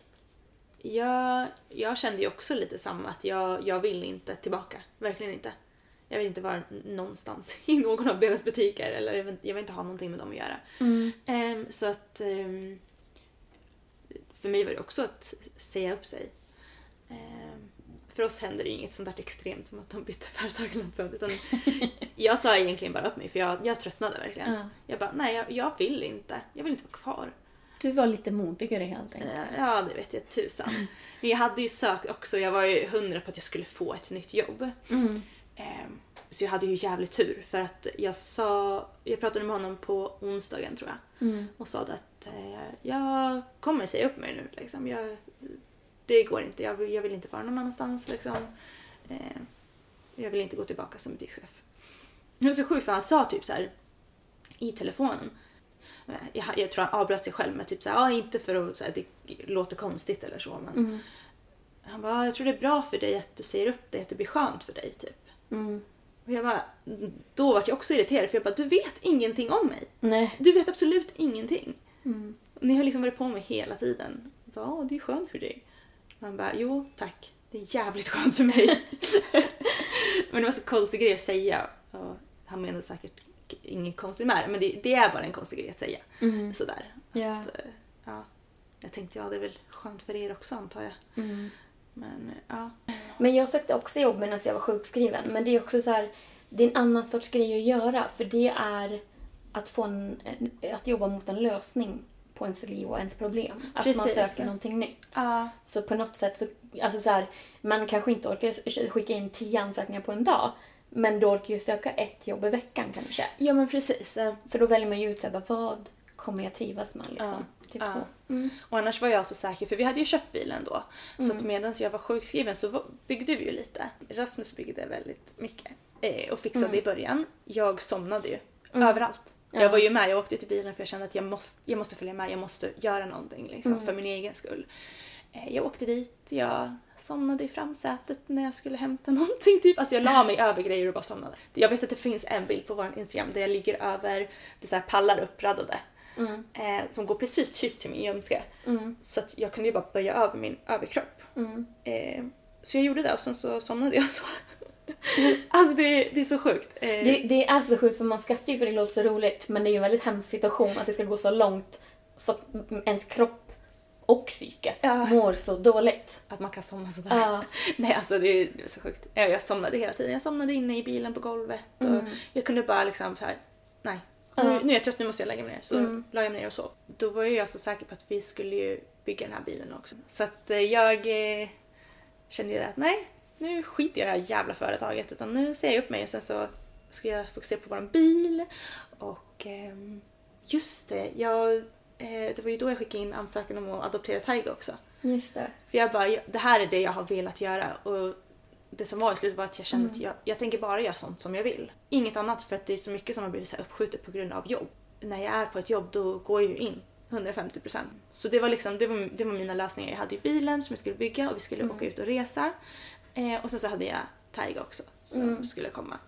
Jag, jag kände ju också lite samma, att jag, jag vill inte tillbaka. Verkligen inte. Jag vill inte vara någonstans [laughs] i någon av deras butiker eller jag vill, jag vill inte ha någonting med dem att göra. Ehm, så att ehm, för mig var det också att säga upp sig. Ehm, för oss hände det inget sånt där extremt som att de bytte [laughs] företag eller något sånt. Utan [laughs] jag sa egentligen bara upp mig för jag, jag tröttnade verkligen. Ja. Jag bara, nej jag, jag vill inte. Jag vill inte vara kvar. Du var lite modigare helt enkelt. Eh, Ja, det vet jag tusan. Men jag hade ju sökt också, jag var ju hundra på att jag skulle få ett nytt jobb. Ehm, Så jag hade ju jävligt tur för att jag sa, jag pratade med honom på onsdagen tror jag. Och sa att eh, jag kommer säga upp mig nu liksom. Jag, det går inte, jag, vill- jag vill inte vara någon annanstans liksom. Ehm, Jag vill inte gå tillbaka som butikschef. Det var så sjukt för han sa typ så här i telefonen. Jag, jag tror han avbröt sig själv med typ så här, ja inte för att så här, det låter konstigt eller så men. Han bara, "Ja, jag tror det är bra för dig att du säger upp dig, att det blir skönt för dig typ. Och jag bara, då var jag också irriterad för jag bara, du vet ingenting om mig. Nej. Du vet absolut ingenting. Ni har liksom varit på mig hela tiden. Ja, det är skönt för dig. Han bara, jo tack. Det är jävligt skönt för mig. [laughs] men det var så konstig grej att säga. Och han menade säkert inget konstigt med det, men det, det är bara en konstig grej att säga. Sådär. Ja. Att, eh, ja. Jag tänkte, ja det är väl skönt för er också antar jag. Men ja. Men jag sökte också jobb medan jag var sjukskriven. Men det är också så här, det är en annan sorts grej att göra. För det är att, få en, att jobba mot en lösning på ens liv och ens problem. Att man Precis. söker någonting nytt. Ja. Så på något sätt så, alltså så här, man kanske inte orkar skicka in tio ansökningar på en dag. Men du orkar ju söka ett jobb i veckan kanske. Ja men precis. För då väljer man ju ut så här, vad kommer jag trivas med liksom. Typ Ja. så. Och annars var jag så säker, för vi hade ju köpt bilen då. Så att medan jag var sjukskriven så byggde vi ju lite. Rasmus byggde väldigt mycket eh, och fixade i början. Jag somnade ju överallt. Jag var ju med, jag åkte till bilen för jag kände att jag måste, jag måste följa med, jag måste göra någonting liksom, för min egen skull. Eh, Jag åkte dit, jag somnade i framsätet när jag skulle hämta [laughs] någonting. Typ. Alltså jag la mig [laughs] över grejer och bara somnade. Jag vet att det finns en bild på vår Instagram där jag ligger över det så här pallar uppradade. Eh, som går precis typ till min ljumske. Så att jag kunde ju bara böja över min överkropp. Eh, så jag gjorde det och sen så somnade jag så. [laughs] alltså det, det är så sjukt. Eh, Det, det är så sjukt för man skrattar ju för det låter så roligt. Men det är ju en väldigt hemsk situation att det ska gå så långt så att ens kropp och psyke Ja. mår så dåligt. Att man kan somna sådär. Ja. [laughs] Nej alltså det är, det är så sjukt. Ja, Jag somnade hela tiden. Jag somnade inne i bilen på golvet. Och jag kunde bara liksom så här. nej. Nu, nu är jag trött, nu måste jag lägga mig ner. Så la jag mig ner och sov. Då var ju jag så säker på att vi skulle ju bygga den här bilen också. Så att eh, jag eh, kände ju att nej, nu skiter jag i det här jävla företaget. Utan nu säger jag upp mig och sen så ska jag fokusera på våran bil. Och ehm, just det, jag, eh, det var ju då jag skickade in ansökan om att adoptera Tiger också. Just det. För jag bara, det här är det jag har velat göra. Och det som var i slutet var att jag kände att jag, jag tänker bara göra sånt som jag vill. Inget annat för att det är så mycket som har blivit så uppskjutet på grund av jobb. När jag är på ett jobb då går jag ju in 150%. Så det var liksom, det var, det var mina lösningar. Jag hade ju bilen som jag skulle bygga och vi skulle åka ut och resa. Eh, och sen så hade jag Taiga också som skulle komma.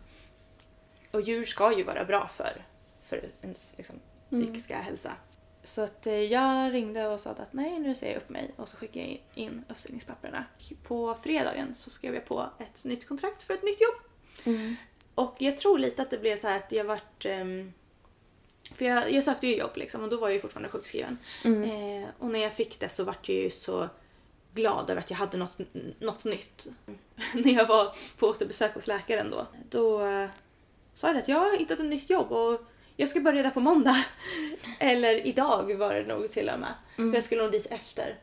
Och djur ska ju vara bra för, för ens liksom, psykiska hälsa. Så att eh, jag ringde och sa att nej, nu säger jag upp mig och så skickade jag in uppsägningspapperna. På fredagen så skrev jag på ett nytt kontrakt för ett nytt jobb. Och jag tror lite att det blev så här att jag vart... ehm, för jag, jag sökte ju jobb liksom och då var jag ju fortfarande sjukskriven. Eh, och när jag fick det så vart jag ju så glad över att jag hade något, något nytt. [laughs] när jag var på återbesök hos läkaren då, då eh, sa jag att jag har hittat ett nytt jobb och jag ska börja där på måndag. Eller idag var det nog till och med. För jag skulle nog dit efter.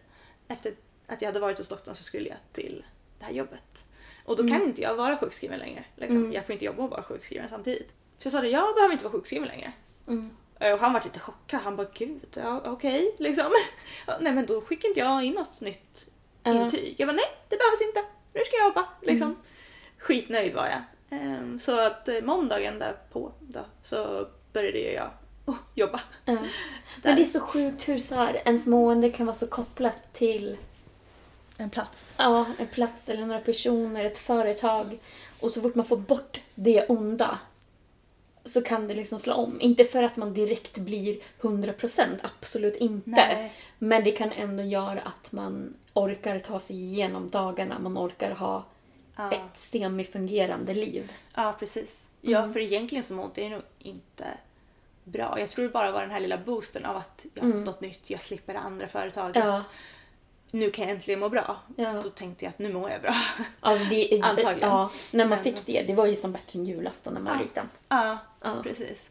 Efter att jag hade varit hos doktorn så skulle jag till det här jobbet. Och då kan inte jag vara sjukskriven längre. Liksom. Jag får inte jobba och vara sjukskriven samtidigt. Så jag sa det, jag behöver inte vara sjukskriven längre. Och han var lite chockad. Han bara gud, ja, okej [laughs] liksom. Ja, Nej men då skickar inte jag in något nytt intyg. Jag bara nej, det behövs inte. Nu ska jag jobba. Liksom. Skitnöjd var jag. Ehm, så att eh, måndagen därpå då, så började jag oh, jobba. [laughs] Men det är så sjukt hur så här, ens mående kan vara så kopplat till En plats. ja, en plats eller några personer, ett företag. Och så fort man får bort det onda så kan det liksom slå om. Inte för att man direkt blir 100%, absolut inte. Nej. Men det kan ändå göra att man orkar ta sig igenom dagarna. Man orkar ha Ja. ett semifungerande liv. Ja, precis. Ja, Mm. för egentligen så mådde jag nog inte bra. Jag tror det bara var den här lilla boosten av att jag har fått något nytt, jag slipper det andra företaget. Mm. Ja. Nu kan jag äntligen må bra. Ja. Då tänkte jag att nu mår jag bra. Alltså det, [laughs] Antagligen. Ja, när man fick det. Det var ju som bättre än julafton när man var Ja. liten. Ja, Ja. precis.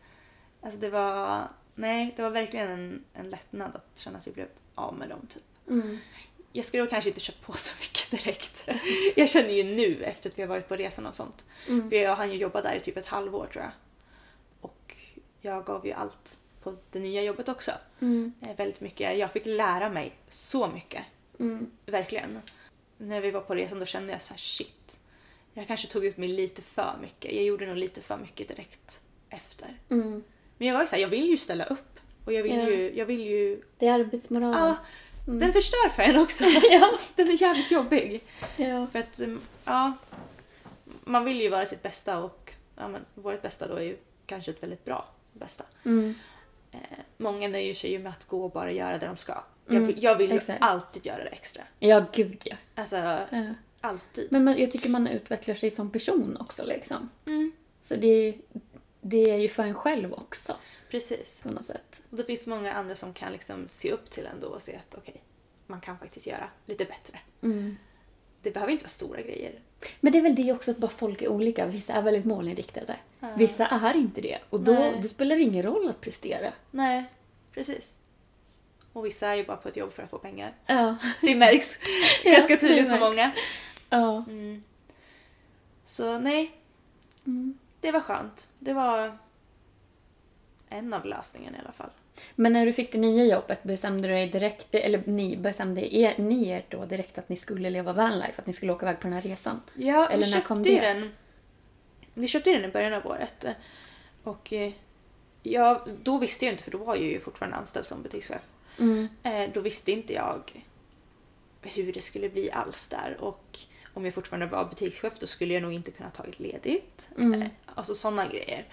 Alltså det var... Nej, det var verkligen en, en lättnad att känna att vi blev av med dem. Typ. Mm. Jag skulle kanske inte köpt på så mycket direkt. [laughs] Jag känner ju nu efter att vi har varit på resan och sånt. Mm. För jag hann ju jobba där i typ ett halvår tror jag. Och jag gav ju allt på det nya jobbet också. Mm. Eh, väldigt mycket. Jag fick lära mig så mycket. Mm. Verkligen. När vi var på resan då kände jag så här: shit. Jag kanske tog ut mig lite för mycket. Jag gjorde nog lite för mycket direkt efter. Mm. Men jag var ju såhär, jag vill ju ställa upp. Och jag vill Ja. ju, jag vill ju... Det är arbetsmoral. Ja, den förstör för en också. [laughs] Ja. Den är jävligt jobbig. ja. För att, um, ja. Man vill ju vara sitt bästa och ja, men, vårt bästa då är ju kanske ett väldigt bra bästa. Mm. Eh, många nöjer sig ju med att gå och bara göra det de ska. Jag Mm, vill, jag vill ju alltid göra det extra. ja, gud ja. Alltså, Ja. alltid. Men man, jag tycker man utvecklar sig som person också liksom. Mm. Så det, det är ju för en själv också Precis. på något sätt. Och det finns många andra som kan liksom se upp till en då och se att okej, man kan faktiskt göra lite bättre. Mm. Det behöver inte vara stora grejer. Men det är väl det också att bara folk är olika. Vissa är väldigt målinriktade. Vissa är inte det. Och då, Nej. då spelar det ingen roll att prestera. Nej, precis. Och vissa är ju bara på ett jobb för att få pengar. Ja. Det [laughs] märks [laughs] Ja, ganska tydligt på märks. många. ja. Mm. Så nej, Mm. det var skönt. Det var en av lösningarna i alla fall. Men när du fick det nya jobbet bestämde du dig direkt, eller ni bestämde er, ni er då direkt att ni skulle leva vanlife, att ni skulle åka iväg på den här resan? Ja, Eller vi när köpte ju den. Vi köpte den i början av året. Och eh, ja, då visste jag inte, för då var jag ju fortfarande anställd som butikschef. Mm. Eh, då visste inte jag hur det skulle bli alls där. Och om jag fortfarande var butikschef då skulle jag nog inte kunna tagit ledigt. Mm. Eh, alltså sådana grejer.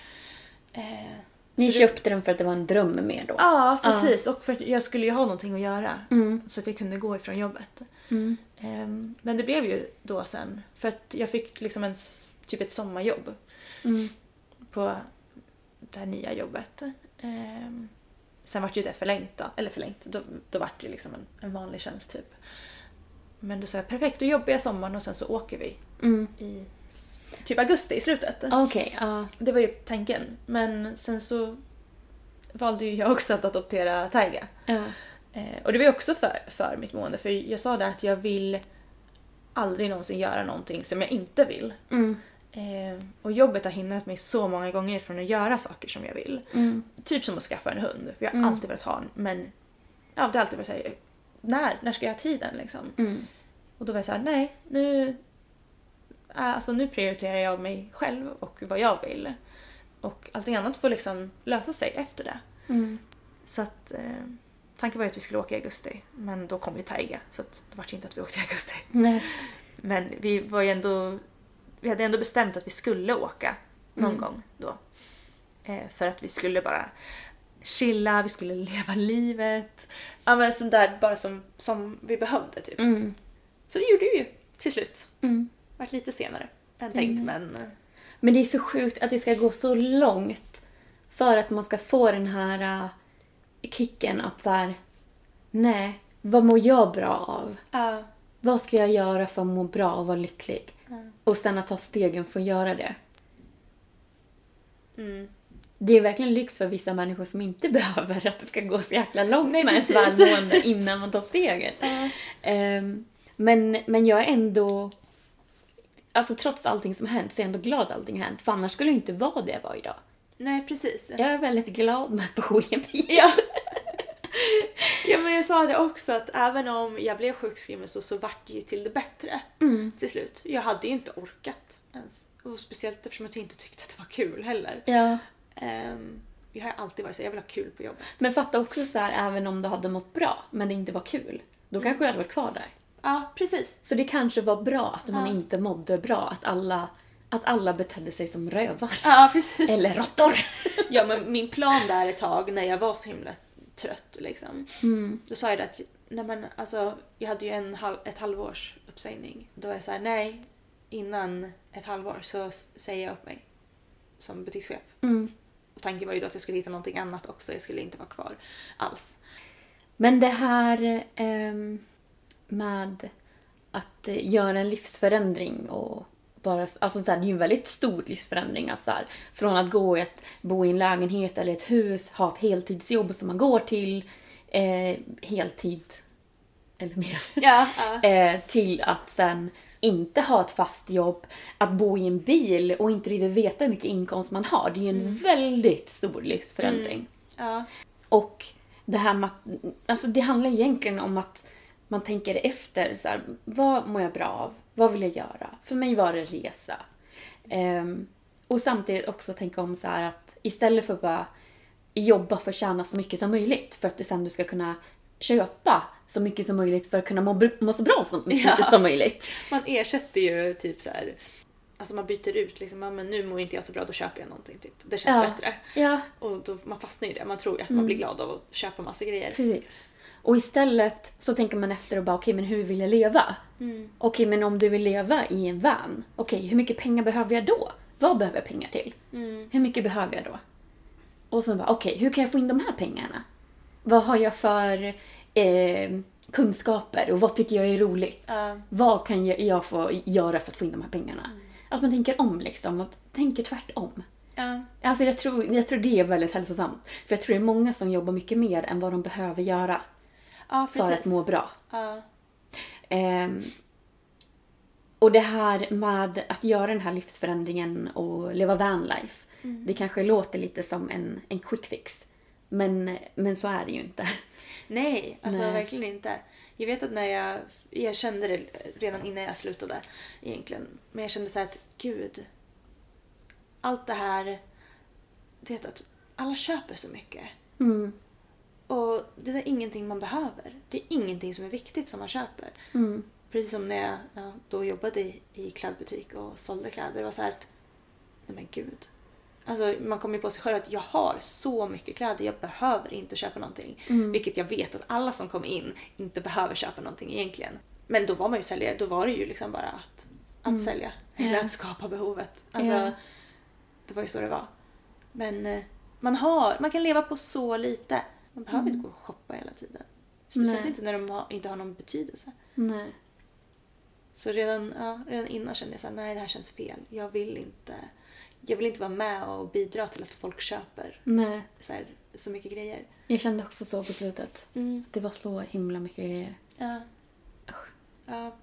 Ni så det- köpte den för att det var en dröm med då? Ja, precis. Och för att jag skulle ju ha någonting att göra. Mm. Så att jag kunde gå ifrån jobbet. Mm. Ehm, men det blev ju då sen. För att jag fick liksom en, typ ett sommarjobb Mm. på det här nya jobbet. Ehm, sen vart ju det förlängt då. Eller förlängt, då, då vart det liksom en, en vanlig tjänst typ. Men då sa jag perfekt, då jobbar jag sommaren och sen så åker vi Mm. i typ augusti i slutet. Okej, ja. Det var ju tanken. Men sen så valde ju jag också att adoptera Taiga. ja. Eh, och det var ju också för, för mitt mående. För jag sa det att jag vill aldrig någonsin göra någonting som jag inte vill. Mm. Eh, och jobbet har hindrat mig så många gånger från att göra saker som jag vill. Mm. Typ som att skaffa en hund. För jag har Mm. alltid velat ha en. Men ja, det har alltid varit såhär, när? När ska jag ha tiden liksom? Mm. Och då var jag såhär, nej nu, alltså, nu prioriterar jag mig själv och vad jag vill. Och allting annat får liksom lösa sig efter det. Mm. Så att eh, tanken var ju att vi skulle åka i augusti. Men då kom ju Taiga så att det var inte att vi åkte i augusti. Nej. Men vi var ju ändå, vi hade ändå bestämt att vi skulle åka någon Mm. gång då. Eh, för att vi skulle bara chilla, vi skulle leva livet. Ja men sånt där bara som, som vi behövde typ. Mm. Så det gjorde vi ju till slut. Mm. Vart lite senare än tänkt men eh, Men det är så sjukt att det ska gå så långt för att man ska få den här uh, kicken att så här, nej, vad mår jag bra av? ja. Vad ska jag göra för att må bra och vara lycklig? Mm. Och sen att ta stegen för att göra det. Mm. Det är verkligen lyx för vissa människor som inte [laughs] behöver att det ska gå så jäkla långt Nej, med ens precis. välmående innan man tar steget. [laughs] Ja. Ehm, men, men jag är ändå... Alltså trots allting som hänt så är jag ändå glad att allting hänt. För annars skulle jag inte vara det jag var idag. Nej precis. Jag är väldigt glad med att bo i en bil. Ja. ja men jag sa det också att även om jag blev sjukskriven så, så vart det ju till det bättre Mm. till slut. Jag hade ju inte orkat ens. Och speciellt eftersom jag inte tyckte att det var kul heller. Ja. Um, jag har alltid varit så jag vill ha kul på jobbet. Men fatta också så här, även om du hade mått bra men det inte var kul. Då kanske du hade varit kvar där. Ja precis. Så det kanske var bra att man Ja. inte mådde bra. Att alla, att alla betedde sig som rövar. Ja, precis. Eller råttor. [laughs] Ja, men min plan där ett tag när jag var så himla trött liksom. Mm. Då sa jag det att, nej men alltså, jag hade ju en halv, ett halvårs uppsägning. Då var jag såhär, nej, innan ett halvår så säger jag upp mig som butikschef. Mm. Och tanken var ju då att jag skulle hitta någonting annat också, jag skulle inte vara kvar alls. Men det här ehm, med att eh, göra en livsförändring och bara, alltså så här, det är ju en väldigt stor livsförändring att så här, från att gå i ett, bo i en lägenhet eller ett hus, ha ett heltidsjobb som man går till, eh, heltid eller mer, [laughs] Ja, ja. eh, till att sen inte ha ett fast jobb, att bo i en bil och inte riktigt veta hur mycket inkomst man har. Det är ju en väldigt stor livsförändring. ja. Och det här med att, alltså det handlar egentligen om att man tänker efter så här, vad mår jag bra av? Vad vill jag göra? För mig var det resa. Ehm, och samtidigt också tänka om så att istället för att bara jobba för att tjäna så mycket som möjligt för att du sen du ska kunna köpa så mycket som möjligt för att kunna må, må så bra som, Ja. som möjligt. Man ersätter ju typ så här. Alltså man byter ut liksom, ja, men nu mår inte jag så bra, då köper jag någonting. Typ. Det känns Ja. bättre. Ja, Och då, man fastnar i det. Man tror ju att man blir glad av att köpa massa grejer. Precis. Och istället så tänker man efter och bara okej men hur vill jag leva? Okej men om du vill leva i en van, okej hur mycket pengar behöver jag då? Vad behöver jag pengar till? Hur mycket behöver jag då? Och sen bara okej hur kan jag få in de här pengarna? Vad har jag för eh, kunskaper och vad tycker jag är roligt? Ja. Vad kan jag, jag få göra för att få in de här pengarna? Att man tänker om liksom och tänker tvärtom. Ja. Alltså jag tror, jag tror det är väldigt hälsosamt. För jag tror det är många som jobbar mycket mer än vad de behöver göra ja, för att må bra. Ja. Ehm, och det här med att göra den här livsförändringen och leva vanlife. Det kanske låter lite som en, en quick fix. Men, men så är det ju inte. Nej, alltså Nej. verkligen inte. Jag vet att när jag, jag kände det redan innan jag slutade egentligen. Men jag kände så här att gud. Allt det här, du vet att alla köper så mycket. Mm. Och det är ingenting man behöver. Det är ingenting som är viktigt som man köper. Mm. Precis som när jag ja, då jobbade i, i klädbutik och sålde kläder. Det var så här att, nej men gud. Alltså man kommer ju på sig själv att jag har så mycket kläder, jag behöver inte köpa någonting. Vilket jag vet att alla som kommer in inte behöver köpa någonting egentligen. Men då var man ju säljare, då var det ju liksom bara att, att sälja. Eller Ja. att skapa behovet. Alltså, Ja. Det var ju så det var. Men eh, man, har, man kan leva på så lite. Man behöver inte gå och shoppa hela tiden. Speciellt Nej. inte när de har, inte har någon betydelse. Nej. Så redan, ja, redan innan kände jag så här, nej det här känns fel. Jag vill inte, jag vill inte vara med och bidra till att folk köper Nej. så, här, så mycket grejer. Jag kände också så på slutet. Mm. Det var så himla mycket grejer. Ja. Ja.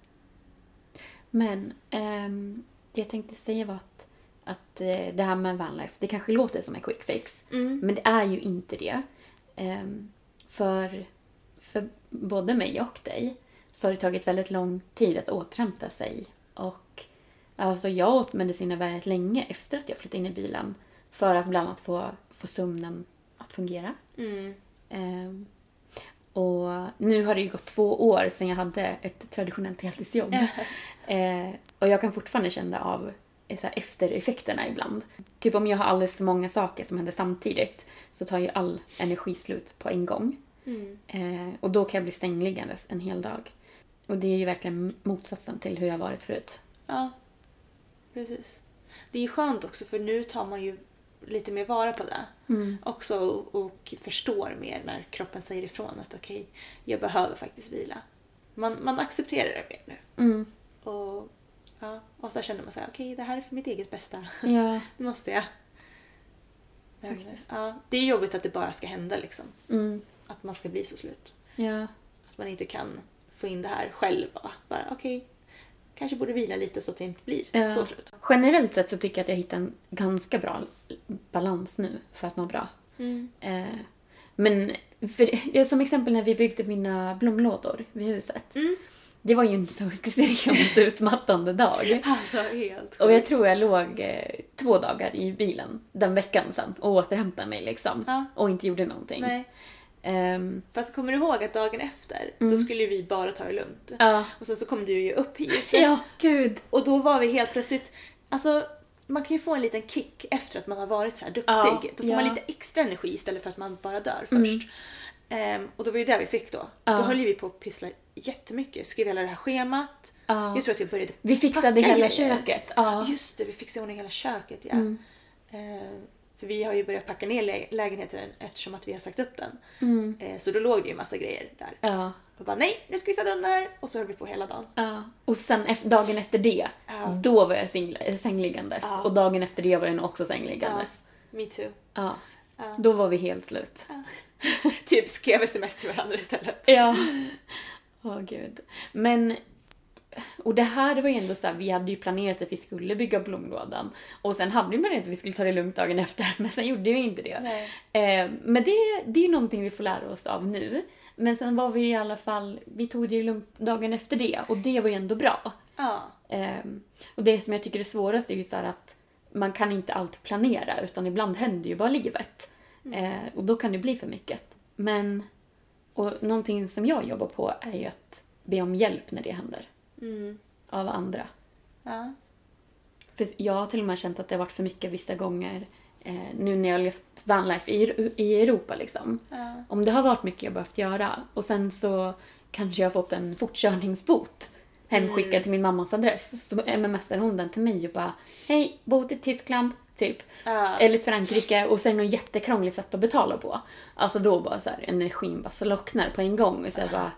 Men ehm, det jag tänkte säga var att, att eh, det här med vanlife, det kanske låter som en quick fix. Mm. Men det är ju inte det. Ehm, för, för både mig och dig så har det tagit väldigt lång tid att återhämta sig. Och alltså jag åt mediciner väldigt länge efter att jag flyttade in i bilen. För att bland annat få, få sömnen att fungera. Mm. Ehm, och nu har det ju gått två år sedan jag hade ett traditionellt heltidsjobb. [laughs] eh, och jag kan fortfarande känna av så här, eftereffekterna ibland. Typ om jag har alldeles för många saker som händer samtidigt så tar ju all energi slut på en gång. Mm. Eh, och då kan jag bli sängliggandes en hel dag. Och det är ju verkligen motsatsen till hur jag varit förut. ja, precis. Det är ju skönt också för nu tar man ju lite mer vara på det. Också och, och förstår mer när kroppen säger ifrån att okej, jag behöver faktiskt vila. Man, man accepterar det mer nu. Mm. Och, ja, och så känner man så här, okej det här är för mitt eget bästa. Ja. [laughs] Det måste jag. Men, Faktiskt. ja, det är jobbigt att det bara ska hända liksom. Mm. Att man ska bli så slut. Ja. Att man inte kan få in det här själv. Att bara okej, kanske borde vila lite så att det inte blir Ja. så slut. Generellt sett så tycker jag att jag hittar en ganska bra balans nu för att må bra. Mm. Eh, men för, [laughs] som exempel när vi byggde mina blomlådor vid huset. Mm. Det var ju en så extremt [laughs] utmattande dag. Alltså helt Och jag tror jag låg eh, två dagar i bilen den veckan sen och återhämtade mig liksom. Ja. Och inte gjorde någonting. Nej. Ehm, Fast kommer du ihåg att dagen efter, då skulle vi bara ta det lugnt. ja. Och sen så kom du ju upp hit. ja, gud. Och då var vi helt plötsligt, Alltså, man kan ju få en liten kick efter att man har varit så här duktig. Ja, då får ja. man lite extra energi istället för att man bara dör först. Ehm, och det var ju det vi fick då. Då höll ju vi på att pyssla jättemycket. Skrev hela det här schemat. Ja. Jag tror att jag började Vi fixade hela grejer. köket. Ja. Just det, vi fixade ordning hela köket ja. Mm. Ehm, för vi har ju börjat packa ner lä- lägenheten eftersom att vi har sagt upp den. Mm. Ehm, så då låg det ju massa grejer där. Ja. Och bara nej, nu ska vi städa undan här. Och så höll vi på hela dagen. Ja. Och sen dagen efter det, Ja. då var jag singl- sängliggandes. Ja. Och dagen efter det var jag nog också sängliggandes. Me too. Ja. Ja. Då var vi helt slut. [laughs] typ skrev sms till varandra istället. Ja. Åh gud. Men, och det här var ju ändå så här, vi hade ju planerat att vi skulle bygga blomlådan. Och sen hade vi planerat att vi skulle ta det lugnt dagen efter, [laughs] men sen gjorde vi inte det. Eh, men det, det är någonting vi får lära oss av nu. Men sen var vi i alla fall, vi tog det ju lugnt dagen efter det och det var ju ändå bra. Ja. Ehm, och det som jag tycker är svårast är ju så att man kan inte alltid planera utan ibland händer ju bara livet. Eh, och då kan det bli för mycket. Men, och någonting som jag jobbar på är ju att be om hjälp när det händer. Mm. Av andra. Ja. För jag har till och med känt att det har varit för mycket vissa gånger eh, nu när jag har levt vanlife i, i Europa liksom. Ja. Om det har varit mycket jag behövt göra och sen så kanske jag har fått en fortkörningsbot hemskickad till min mammas adress. Så mmsar hon den till mig och bara Hej, bot i Tyskland, typ. Ja. Eller Frankrike och sen något jättekrångligt sätt att betala på. Alltså då bara så här, energin bara slocknar på en gång. Och så här bara,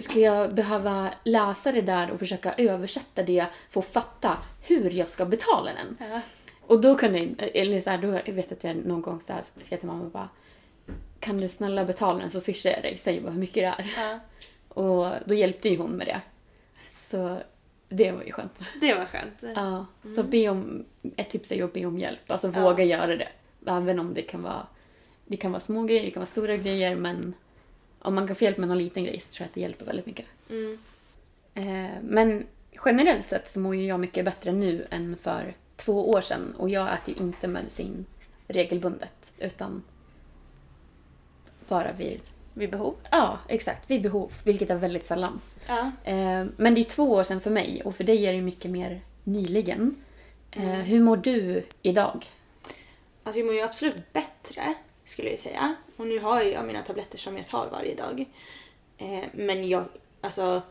ska jag behöva läsa det där och försöka översätta det för att fatta hur jag ska betala den? Ja. Och då kunde jag, eller så här, då jag vet att jag någon gång så här skrev till mamma och bara Kan du snälla betala den så swishar jag dig, säg bara hur mycket det är. Ja. Och då hjälpte ju hon med det. Så det var ju skönt. Det var skönt. Ja, så be om, ett tips är ju att be om hjälp. Alltså Ja. våga göra det. Även om det kan vara, det kan vara små grejer, det kan vara stora grejer men om man kan få hjälp med någon liten grej så tror jag att det hjälper väldigt mycket. Mm. Eh, men generellt sett så mår ju jag mycket bättre nu än för två år sedan och jag äter ju inte medicin regelbundet utan bara vid, Vid behov. ja exakt, vid behov, vilket är väldigt sällan. Ja. Eh, men det är två år sedan för mig och för dig är det mycket mer nyligen. Eh, hur mår du idag? Alltså jag mår ju absolut bättre skulle jag säga. Och nu har jag mina tabletter som jag tar varje dag. Eh, men jag, alltså,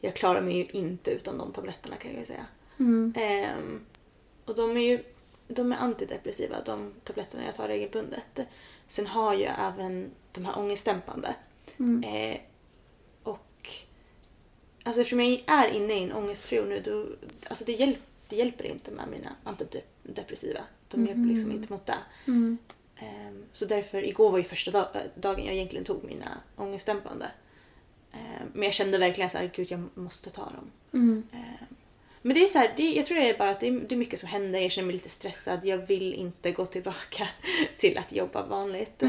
jag klarar mig ju inte utan de tabletterna kan jag ju säga. Ehm, och de är ju de är antidepressiva, de tabletterna jag tar regelbundet. Sen har jag även de här ångestdämpande. Eh, och alltså eftersom jag är inne i en ångestperiod nu, då, alltså det, hjälp, det hjälper inte med mina antidepressiva. De hjälper liksom inte mot det. Ehm, så därför, igår var ju första dag, äh, dagen jag egentligen tog mina ångestdämpande. Ehm, men jag kände verkligen så här, gud jag måste ta dem. Ehm, men det är så här, det, jag tror det är bara att det är, det är mycket som händer, jag känner mig lite stressad, jag vill inte gå tillbaka [laughs] till att jobba vanligt.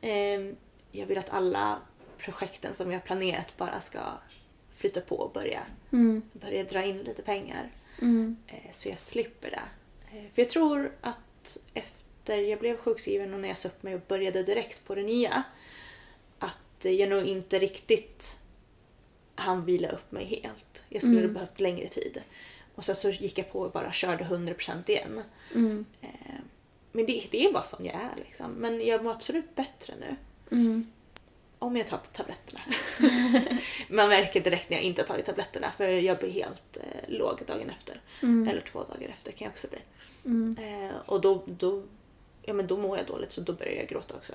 Ehm, jag vill att alla projekten som jag har planerat bara ska flytta på och börja, börja dra in lite pengar. Eh, Så jag slipper det. Eh, För jag tror att efter jag blev sjukskriven och när jag sa upp mig och började direkt på det nya att jag nog inte riktigt hann vila upp mig helt. Jag skulle ha behövt längre tid. Och sen så gick jag på och bara körde 100% igen. Eh, Men det, det är bara som jag är liksom. Men jag mår absolut bättre nu. Om jag tar tabletterna. [laughs] Man märker direkt när jag inte har tagit tabletterna för jag blir helt eh, låg dagen efter. Eller två dagar efter kan jag också bli. Eh, och då, då, ja, men då mår jag dåligt så då börjar jag gråta också.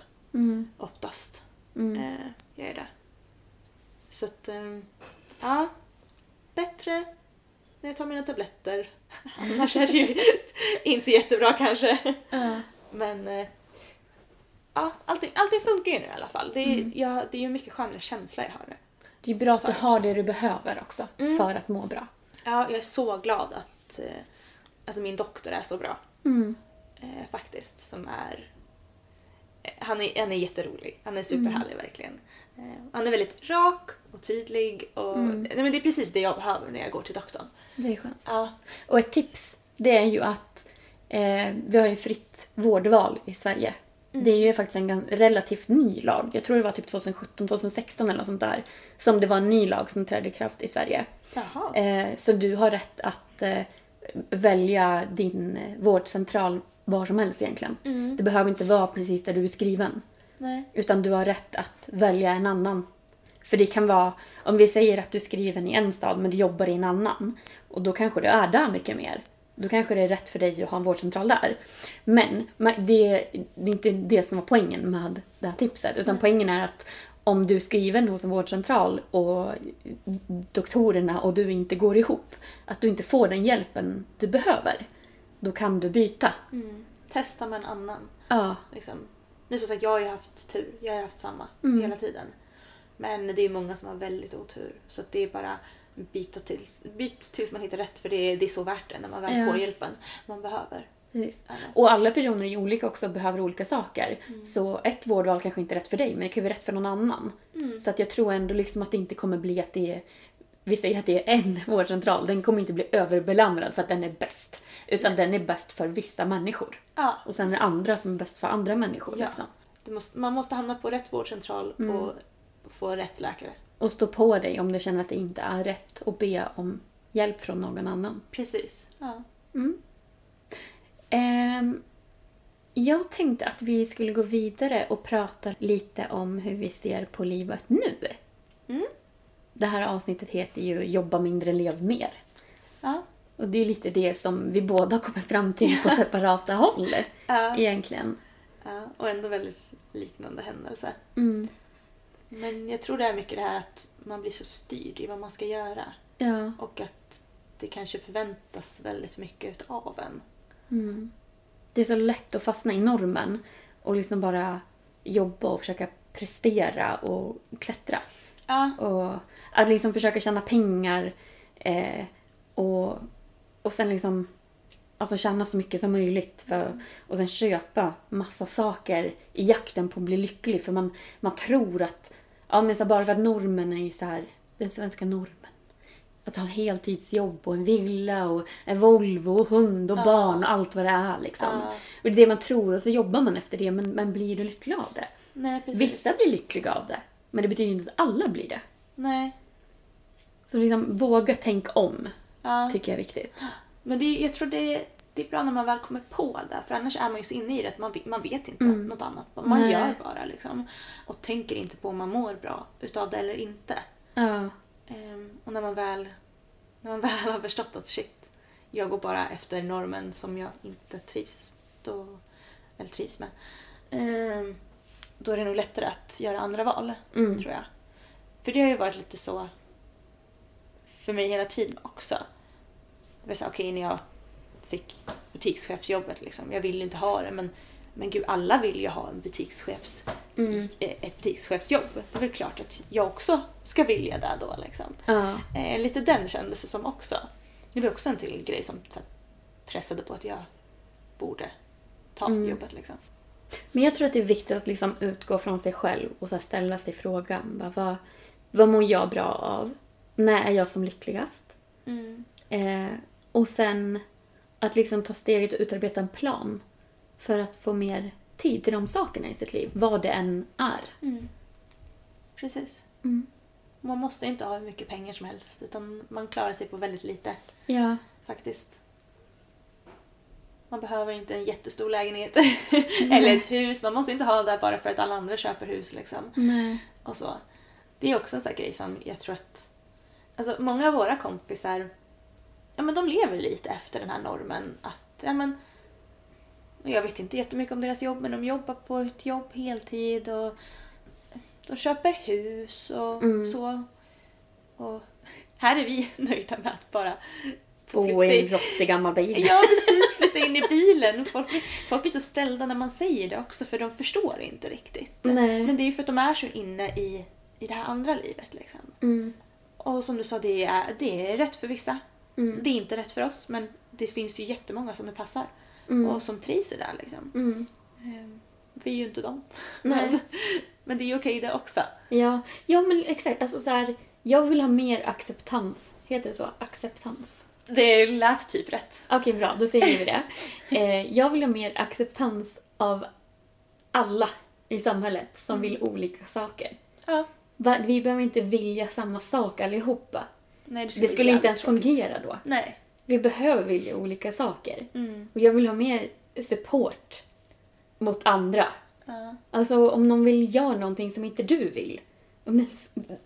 Oftast. Eh, jag är det. Så att, eh, ja. Bättre när jag tar mina tabletter. [laughs] Annars är det ju [laughs] inte jättebra kanske. Men eh, ja, allting, allting funkar ju nu i alla fall. Det är, ja, det är ju mycket skönare känsla jag har nu. Det är bra att du har det du behöver också för att må bra. Ja, jag är så glad att eh, alltså min doktor är så bra. Eh, faktiskt. Som är... Eh, han, är han är jätterolig. Han är superhärlig verkligen. Eh, han är väldigt rak och tydlig. Och, nej, men det är precis det jag behöver när jag går till doktorn. Det är skönt. Ja. Och ett tips, det är ju att eh, vi har ju fritt vårdval i Sverige. Det är ju faktiskt en relativt ny lag. Jag tror det var typ 2017, 2016 eller något sånt där. Som det var en ny lag som trädde i kraft i Sverige. Eh, så du har rätt att eh, välja din eh, vårdcentral var som helst egentligen. Det behöver inte vara precis där du är skriven. Nej. Utan du har rätt att välja en annan. För det kan vara, om vi säger att du är skriven i en stad men du jobbar i en annan. Och då kanske du är där mycket mer. Då kanske det är rätt för dig att ha en vårdcentral där. Men det, det är inte det som var poängen med det här tipset. Utan poängen är att om du är skriven hos en vårdcentral och doktorerna och du inte går ihop. Att du inte får den hjälpen du behöver. Då kan du byta. Testa med en annan. Ja. Liksom. Nu så att jag har ju haft tur. Jag har haft samma Mm. hela tiden. Men det är många som har väldigt otur. Så att det är bara byta tills, byt tills man hittar rätt. För det är, det är så värt det när man väl Ja. får hjälpen man behöver. Precis. Och alla personer är olika också och behöver olika saker. Så ett vårdval kanske inte är rätt för dig men det kan ju vara rätt för någon annan. Så att jag tror ändå liksom att det inte kommer bli att det är vi säger att det är en [laughs] vårdcentral, den kommer inte bli överbelamrad för att den är bäst. Utan den är bäst för vissa människor. Ja, Och sen är det precis. andra som är bäst för andra människor. Ja. Liksom. Måste, man måste hamna på rätt vårdcentral Mm. och få rätt läkare. Och stå på dig om du känner att det inte är rätt och be om hjälp från någon annan. Precis. Ja. Ehm, jag tänkte att vi skulle gå vidare och prata lite om hur vi ser på livet nu. Det här avsnittet heter ju Jobba mindre, lev mer. Ja. Och det är lite det som vi båda kommer fram till på [laughs] separata håll. Ja. Egentligen. ja. Och ändå väldigt liknande händelser. Mm. Men jag tror det är mycket det här att man blir så styrd i vad man ska göra. Ja. Och att det kanske förväntas väldigt mycket av en. Det är så lätt att fastna i normen och liksom bara jobba och försöka prestera och klättra. Ja. Och att liksom försöka tjäna pengar eh, och, och sen liksom alltså tjäna så mycket som möjligt för, och sen köpa massa saker i jakten på att bli lycklig. För man, man tror att, ja men så bara för att normen är ju så här, den svenska normen. Att ha heltidsjobb och en villa och en Volvo och hund och barn och allt vad det är liksom. Ja. Och det är det man tror och så jobbar man efter det men, men blir du lycklig av det? Nej, precis. Vissa blir lyckliga av det. Men det betyder inte att alla blir det. Nej. Så liksom våga tänka om. Ja. Tycker jag är viktigt. Men det, jag tror det, det är bra när man väl kommer på det. För annars är man ju så inne i det att man, man vet inte något annat. Man Mm. Nej. gör bara liksom. Och tänker inte på om man mår bra utav det eller inte. Ja. Ehm, och när man väl när man [laughs] väl har förstått att shit, jag går bara efter normen som jag inte trivs, då, eller trivs med. Ehm, då är det nog lättare att göra andra val, Mm. tror jag. För det har ju varit lite så för mig hela tiden också. Var så, okej, när jag fick butikschefsjobbet, liksom, jag ville inte ha det, men, men gud, alla vill ju ha en butikschefs, Mm. eh, ett butikschefsjobb. Det är väl klart att jag också ska vilja det då. Liksom. Ja. Eh, lite den kändes det som också. Det var också en till grej som här, pressade på att jag borde ta Mm. jobbet. Liksom. Men jag tror att det är viktigt att liksom utgå från sig själv och så ställa sig frågan. Bara, vad, vad mår jag bra av? När är jag som lyckligast? Eh, och sen att liksom ta steget och utarbeta en plan för att få mer tid till de sakerna i sitt liv. Vad det än är. Precis. Mm. Man måste inte ha hur mycket pengar som helst utan man klarar sig på väldigt lite Ja. faktiskt. Man behöver inte en jättestor lägenhet [laughs] eller ett hus. Man måste inte ha det bara för att alla andra köper hus. Liksom. Nej. och så. Det är också en sån grej som jag tror att... Alltså många av våra kompisar, ja men de lever lite efter den här normen att, ja men... Jag vet inte jättemycket om deras jobb, men de jobbar på ett jobb heltid och de köper hus och så. Och här är vi [laughs] nöjda med att bara få Bo i en rostig gammal bil. Ja, precis. Flytta in i bilen. Folk, folk blir så ställda när man säger det också för de förstår inte riktigt. Nej. Men det är ju för att de är så inne i, i det här andra livet. Liksom. Mm. Och som du sa, det är, det är rätt för vissa. Det är inte rätt för oss, men det finns ju jättemånga som det passar. Och som trivs i det. Liksom. Mm. Ehm, Vi är ju inte dem. [laughs] Men, men det är okej det också. Ja, ja men exakt. Alltså så här, jag vill ha mer acceptans. Heter det så? Acceptans? Det lät typ rätt. Okej, bra. Då säger vi det. [laughs] Eh, jag vill ha mer acceptans av alla i samhället som vill olika saker. Ja. Vi behöver inte vilja samma sak allihopa. Nej, Det skulle inte ens jävligt tråkigt. fungera då. Nej. vi behöver vilja olika saker. Mm. Och jag vill ha mer support mot andra. Ja. Alltså om någon vill göra någonting som inte du vill. Men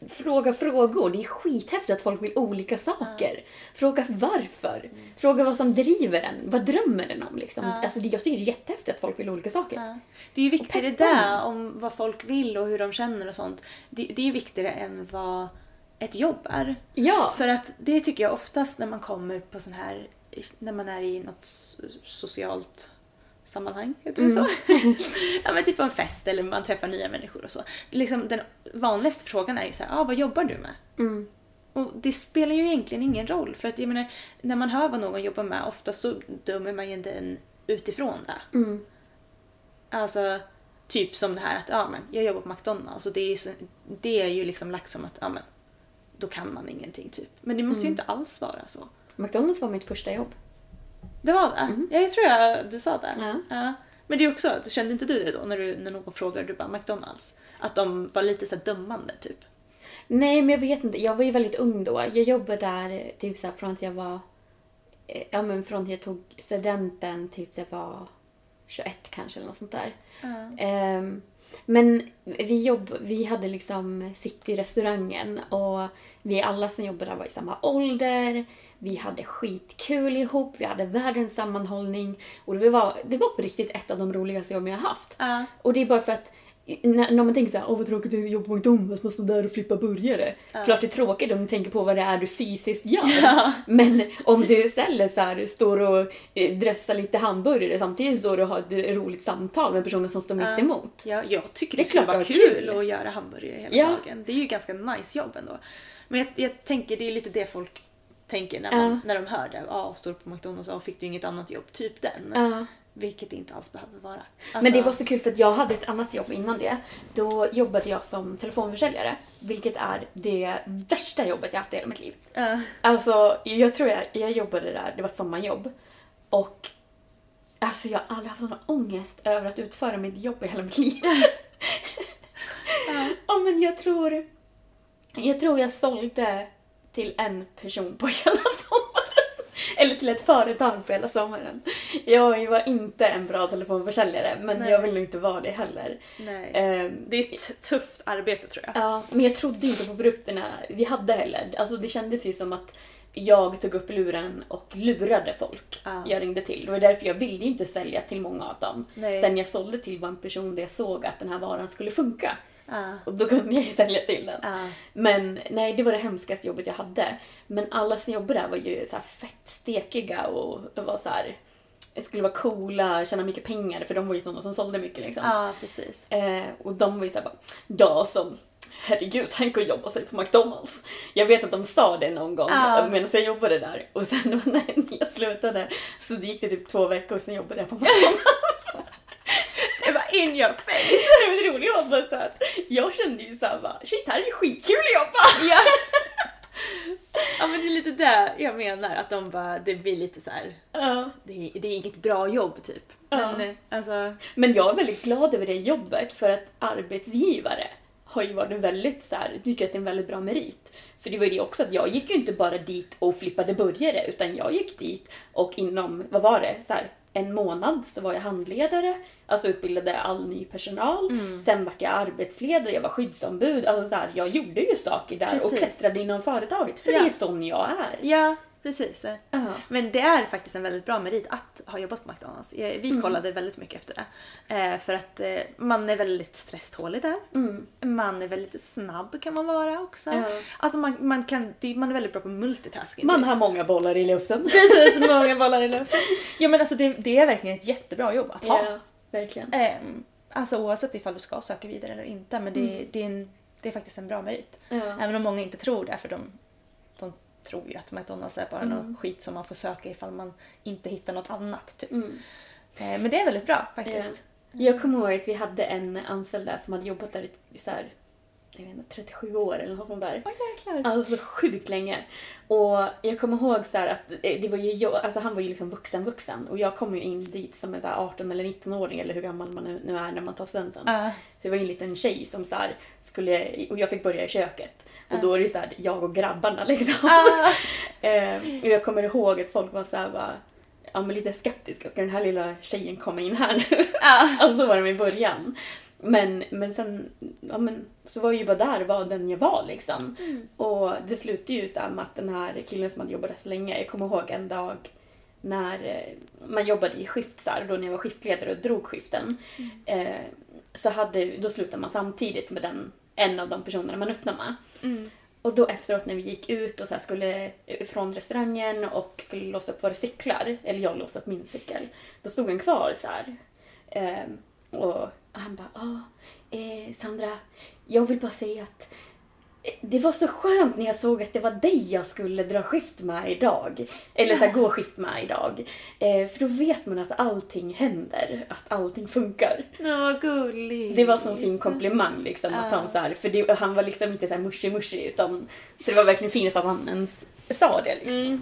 fråga frågor. Det är skithäftigt att folk vill olika saker. Fråga varför. Fråga vad som driver en. Vad drömmer den om? Liksom. Alltså, det, jag tycker det är jättehäftigt att folk vill olika saker. Ja. Det är ju viktigare peppa där om vad folk vill och hur de känner och sånt. Det, det är ju viktigare än vad ett jobb är. Ja. För att det tycker jag oftast när man kommer på sån här, när man är i något socialt sammanhang, heter det så? [laughs] ja men typ på en fest eller man träffar nya människor och så. Liksom, den vanligaste frågan är ju så här, ah, vad jobbar du med? Mm. Och det spelar ju egentligen ingen roll för att jag menar, när man hör vad någon jobbar med, ofta så dömer man ju den utifrån det. Mm. Alltså, typ som det här att ja, men jag jobbar på McDonalds och det är ju, så, det är ju liksom lagt som att ja, men då kan man ingenting typ. Men det måste ju inte alls vara så. McDonalds var mitt första jobb. Det var det? Ja, jag tror jag du sa det. Ja. Men det är också, kände inte du det då när, du, när någon frågade du bara McDonalds? Att de var lite så dömande typ? Nej, men jag vet inte. Jag var ju väldigt ung då. Jag jobbade där eh, typ så här, från att jag var... eh, Ja, men från att jag tog studenten tills jag var 21 kanske eller något sånt där. Ehm, men vi, jobb, vi hade liksom City-restaurangen och vi alla som jobbade där var i samma ålder. Vi hade skitkul ihop, vi hade världens sammanhållning och det var, det var på riktigt ett av de roligaste jobben jag har haft. Ja. Och det är bara för att när, när man tänker såhär, åh vad tråkigt att jobba på McDonalds, man står där och flippar burgare. Klart det är tråkigt om du tänker på vad det är du fysiskt gör. [laughs] Men om du istället så här, står och eh, dressar lite hamburgare samtidigt står du och har ett roligt samtal med personen som står mitt emot. Ja, jag tycker Det är det, skulle vara det var kul, kul. att göra hamburgare hela Ja. dagen. Det är ju ganska nice jobb ändå. Men jag, jag tänker, det är lite det folk tänker när, man, Ja. när de hör det. Ja, står på McDonalds och fick du inget annat jobb. Typ den. Vilket det inte alls behöver vara. Men det Alltså- var så kul för att jag hade ett annat jobb innan det. Då jobbade jag som telefonförsäljare. Vilket är det värsta jobbet jag haft i hela mitt liv. Ja. Alltså, jag tror jag, jag jobbade där, det var ett sommarjobb. Och alltså jag har aldrig haft sån ångest över att utföra mitt jobb i hela mitt liv. ja. men jag tror, jag tror jag sålde till en person på hela sommaren. [laughs] Eller till ett företag på hela sommaren. Jag var inte en bra telefonförsäljare men Nej. jag vill nog inte vara det heller. Nej. Ehm, Det är ett tufft arbete tror jag. Ja, men jag trodde inte på produkterna vi hade heller. Alltså det kändes ju som att jag tog upp luren och lurade folk Ja. jag ringde till. Det var därför jag ville inte sälja till många av dem. Nej. Den jag sålde till var en person där jag såg att den här varan skulle funka. Ja. Och då kunde jag ju sälja till den. Ja. Men nej, det var det hemskaste jobbet jag hade. Men alla som jobbade där var ju så fett stekiga och var så här, skulle vara coola, tjäna mycket pengar för de var ju sådana som sålde mycket liksom. ja, precis. Eh, och de var ju såhär bara, ja som herregud, tänk att jobba sig på McDonalds. Jag vet att de sa det någon gång Ja. medan jag jobbade där. Och sen [laughs] när jag slutade så det gick det typ två veckor sen jobbade jag på [laughs] McDonalds. Det var in your face! det roliga var bara så att jag kände ju såhär bara, shit här är ju skitkul att jobba! Ja. [laughs] ja men det är lite det jag menar, att de bara, det blir lite så här. Ja. Det, är, det är inget bra jobb typ. Men eh, alltså, Men jag är väldigt glad över det jobbet för att arbetsgivare har ju varit väldigt så här, tycker att det är en väldigt bra merit. För det var ju det också att jag gick ju inte bara dit och flippade burgare utan jag gick dit och inom, vad var det, så här, en månad så var jag handledare, alltså utbildade all ny personal. Sen vart jag arbetsledare, jag var skyddsombud. Alltså så här, jag gjorde ju saker där och Precis. klättrade inom företaget för Ja. det är sån jag är. ja precis. Ja. Men det är faktiskt en väldigt bra merit att ha jobbat på McDonalds. Vi kollade väldigt mycket efter det. Eh, för att eh, man är väldigt stresstålig där. Man är väldigt snabb kan man vara också. Ja. Alltså man, man, kan, man är väldigt bra på multitasking. Man har många bollar i luften. [laughs] Precis, många bollar i luften. [laughs] Ja men alltså det, det är verkligen ett jättebra jobb att ha. Ja, verkligen. Ehm, alltså oavsett ifall du ska söka vidare eller inte men det, det, är, en, det är faktiskt en bra merit. Ja. Även om många inte tror det för de tror ju att McDonalds är bara Mm. någon skit som man får söka ifall man inte hittar något annat. Typ. Mm. Eh, men det är väldigt bra faktiskt. Ja. Jag kommer ihåg att vi hade en anställd där som hade jobbat där i så här, jag vet inte, 37 år eller något sånt där. Jäklar. Alltså sjukt länge. Och jag kommer ihåg så att eh, det var ju jag, alltså han var ju liksom vuxen vuxen och jag kom ju in dit som en så här 18 eller 19-åring eller hur gammal man nu- är när man tar studenten. Ja. Så det var ju en liten tjej som så skulle, och jag fick börja i köket. Och då är det så här jag och grabbarna [laughs] liksom. eh, och jag kommer ihåg att folk var så här bara, ja men lite skeptiska, ska den här lilla tjejen komma in här nu? [laughs] alltså så var de i början. Men, men sen, ja men så var jag ju bara där, var den jag var liksom. Och det slutade ju så här med att den här killen som hade jobbat där så länge, jag kommer ihåg en dag när eh, man jobbade i skift så här, då när jag var skiftledare och drog skiften. Eh, så hade, då slutade man samtidigt med den, en av de personerna man öppnade med. Och då efteråt när vi gick ut och så skulle från restaurangen och skulle låsa upp våra cyklar, eller jag låsa upp min cykel, då stod han kvar så här. Ehm, och han bara, ah, eh, Sandra, jag vill bara säga att eh, det var så skönt när jag såg att det var dig jag skulle dra skift med idag. Eller så här, gå skift med idag. Eh, för då vet man att allting händer, att allting funkar. Nå, vad gulligt. Det var en fin komplimang liksom. Att han, så här, för det, han var liksom inte så här mushy mushy utan så det var verkligen fint att han ens sa det liksom.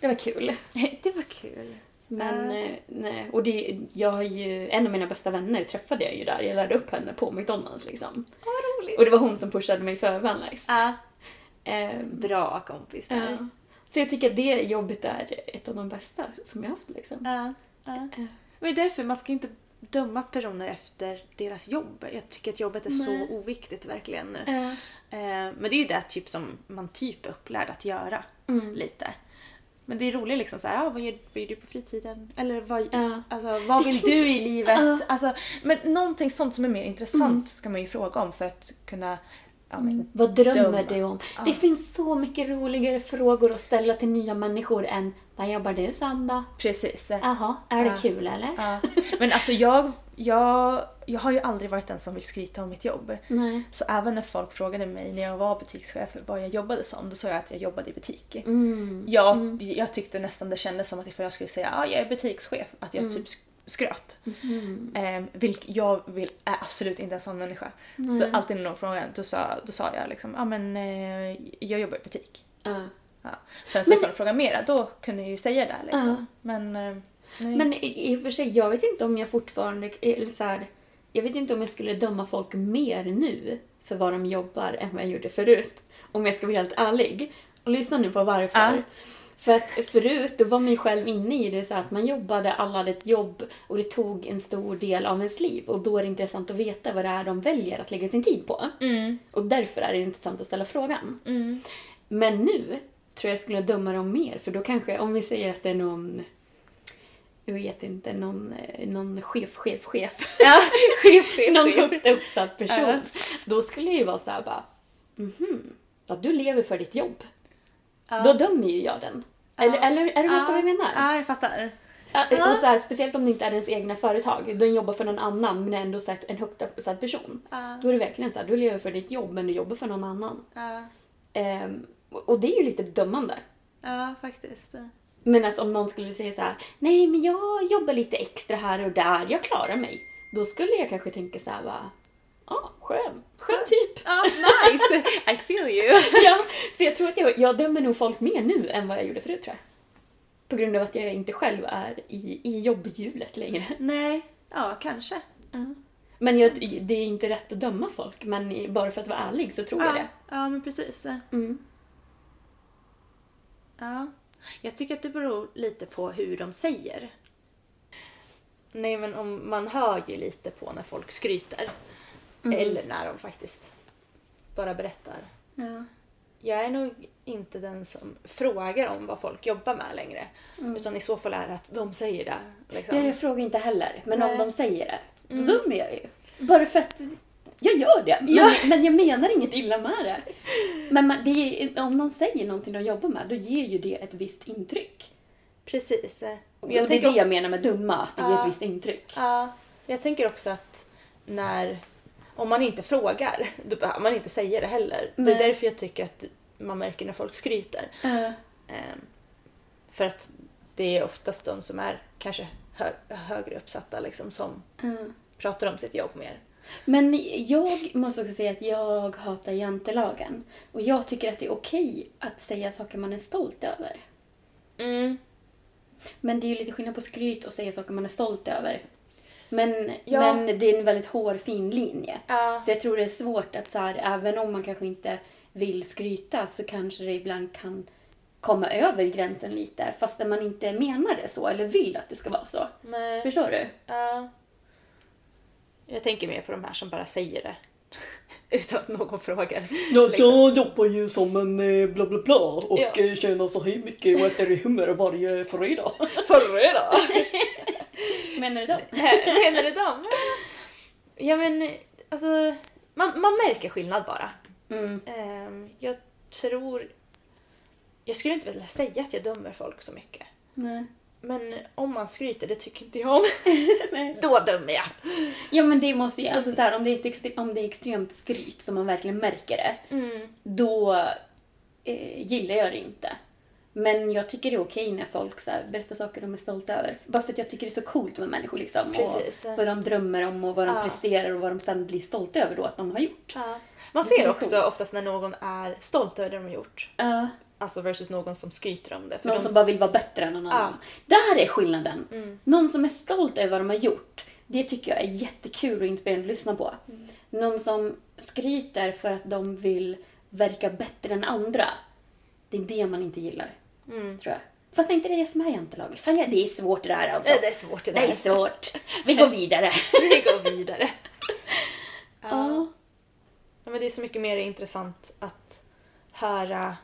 Det var kul. [laughs] Det var kul. Men eh, nej, och det, jag har ju, en av mina bästa vänner träffade jag ju där. Jag lärde upp henne på McDonalds liksom. Vad roligt. Och det var hon som pushade mig för Vanlife. Ja. Ehm, Bra kompis där. ja. Så jag tycker att det jobbet är ett av de bästa som jag har haft liksom. Ja. ja. Men det är därför man ska inte döma personer efter deras jobb. Jag tycker att jobbet är Nej. så oviktigt verkligen. Ja. Eh, Men det är ju det typ som man typ är upplärd att göra. Mm. Lite. Men det är roligt liksom så här, ah, vad, gör, vad gör du på fritiden? Eller vad, Ja. alltså, vad vill du i livet? Ja. Alltså, men någonting sånt som är mer intressant ska man ju fråga om för att kunna ja, men, Vad drömmer Döma. du om? Ja. Det finns så mycket roligare frågor att ställa till nya människor än Vad jobbar du som då? Precis. Jaha, är det kul eller? Men alltså jag, jag, jag har ju aldrig varit den som vill skryta om mitt jobb. Nej. Så även när folk frågade mig när jag var butikschef vad jag jobbade som, då sa jag att jag jobbade i butik. Mm. Jag, jag tyckte nästan det kändes som att ifall jag skulle säga att ah, jag är butikschef, att Mm. jag typ sk- skröt. Eh, vilk, jag vill, är absolut inte en sån människa. Så alltid när någon frågade, då sa, då sa jag liksom, ja ah, men eh, jag jobbar i butik. Ja. Ja. Sen så ifall de frågar mera, då kunde jag ju säga det liksom. Ja. Men, eh, nej. Men i, i och för sig, jag vet inte om jag fortfarande... Eller så här, jag vet inte om jag skulle döma folk mer nu för vad de jobbar än vad jag gjorde förut. Om jag ska vara helt ärlig. Och lyssna nu på varför. Ja. För att förut då var man ju själv inne i det så att man jobbade, alla hade ett jobb och det tog en stor del av ens liv. Och då är det intressant att veta vad det är de väljer att lägga sin tid på. Och därför är det intressant att ställa frågan. Men nu tror jag skulle döma dem mer för då kanske, om vi säger att det är någon jag vet inte, någon, eh, någon chef, chef, chef. Ja, [laughs] chef, chef, någon högt uppsatt person. Ja. Då skulle det ju vara så här bara, mhm, ja, du lever för ditt jobb. Då dömer ju jag den. Eller, eller är du med på vad jag menar? Ja, jag fattar. Ja, och så här, speciellt om det inte är ens egna företag. Den jobbar för någon annan men är ändå så en högt uppsatt person. Ja. Då är det verkligen så här, du lever för ditt jobb men du jobbar för någon annan. Ja, Ehm, och det är ju lite dömande. ja faktiskt. Men alltså om någon skulle säga så här, nej men jag jobbar lite extra här och där, jag klarar mig. Då skulle jag kanske tänka så här, ja, skön, skön typ. Ja, nice! I feel you. [laughs] ja, så jag tror att jag, jag dömer nog folk mer nu än vad jag gjorde förut tror jag. På grund av att jag inte själv är i, i jobbhjulet längre. Nej, ja kanske. Men jag, det är inte rätt att döma folk, men bara för att vara ärlig så tror jag Ja, det. ja men precis. Mm. Ja. Jag tycker att det beror lite på hur de säger. Nej men om man hör ju lite på när folk skryter. Eller när de faktiskt bara berättar. Ja. Jag är nog inte den som frågar om vad folk jobbar med längre. Utan i så fall är det att de säger det. Liksom. Ja, jag frågar inte heller, men om Nej. de säger det, då dömer jag ju. Bara för att jag gör det, men, Ja. men jag menar inget illa med det. Men man, det är, om någon säger någonting de jobbar med, då ger ju det ett visst intryck. Precis. Och det är det jag menar med dumma, att det ger Ja. ett visst intryck. Ja, jag tänker också att när... Om man inte frågar, då behöver man inte säga det heller. Det Nej. är därför jag tycker att man märker när folk skryter. Ehm, för att det är oftast de som är kanske hö- högre uppsatta liksom, som Mm. pratar om sitt jobb mer. Men jag måste också säga att jag hatar jantelagen. Och jag tycker att det är okej att säga saker man är stolt över. Mm. Men det är ju lite skillnad på skryt och säga saker man är stolt över. Men, Ja. men det är en väldigt hårfin linje. Ja. Så jag tror det är svårt att så här, även om man kanske inte vill skryta så kanske det ibland kan komma över gränsen lite fastän man inte menar det så eller vill att det ska vara så. Nej. Förstår du? Ja. Jag tänker mer på de här som bara säger det. [laughs] Utan att någon frågar. Ja, Liksom. jag jobbar ju som en eh, bla bla bla och Ja. eh, tjänar så här mycket och äter hummer varje fredag. [laughs] Fredag! Menar [laughs] du då? Menar du dem? Ja men alltså, man, man märker skillnad bara. Mm. Ehm, jag tror... Jag skulle inte vilja säga att jag dömer folk så mycket. Nej. Men om man skryter, det tycker inte jag om. [laughs] Då dömer jag. Ja men det måste ju, alltså så här, om, det är ett extre- om det är extremt skryt som man verkligen märker det, Mm. då eh, gillar jag det inte. Men jag tycker det är okej när folk så här, berättar saker de är stolta över. Bara för att jag tycker det är så coolt med människor liksom. Precis. Och vad de drömmer om och vad de Ja. presterar och vad de sen blir stolta över då att de har gjort. Ja. Man ser också coolt. oftast när någon är stolt över det de har gjort. Ja. Alltså versus någon som skryter om det. För någon de... som bara vill vara bättre än någon annan. Där är skillnaden. Mm. Någon som är stolt över vad de har gjort. Det tycker jag är jättekul och inspirerande att lyssna på. Mm. Någon som skryter för att de vill verka bättre än andra. Det är det man inte gillar. Mm. Tror jag. Fast är inte det som är jantelaget? Fan, ja, det är svårt det där alltså. Det är svårt det Det där. är svårt. Vi går vidare. [laughs] Vi går vidare. Ja. Ja, men det är så mycket mer intressant att höra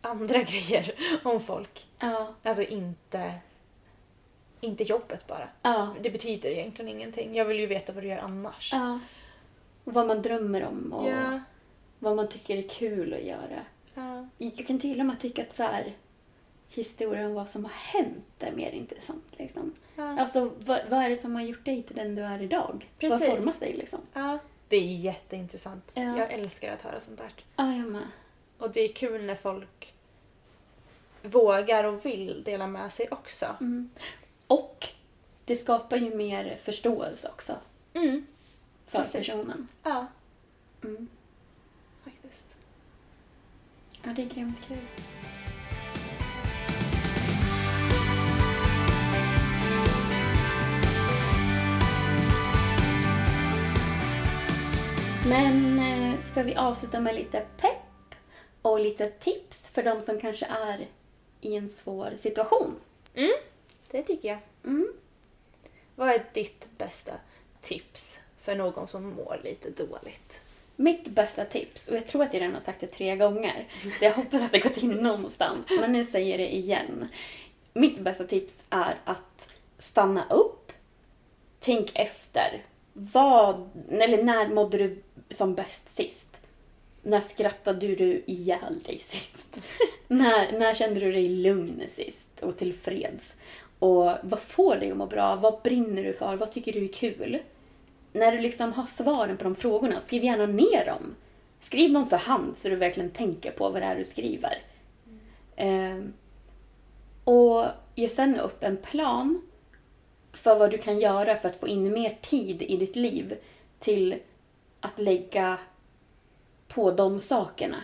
andra [laughs] grejer om folk. Ja. Alltså inte, inte jobbet bara. Ja. Det betyder egentligen ingenting. Jag vill ju veta vad du gör annars. ja. Vad man drömmer om och Ja. vad man tycker är kul att göra. Ja. Jag kan till och med tycka att så här, historien om vad som har hänt är mer intressant. Liksom. Ja. Alltså, vad, vad är det som har gjort dig till den du är idag? Vad Precis. har format dig? Liksom? ja. Det är jätteintressant. Ja. Jag älskar att höra sånt där. Ja, jag med. Och det är kul när folk vågar och vill dela med sig också. Mm. Och det skapar ju mer förståelse också Mm. för Precis. personen. Ja, Mm. faktiskt. Ja, det är grymt kul. Men eh, ska vi avsluta med lite pepp och lite tips för de som kanske är i en svår situation? Det tycker jag. Mm. Vad är ditt bästa tips för någon som mår lite dåligt? Mitt bästa tips, och jag tror att jag redan har sagt det tre gånger, så jag hoppas att det gått in någonstans, men nu säger jag det igen. Mitt bästa tips är att stanna upp, tänk efter. Vad, eller när mådde du som bäst sist? När skrattade du ihjäl dig sist? när, när kände du dig lugn sist och tillfreds? Och vad får dig att må bra? Vad brinner du för? Vad tycker du är kul? när du liksom har svaren på de frågorna, skriv gärna ner dem. Skriv dem för hand så du verkligen tänker på vad det är du skriver. Ehm, och gör sen upp en plan för vad du kan göra för att få in mer tid i ditt liv till att lägga på de sakerna.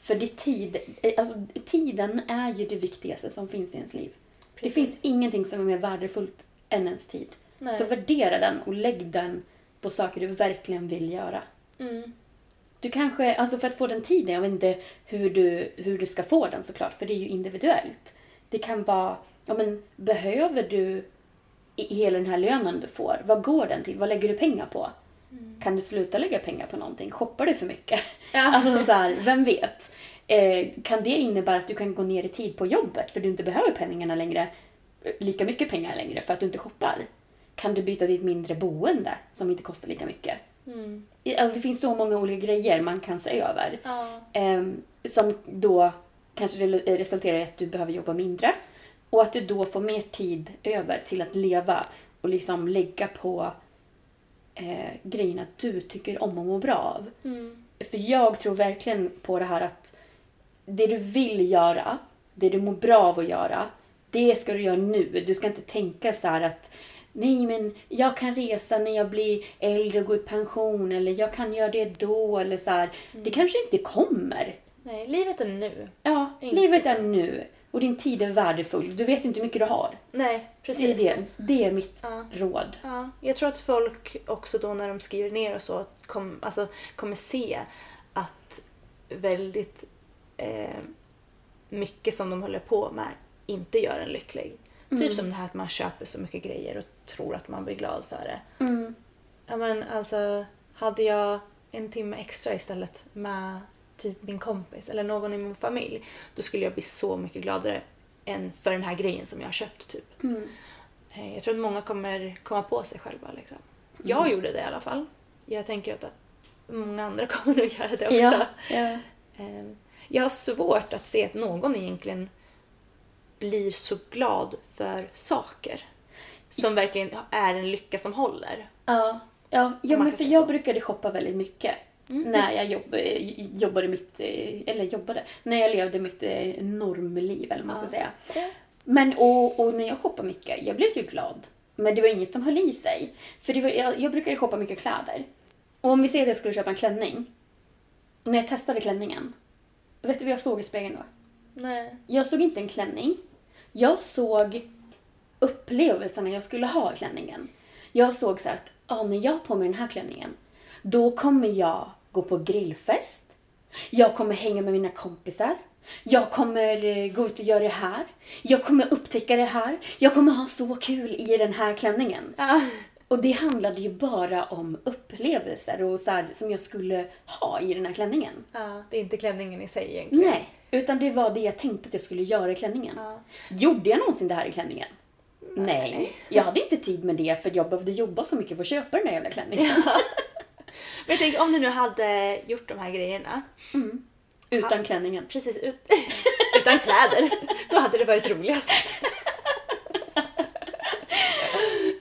För det tid, alltså, tiden är ju det viktigaste som finns i ens liv. Det Precis. finns ingenting som är mer värdefullt än ens tid. Nej. Så värdera den och lägg den på saker du verkligen vill göra. Mm. Du kanske, alltså för att få den tiden, jag vet inte hur du, hur du ska få den såklart, för det är ju individuellt. Det kan vara, ja men behöver du i hela den här lönen du får, vad går den till? Vad lägger du pengar på? Kan du sluta lägga pengar på någonting? Shoppar du för mycket? Ja. [laughs] Alltså så här, vem vet? Eh, kan det innebära att du kan gå ner i tid på jobbet för du inte behöver pengarna längre, eh, lika mycket pengar längre för att du inte shoppar? Kan du byta till ett mindre boende som inte kostar lika mycket? I- Alltså det finns så många olika grejer man kan se över. Ja. Ehm, som då kanske re- resulterar i att du behöver jobba mindre. Och att du då får mer tid över till att leva och liksom lägga på eh, grejerna du tycker om och mår bra av. För jag tror verkligen på det här att det du vill göra, det du mår bra av att göra, det ska du göra nu. Du ska inte tänka så här att nej men jag kan resa när jag blir äldre och går i pension eller jag kan göra det då eller så här. Det kanske inte kommer. Nej, livet är nu. Ja, Inte livet så. är nu och din tid är värdefull. Du vet inte hur mycket du har. Nej, Det precis. är, det. det är mitt Ja. råd. Ja, jag tror att folk också då när de skriver ner och så kom, alltså, kommer se att väldigt eh, mycket som de håller på med inte gör en lycklig. Typ som det här att man köper så mycket grejer och tror att man blir glad för det. Mm. Ja, men alltså, hade jag en timme extra istället med typ min kompis eller någon i min familj, då skulle jag bli så mycket gladare än för den här grejen som jag har köpt. Typ. Mm. Eh, Jag tror att många kommer komma på sig själva. Liksom. Jag gjorde det i alla fall. Jag tänker att många andra [laughs] kommer att göra det också. Ja, ja. Eh, Jag har svårt att se att någon egentligen blir så glad för saker. Som verkligen är en lycka som håller. Ja, ja, ja men för jag så. brukade shoppa väldigt mycket. När jag jobb, eh, jobbade mitt, eh, eller jobbade, när jag levde mitt eh, normliv eller vad man ska Ja. säga. Men och, och när jag shoppade mycket, jag blev ju glad. Men det var inget som höll i sig. För det var, jag, jag brukade shoppa mycket kläder. Och om vi säger att jag skulle köpa en klänning. Och när jag testade klänningen. Vet du vad jag såg i spegeln då? Nej. Jag såg inte en klänning. Jag såg upplevelsen jag skulle ha i klänningen. Jag såg så här att ah, när jag har på mig den här klänningen, då kommer jag gå på grillfest. Jag kommer hänga med mina kompisar. Jag kommer eh, gå ut och göra det här. Jag kommer upptäcka det här. Jag kommer ha så kul i den här klänningen. Ja. Och det handlade ju bara om upplevelser och så här, som jag skulle ha i den här klänningen. Ja, det är inte klänningen i sig egentligen. Nej, utan det var det jag tänkte att jag skulle göra i klänningen. Ja. Gjorde jag någonsin det här i klänningen? Nej. Jag hade inte tid med det för jag behövde jobba så mycket för att köpa den där jävla klänningen. [laughs] Men jag tänker om du nu hade gjort de här grejerna. Utan klänningen. Precis, ut, [laughs] utan kläder. Då hade det varit roligast. [laughs]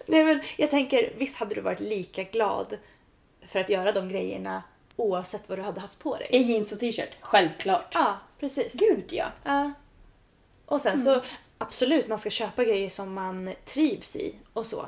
Nej men jag tänker, visst hade du varit lika glad för att göra de grejerna oavsett vad du hade haft på dig? I jeans och t-shirt. Självklart. Ja, precis. Gud ja. Ja. Och sen så absolut, man ska köpa grejer som man trivs i och så.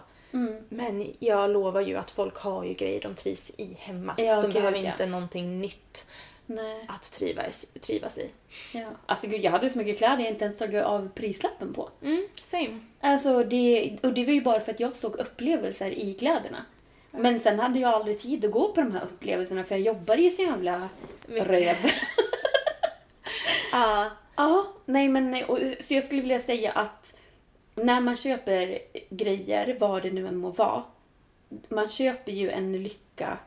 Men jag lovar ju att folk har ju grejer de trivs i hemma. Ja, de gud, behöver ja. inte någonting nytt Nej. att trivas, trivas i. Ja. Alltså gud, jag hade så mycket kläder jag inte ens tagit av prislappen på. Mm, same. Alltså det, och det var ju bara för att jag såg upplevelser i kläderna. Men sen hade jag aldrig tid att gå på de här upplevelserna för jag jobbade ju så jävla Mycket. röv. [laughs] Ja. Ja, nej men och, så jag skulle vilja säga att när man köper grejer, vad det nu än må vara, man köper ju en lycka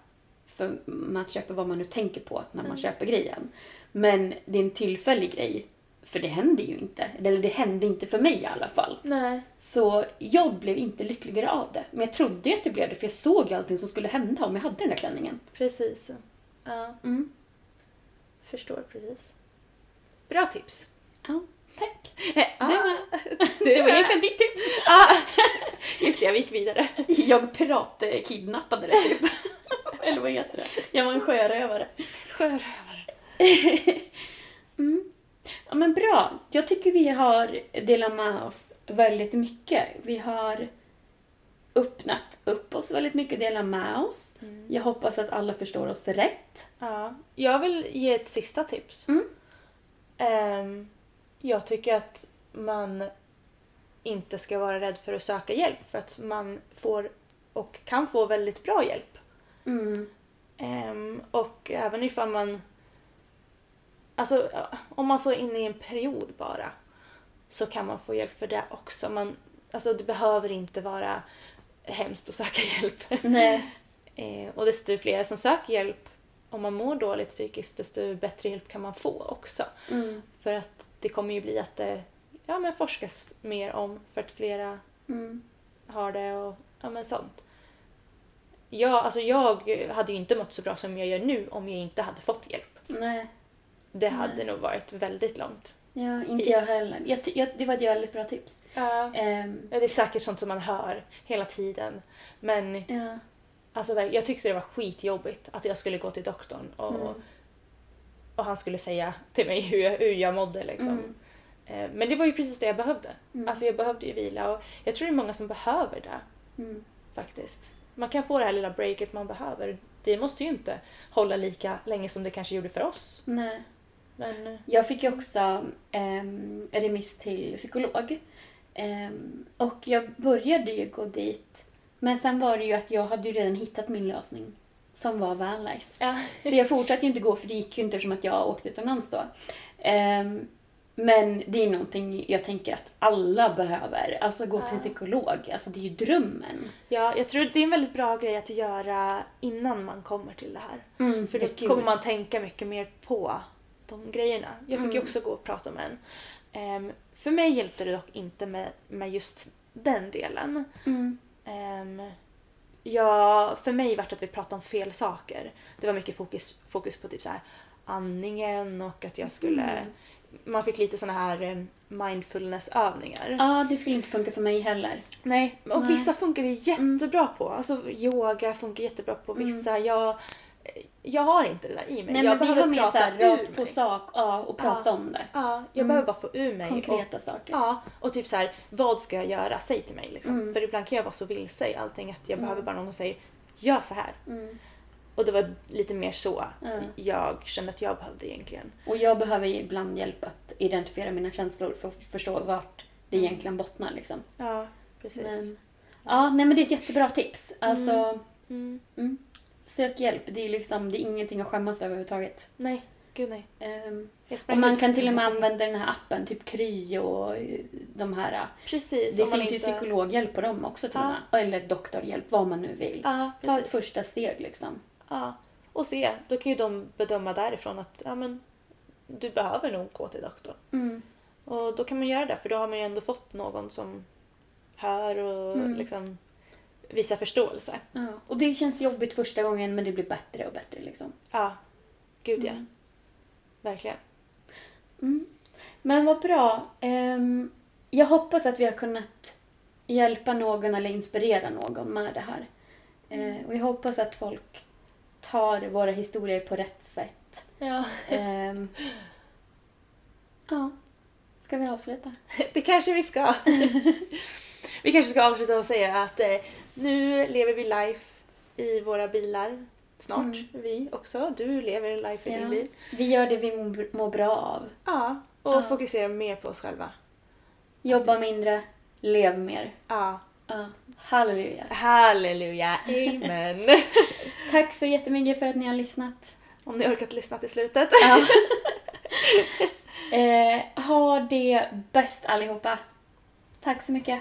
för man köper vad man nu tänker på när man köper grejen. Men det är en tillfällig grej, för det händer ju inte. Eller det hände inte för mig i alla fall. Nej. Så jag blev inte lyckligare av det. Men jag trodde ju att det blev det för jag såg allting som skulle hända om jag hade den där klänningen. Precis. Ja. Mm. Förstår precis. Bra tips. Ja, tack. Det var, [laughs] det var egentligen ditt tips. [laughs] Just det, jag gick vidare. Jag piratkidnappade det typ. [laughs] Eller vad heter det? Jag var en sjörövare. Sjörövare. Ja men bra. Jag tycker vi har delat med oss väldigt mycket. Vi har öppnat upp oss väldigt mycket och delat med oss. Jag hoppas att alla förstår oss rätt. Ja. Jag vill ge ett sista tips. Mm. Ehm, jag tycker att man inte ska vara rädd för att söka hjälp för att man får och kan få väldigt bra hjälp. Mm. Ehm, och även ifall man... Alltså om man så är inne i en period bara så kan man få hjälp för det också. Man, alltså det behöver inte vara hemskt att söka [laughs] hjälp. Nej. Eh, och desto fler som söker hjälp om man mår dåligt psykiskt desto bättre hjälp kan man få också. Mm. För att det kommer ju bli att det ja, men forskas mer om för att flera Mm. har det och ja, men sånt. Jag, alltså jag hade ju inte mått så bra som jag gör nu om jag inte hade fått hjälp. Nej. Det hade nog varit väldigt långt. Ja, inte Hit. jag heller. Jag, jag, det var ett väldigt bra tips. Ja. Ehm, Det är säkert sånt som man hör hela tiden. Men ja. Alltså, jag tyckte det var skitjobbigt att jag skulle gå till doktorn och, Mm. och han skulle säga till mig hur jag, hur jag mådde. Liksom. Mm. Eh, Men det var ju precis det jag behövde. Mm. Alltså jag behövde ju vila och jag tror det är många som behöver det. Mm. Faktiskt. Man kan få det här lilla breaket man behöver. Det måste ju inte hålla lika länge som det kanske gjorde för oss. Nej. Men eh, Jag fick ju också ehm, remiss till psykolog. Ehm, och jag började ju gå dit. Men sen var det ju att jag hade ju redan hittat min lösning. Som var vanlife. ja. [laughs] Så jag fortsatte ju inte gå för det gick ju inte eftersom att jag åkte utomlands då. Ehm, men det är någonting jag tänker att alla behöver. Alltså gå till en psykolog. Alltså det är ju drömmen. ja, jag tror det är en väldigt bra grej att göra innan man kommer till det här. Mm, För då gud. kommer man tänka mycket mer på de grejerna. Jag fick ju Mm. också gå och prata med en. Ehm, för mig hjälpte det dock inte med, med just den delen. Mm. Um, ja, för mig var det att vi pratade om fel saker. Det var mycket fokus, fokus på typ så här andningen och att jag skulle... Mm. Man fick lite såna här um, mindfulnessövningar. Ja, det skulle inte funka för mig heller. Nej, och Nej. vissa funkar det jättebra på. Alltså yoga funkar jättebra på vissa. Jag, jag har inte det där i mig. Mm. Nej, jag men vi behöver har mer prata ur rakt på sak ja, och prata Ja. om det. Ja, jag behöver bara få ur mig. Konkreta och, saker. Ja, och typ så här, vad ska jag göra? Säg till mig. Liksom. Mm. För ibland kan jag vara så vilse i allting att jag behöver bara någon som säger gör så här. Mm. Och det var lite mer så Ja. jag kände att jag behövde egentligen. Och jag behöver ibland hjälp att identifiera mina känslor för att förstå vart det egentligen bottnar. Liksom. Ja, precis. Men, ja, nej men det är ett jättebra tips. Alltså, Mm. mm. Sök hjälp. Det är, liksom, det är ingenting att skämmas över överhuvudtaget. Nej, gud nej. Ehm, och man kan till och med använda den här appen, typ Kry och eh, de här. Precis. Det finns ju inte- psykologhjälp på dem också till och med. Eller doktorhjälp, vad man nu vill. Ja, Ta ett första steg liksom. Ja. Och se, då kan ju de bedöma därifrån att ja, men, du behöver nog gå till doktorn. Mm. Och då kan man göra det för då har man ju ändå fått någon som hör och Mm. liksom visar förståelse. Ja. Och det känns jobbigt första gången men det blir bättre och bättre liksom. Ja, gud ja. Mm. Verkligen. Mm. Men vad bra. Ehm, jag hoppas att vi har kunnat hjälpa någon eller inspirera någon med det här. Eh, och jag hoppas att folk tar våra historier på rätt sätt. Ja. Ehm, ja, ska vi avsluta? [laughs] Det kanske vi ska. [laughs] vi kanske ska avsluta och säga att eh, nu lever vi life i våra bilar. Snart. Mm. Vi också. Du lever life i din bil. Vi gör det vi mår, bra av. Ja. Och Ja. fokuserar mer på oss själva. Jobba mindre, lev mer. Ja. Ja. Halleluja. Halleluja. Amen. [laughs] Tack så jättemycket för att ni har lyssnat. Om ni orkat lyssna till slutet. Ja. [laughs] eh, ha det bäst allihopa. Tack så mycket.